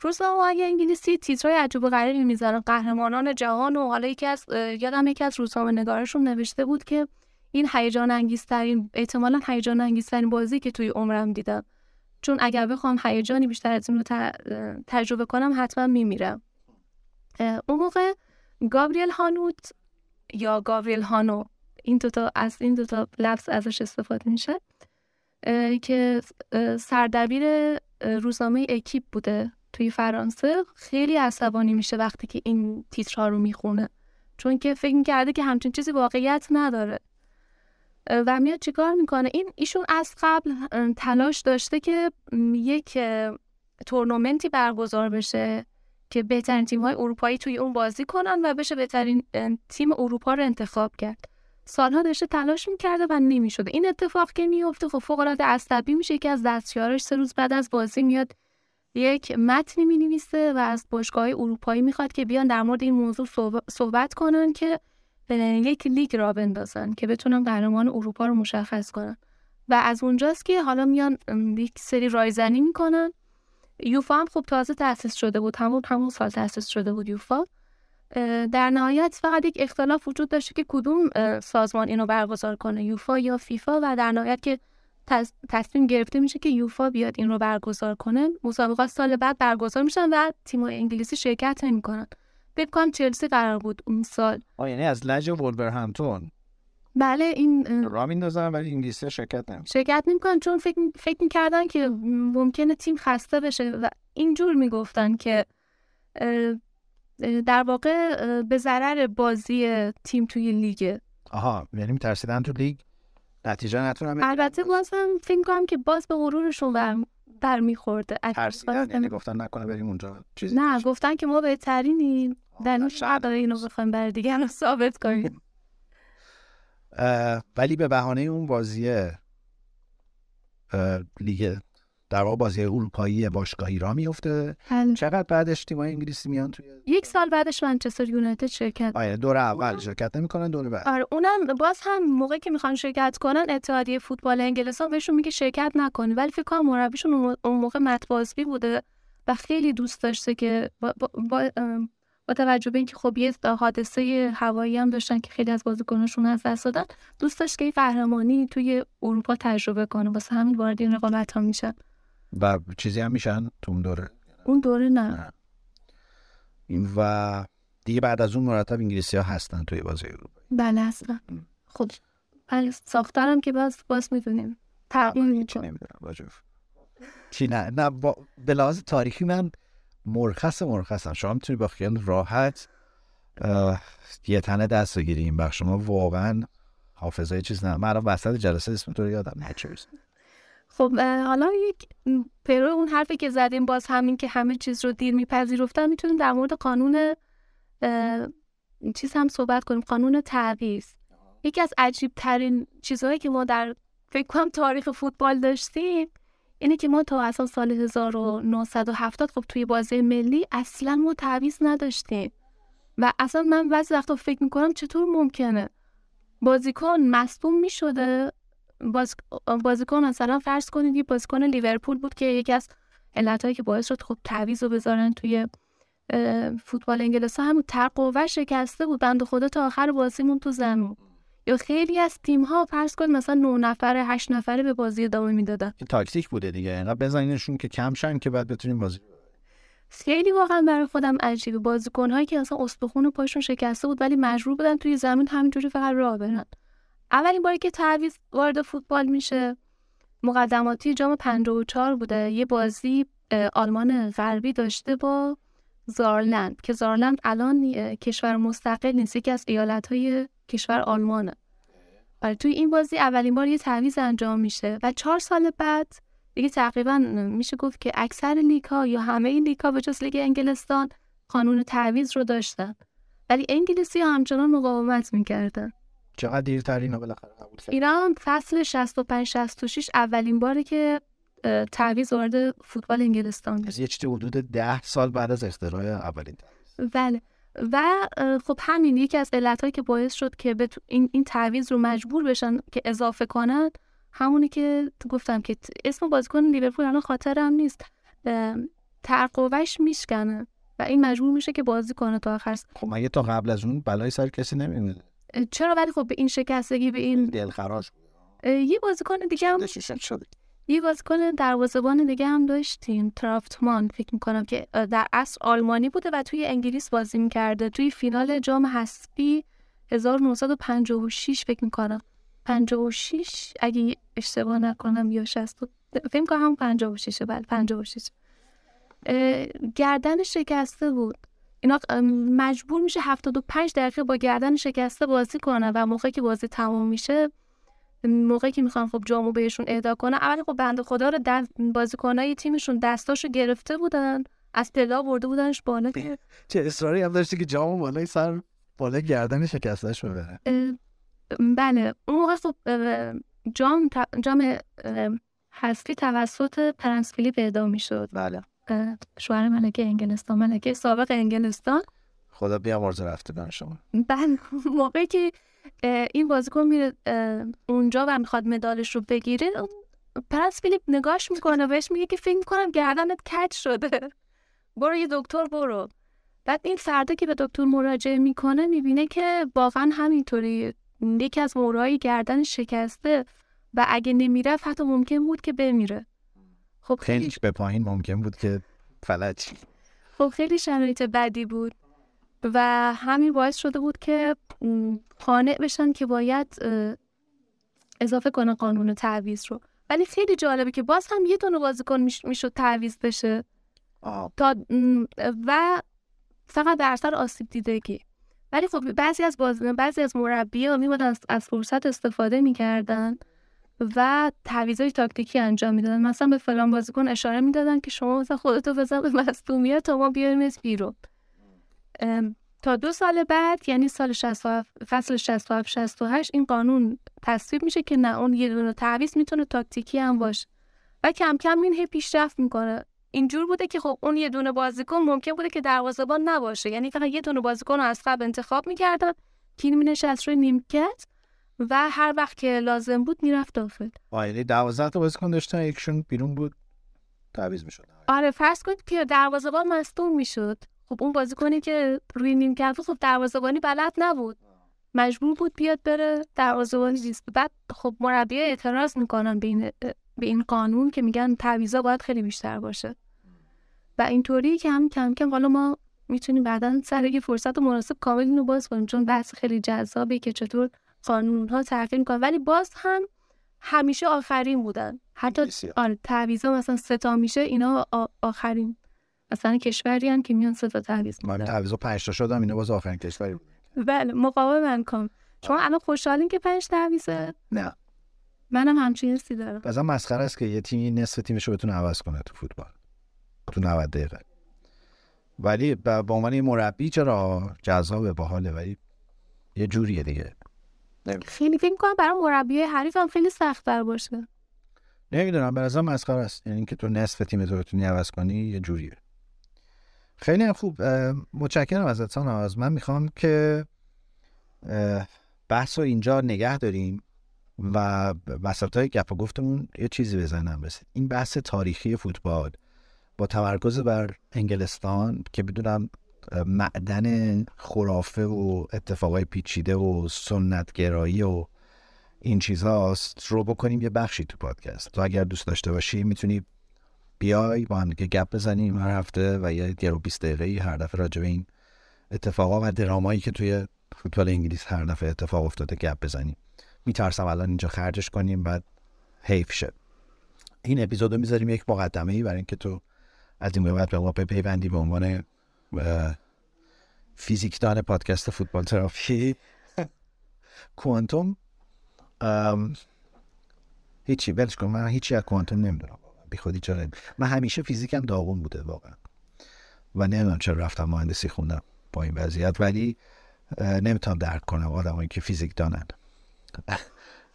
روزنامه انگلیسی تیترهای عجوب و غریبی می‌ذارن. قهرمانان جهان و حالا یکی از یادم یکی از روزنامه نگارشون نوشته بود که این هیجان انگیزترین احتمالا هیجان انگیزترین بازی که توی عمرم دیدم. چون اگر بخوام هیجانی بیشتر از این رو تجربه کنم حتما میمیرم. اون موقع گابریل هانوت یا گابریل هانو این دوتا از این دوتا لفظ ازش استفاده میشه که سردبیر روزنامه اکیپ بوده توی فرانسه. خیلی عصبانی میشه وقتی که این تیترها رو می‌خونه. چون که فکر می‌کرده که همچین چیزی واقعیت نداره. و میاد چیکار می‌کنه؟ این ایشون از قبل تلاش داشته که یک تورنمنتی برگزار بشه که بهترین تیم های اروپایی توی اون بازی کنن و بشه بهترین تیم اروپا رو انتخاب کرد. سالها داشته تلاش می‌کرده و نمی‌شده این اتفاق که میفته خب فوق العاده عصبی میشه که از دستیارش سه روز بعد از بازی میاد یک متنی می نویسه و از باشگاه اروپایی می‌خواد که بیان در مورد این موضوع صحبت کنن که یک لیگ را بندازن که بتونن قهرمان اروپا رو مشخص کنن. و از اونجاست که حالا میان یک سری رایزنی می‌کنن. یوفا هم خب تازه تاسیس شده بود. همون همون سال تاسیس شده بود یوفا. در نهایت فقط یک اختلاف وجود داشته که کدوم سازمان اینو برگزار کنه یوفا یا فیفا؟ و در نهایت که تصمیم گرفته میشه که یوفا بیاد این رو برگزار کنه. مسابقات سال بعد برگزار میشن و تیم انگلیسی شرکت نمی‌کنن. فکر کنم چلسی قرار بود اون سال. آه یعنی از لج همتون بله این را میندازن ولی انگلیسی شرکت نمی‌کنن شرکت نمی‌کنن چون فکر فکر می‌کردن که ممکنه تیم خسته بشه و اینجور می‌گفتن که در واقع به ضرر بازی تیم توی لیگ. آها یعنی میترسیدن تو لیگ؟ نتیجه نتونم البته بازم فکر کنم که باز به غرورشون بر برمیخورده. ترسیدن یعنی گفتن نکنه بریم اونجا. چیزی نه گفتن که ما بهترینیم. در نوش داره اینو بخوایم برای دیگه ثابت کنیم. ولی به بهانه اون بازی لیگ در واقع بازی اروپایی باشگاهی را میفته بله. چقدر بعدش تیمای انگلیسی میان توی یک سال بعدش منچستر یونایتد شرکت آیا دور اول شرکت نمی‌کنن دور بعد. آره اونم باز هم موقعی که می‌خوان شرکت کنن اتحادیه فوتبال انگلستان بهشون میگه شرکت نکنی ولی فکر کنم مربیشون اون مو- اون موقع متبازبی بوده و خیلی دوست داشته که با, با, با توجه به اینکه خب یه حادثه هوایی هم داشتن که خیلی از بازیکناشون از دست دادن دوست داشت که این قهرمانی توی اروپا تجربه کنه. واسه همین وارد این رقابت ها میشن. و چیزی هم میشن تو اون دوره؟ اون دوره نه. این و دیگه بعد از اون مرتب انگلیسی ها هستن توی بازی اروپا بله اصلا خب بله ساختارم که باز باز می‌دونیم. نمی‌دونم به- چی نه؟ نه با... به لحاظ تاریخی من مرخص مرخصم. شما می‌تونی با خیال راحت یه تنه دست این بخش ما واقعا حافظه چیز نه. من الان وسط جلسه اسم تو یادم نچرز خب اه، حالا یک پرو اون حرفی که زدیم باز همین که همه چیز رو دیر میپذیرفتن می‌تونیم در مورد قانون چیز هم صحبت کنیم. قانون تعویض. یکی از عجیب ترین چیزهایی که ما در فکر کنم تاریخ فوتبال داشتیم اینه که ما تا اصلا سال 1970 خب توی بازی ملی اصلا ما تعویض نداشتیم. و اصلا من بعضی وقتا فکر می‌کنم چطور ممکنه؟ بازیکن مصدوم می‌شده. باز... بازیکن مثلا فرض کنید یه بازیکن لیورپول بود که یکی از علتهایی که باعث شد خب تعویض رو بذارن توی فوتبال انگلستان همون تر قوه شکسته بود. بند خدا تا آخر بازیمون تو زمین. یا خیلی از تیم ها فرض کن مثلا نه نفره هشت نفره به بازی ادامه می‌دادن. این تاکتیک بوده دیگه. اینقدر بزنینشون که کم شن که بعد بتونیم بازی خیلی واقعا برای خودم عجیبه. بازیکن هایی که اصلا استخون پاشون شکسته بود ولی مجبور بودن توی زمین همینجوری فقط راه برن. اولین باری که تعویض وارد فوتبال میشه مقدماتی جام 54 بوده. یه بازی آلمان غربی داشته با زارلند که زارلند الان کشور مستقل نیست. یکی از ایالت های کشور آلمانه. آره توی این بازی اولین بار یه تعویض انجام میشه و چهار سال بعد دیگه تقریبا میشه گفت که اکثر لیگ ها یا همه این لیگ ها به جز لیگ انگلستان قانون تعویض رو داشتن. ولی انگلیسی ها همچنان مقاومت می‌کردن چقدر دیرتر اینا بالاخره قبول کرد. ایران فصل 65 66 اولین باره که تعویض وارد فوتبال انگلستان از یه چیزی حدود ده سال بعد از اختراع اولین تعویض. بله. و خب همین یکی از علتهایی که باعث شد که بتو- این این تعویض رو مجبور بشن که اضافه کنن همونی که تو گفتم که اسم بازیکن لیورپول الان خاطرم نیست. ترقوش میشکنه و این مجبور میشه که بازی کنه تا آخر خب مگه تا قبل از اون بلای سر کسی نمیمونه چرا؟ ولی خب به این شکستگی به این دلخراش یه بازیکن دیگه هم شده. یه بازیکن دروازه‌بان دیگه هم داشتیم ترافتمان. فکر می‌کنم که در اصل آلمانی بوده و توی انگلیس بازی می‌کرده. توی فینال جام حذفی 1956 فکر می‌کنم. 56 اگه اشتباه نکنم یا 60 فکر می‌کنم هم 56 بله 56 اه، گردن شکسته بود. اینا مجبور میشه 75 دقیقه با گردن شکسته بازی کنه و موقعی که بازی تموم میشه موقعی که می‌خوان خب جامو بهشون اهدا کنه اول خب بنده خدا رو دست بازیکنای تیمشون دستاشو گرفته بودن از پلا برده بودنش بالا که چه اصراری هم داشتی که جامو بالای سر بالای گردن شکستش ببره؟ بله اون موقع خب جام جام حذفی توسط پرنس فیلیپ اهدا می‌شد. بله. شوهر ملکه انگلستان ملکه سابق انگلستان. خدا بیامرز رفتگان شما. بعد موقعی که این بازیکن میره اونجا و می‌خواد مدالش رو بگیره. پرنس فیلیپ نگاش می‌کنه بهش میگه که فکر می‌کنم گردنت کج شده. برو یه دکتر برو. بعد این فردا که به دکتر مراجعه می‌کنه می‌بینه که واقعا همینطوری. یکی از مورای گردن شکسته و اگه نمی‌رفت حتی ممکن بود که بمیره. خب خیلی به پایین ممکن بود که فلج. خب خیلی شرایط بدی بود. و همین باعث شده بود که قانع بشن که باید اضافه کنه قانون تعویض رو. ولی خیلی جالبه که باز هم یه دونه بازیکن میش- می‌شد تعویض بشه. آه، تا و فقط در اثر آسیب دیدگی. ولی خب بعضی از باز... بعضی از مربی ها میبودن از... از فرصت استفاده می‌کردن و تعویضای تاکتیکی انجام می‌دادن. مثلا به فلان بازیکن اشاره می‌دادن که شما مثلا خودتو بزن به مصدومیت تا ما بیاریمت بیرون. تا دو سال بعد یعنی سال 67 فصل 67 68 این قانون تصویب میشه که نه اون یه دونه تعویض می‌تونه تاکتیکی هم باشه. و کم کم این هی پیشرفت می‌کنه. اینجور بوده که خب اون یه دونه بازیکن ممکن بوده که دروازه‌بان نباشه. یعنی فقط یه دونه بازیکن رو از قبل انتخاب می‌کردن. که این مینشست روی نیمکت و هر وقت که لازم بود می‌رفت داخل. یعنی 12 تا بازیکن داشتن یکشون بیرون بود تعویض می‌شد. آره فرض کنید که دروازه‌بان مصدوم می‌شد. خب اون بازیکنی که روی نیمکت بود خب دروازه‌بانی بلد نبود. مجبور بود بیاد بره دروازه‌بانی زیست بعد خب مربی اعتراض می‌کنن به این به این قانون که میگن تعویضا باید خیلی بیشتر باشه. و اینطوری که هم کم کم حالا ما می‌تونیم بعدا سر یه فرصت مناسب کامل اینو باز کنیم. چون بحث خیلی جذابه که چطور قانون ها تغییر می‌کنن ولی باز هم همیشه آخرین بودن. حتی آره تعویضا مثلا سه تا میشه اینا آخرین مثلا کشوری هم که میان سه تا تعویض می‌کنن تعویضا 5 تا شدم اینا باز آخرین کشوری بود. بله مقاوم من کن چون الان خوشحالین که پنج تعویضه؟ نه. منم همچین حسی دارم. مثلا مسخره است که یه تیمی نصف تیمش رو بتونه عوض کنه تو فوتبال تو 90 دقیقه. ولی به عنوان مربی چرا جذاب باحاله ولی یه جوریه دیگه. خیلی فکر کنم برای مربی حریف هم خیلی سخت تر باشه. نمی‌دونم به نظرم مسخره است. یعنی اینکه تو نصف تیم تو بتونی عوض کنی یه جوریه. خیلی خوب. متشکرم ازت ساناز من می‌خوام که بحث رو اینجا نگه داریم و وسط های گپ و گفتمون یه چیزی بزنم. رسید این بحث تاریخی فوتبال با تمرکز بر انگلستان که بدونم معدن خرافه و اتفاقای پیچیده و سنتگرایی و این چیزهاست. رو بکنیم یه بخشی تو پادکست. تو اگر دوست داشته باشی می‌تونی بیای با هم دیگه گپ بزنیم هر هفته و یه گرو 20 دقیقه هر دفعه راجع به این اتفاقا و درامایی که توی فوتبال انگلیس هر دفعه اتفاق افتاده گپ بزنیم. میترسم الان اینجا خرجش کنیم بعد حیف شه. این اپیزود رو می‌ذاریم یک مقدمه ای برای اینکه تو از این بعد به ما پیوندی به عنوان فیزیکدان پادکست فوتبال تراپی کوانتوم هیچی ولش کن من هیچی از کوانتوم نمی‌دونم. بی خودی چرا من همیشه فیزیکم داغون بوده واقعا. و نمی‌دونم چرا رفتم مهندسی خوندم با این وضعیت ولی نمی‌تونم درک کنم آدمایی که فیزیک دانن.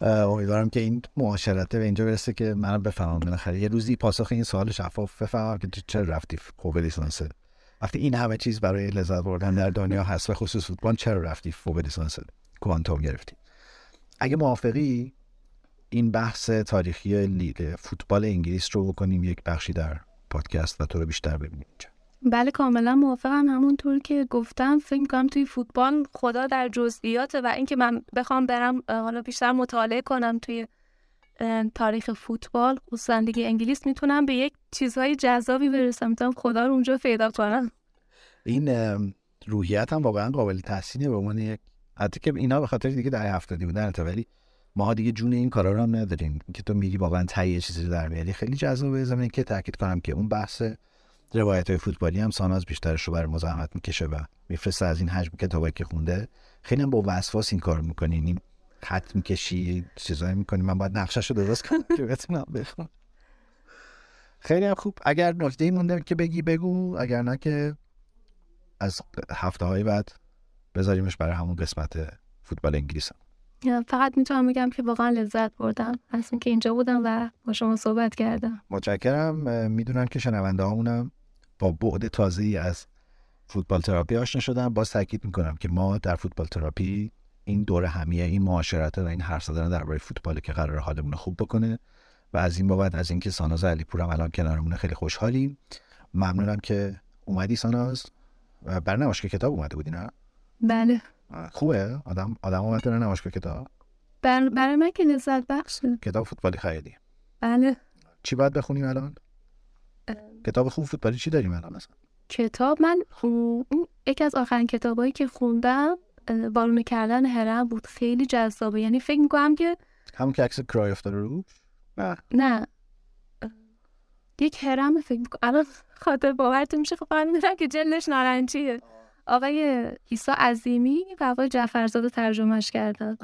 امیدوارم که این معاشرته به اینجا برسه که منم بفهمم. بالاخره یه روزی پاسخ این سوال شفاف بفهمم که چرا رفتی فوق لیسانس. وقتی این همه چیز برای لذت بردن در دنیا هست و خصوص فوتبال چرا رفتی فوق لیسانس؟ کوانتوم گرفتی. اگه موافقی این بحث تاریخی لیگ فوتبال انگلیس رو بکنیم یک بخشی در پادکست و تو رو بیشتر ببینیم بله کاملا موافقم. همونطور که گفتم فکر کنم توی فوتبال خدا در جزئیات و اینکه من بخوام برم حالا بیشتر مطالعه کنم توی تاریخ فوتبال خصوصا لیگ انگلیس می‌تونم به یک چیزهای جذابی برسم. می‌تونم خدا رو اونجا پیدا کنم. این روحیت هم واقعا قابل تحسینه. به عنوان یک حتی که اینا به خاطر دیگه در هفتادی بودن ولی ما دیگه جون این کارا رو هم نداریم که تو میگی واقعا تهیه چیزی در میاری. خیلی جذابه. زمین که تاکید کنم که اون بحث روایت های فوتبالی هم ساناز بیشترش رو بر مزاحمت می‌کشه و میفرسته از این حجم کتابایی که خونده. خیلی هم با وسواس این کار می‌کنین این خط می‌کشی چیزایی می‌کنی. من باید نقشش رو درست کنم که بتونم بخونم. خیلی هم خوب. اگر نکته مونده که بگی بگو. اگر نه که از هفته های بعد بذاریمش برای همون قسمت فوتبال انگلیس هم. فقط می‌تونم بگم که واقعا لذت بردم از اینکه اینجا بودم و با شما صحبت کردم. متشکرم. می‌دونم که شنونده همونم با بعد تازه ای از فوتبال تراپی آشنا شدم باز تاکید می‌کنم که ما در فوتبال تراپی این دور همیه این معاشرت و این حرف زدن درباره فوتبال که قرار حالمون خوب بکنه و از این بابت از اینکه ساناز علی پورم الان کنارمون خیلی خوشحالیم. ممنونم که اومدی ساناز. و بر نمایشگاه کتاب اومده بودی نه؟ بله. خوبه. آدم آدم اومد در نمایشگاه کتاب بر... برای من که لذت بخشه. کتاب فوتبالی خریدی. بله. چی باید بخونیم الان؟ کتاب خوب فوتبالی چی داریم الان مثلا؟ کتاب من یکی از آخرین کتابایی که خوندم بارون کردن هرم بود. خیلی جذابه. یعنی فکر می‌کنم که همون که عکس کرای افتاده رو نه. نه. یک هرم فکر می‌کنم. الان خاطر باورت میشه. خب که جلش نارنجیه. آقای عیسی عظیمی و آقای جعفرزاده ترجمهش کردن.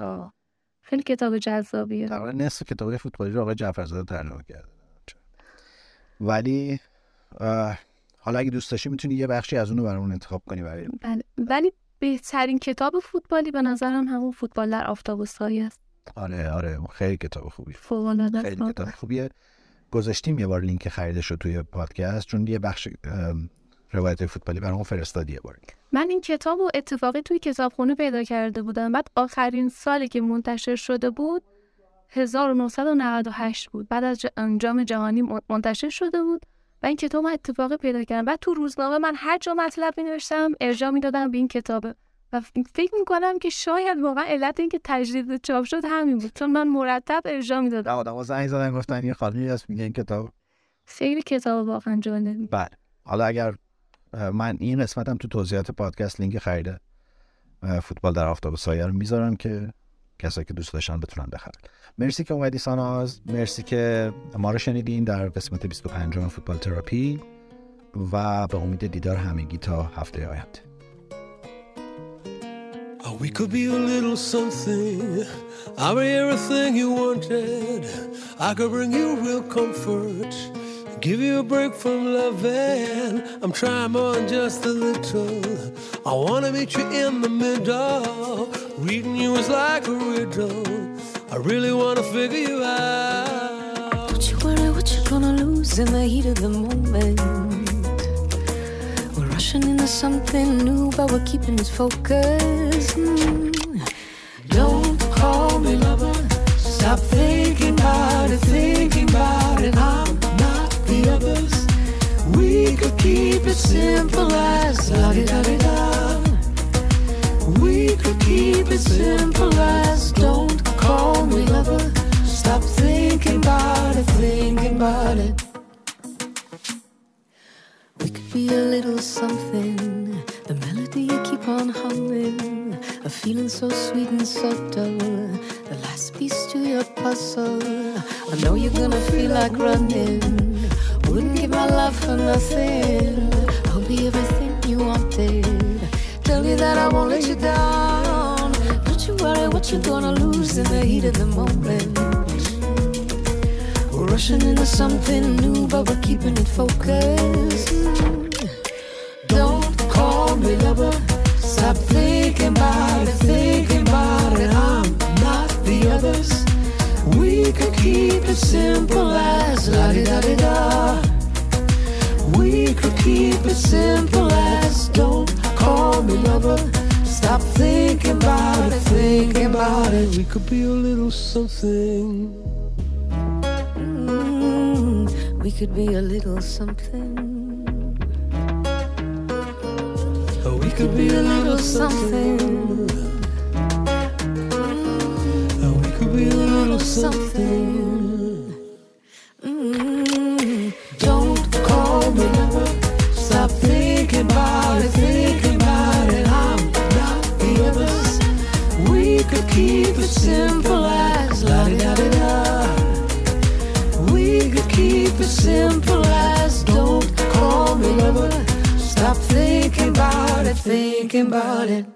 خیلی کتاب جذابیه. تقریبا نصف کتاب فوتبالی رو آقای جعفرزاده ترجمه کرده. ولی حالا اگه دوست داشتی می‌تونی یه بخشی از اونو برامون انتخاب کنی برای بله. ولی بهترین کتاب فوتبالی به نظرم همون فوتبال در آفتاب و سایه است. آره آره. خیلی کتاب خوبی. فوق خیلی کتاب خوبیه. گذاشتیم یه بار لینک خریدش رو توی پادکست چون یه بخش روایت فوتبالی برام فرستادی یه بار. من این کتاب رو اتفاقی توی کتابخونه پیدا کرده بودم. بعد آخرین سالی که منتشر شده بود 1998 بود. بعد از جام جهانی منتشر شده بود و این کتاب من اتفاقی پیدا کردم. بعد تو روزنامه من هر جا مطلب می نوشتم ارجاع می دادم به این کتابه. و فکر می‌کنم که شاید واقعا علت اینکه تجدید چاپ شد همین بود. چون من مرتب ارجاع می‌دادم. آدم زنگ زدن گفتن یه خالی هست میگه این کتاب خیلی کتاب واقعا جالبی بله. حالا اگر من این قسمتم تو توضیحات پادکست لینک خریده فوتبال در آفتاب سایه رو می‌ذارم که کسایی که دوست داشتن بتونن بخرن مرسی که اومدی ساناز مرسی که ما رو شنیدین در قسمت 25 فوتبال تراپی و به امید دیدار همگی تا هفته آینده Oh, we could be a little something. Be everything you wanted. I could bring you real comfort. Give you a break from loving. I'm trying more than just a little. I wanna meet you in the middle. Reading you is like a riddle. I really wanna figure you out. Don't you worry what you're gonna lose in the heat of the moment We're rushing into something new, but we're keeping it focused. Mm. Don't call me lover. Stop thinking about it, thinking about it. I'm others. We could keep it simple as la di da di da. We could keep it simple as don't call me lover. Stop thinking about it, thinking about it We could be a little something. The melody you keep on humming, a feeling so sweet and subtle. The last piece to your puzzle. I know you're gonna feel like running. Wouldn't give my love for nothing. I'll be everything you wanted. Tell you that I won't let you down. Don't you worry what you're gonna lose in the heat of the moment. We're rushing into something new, but we're keeping it focused Don't call me lover. Stop thinking about it, thinking about it. I'm not the others. We could keep it simple as la di da di da. We could keep it simple as don't call me lover. Stop thinking about it, thinking about it. We could be a little something. Mm, we could be a little something. We could be a little something. Could little something. Mm-hmm. Don't call me. Stop thinking about it, thinking about it. I'm not the others. We could keep it simple as la da da da. We could keep it simple as don't call me lover. Stop thinking about it, thinking about it.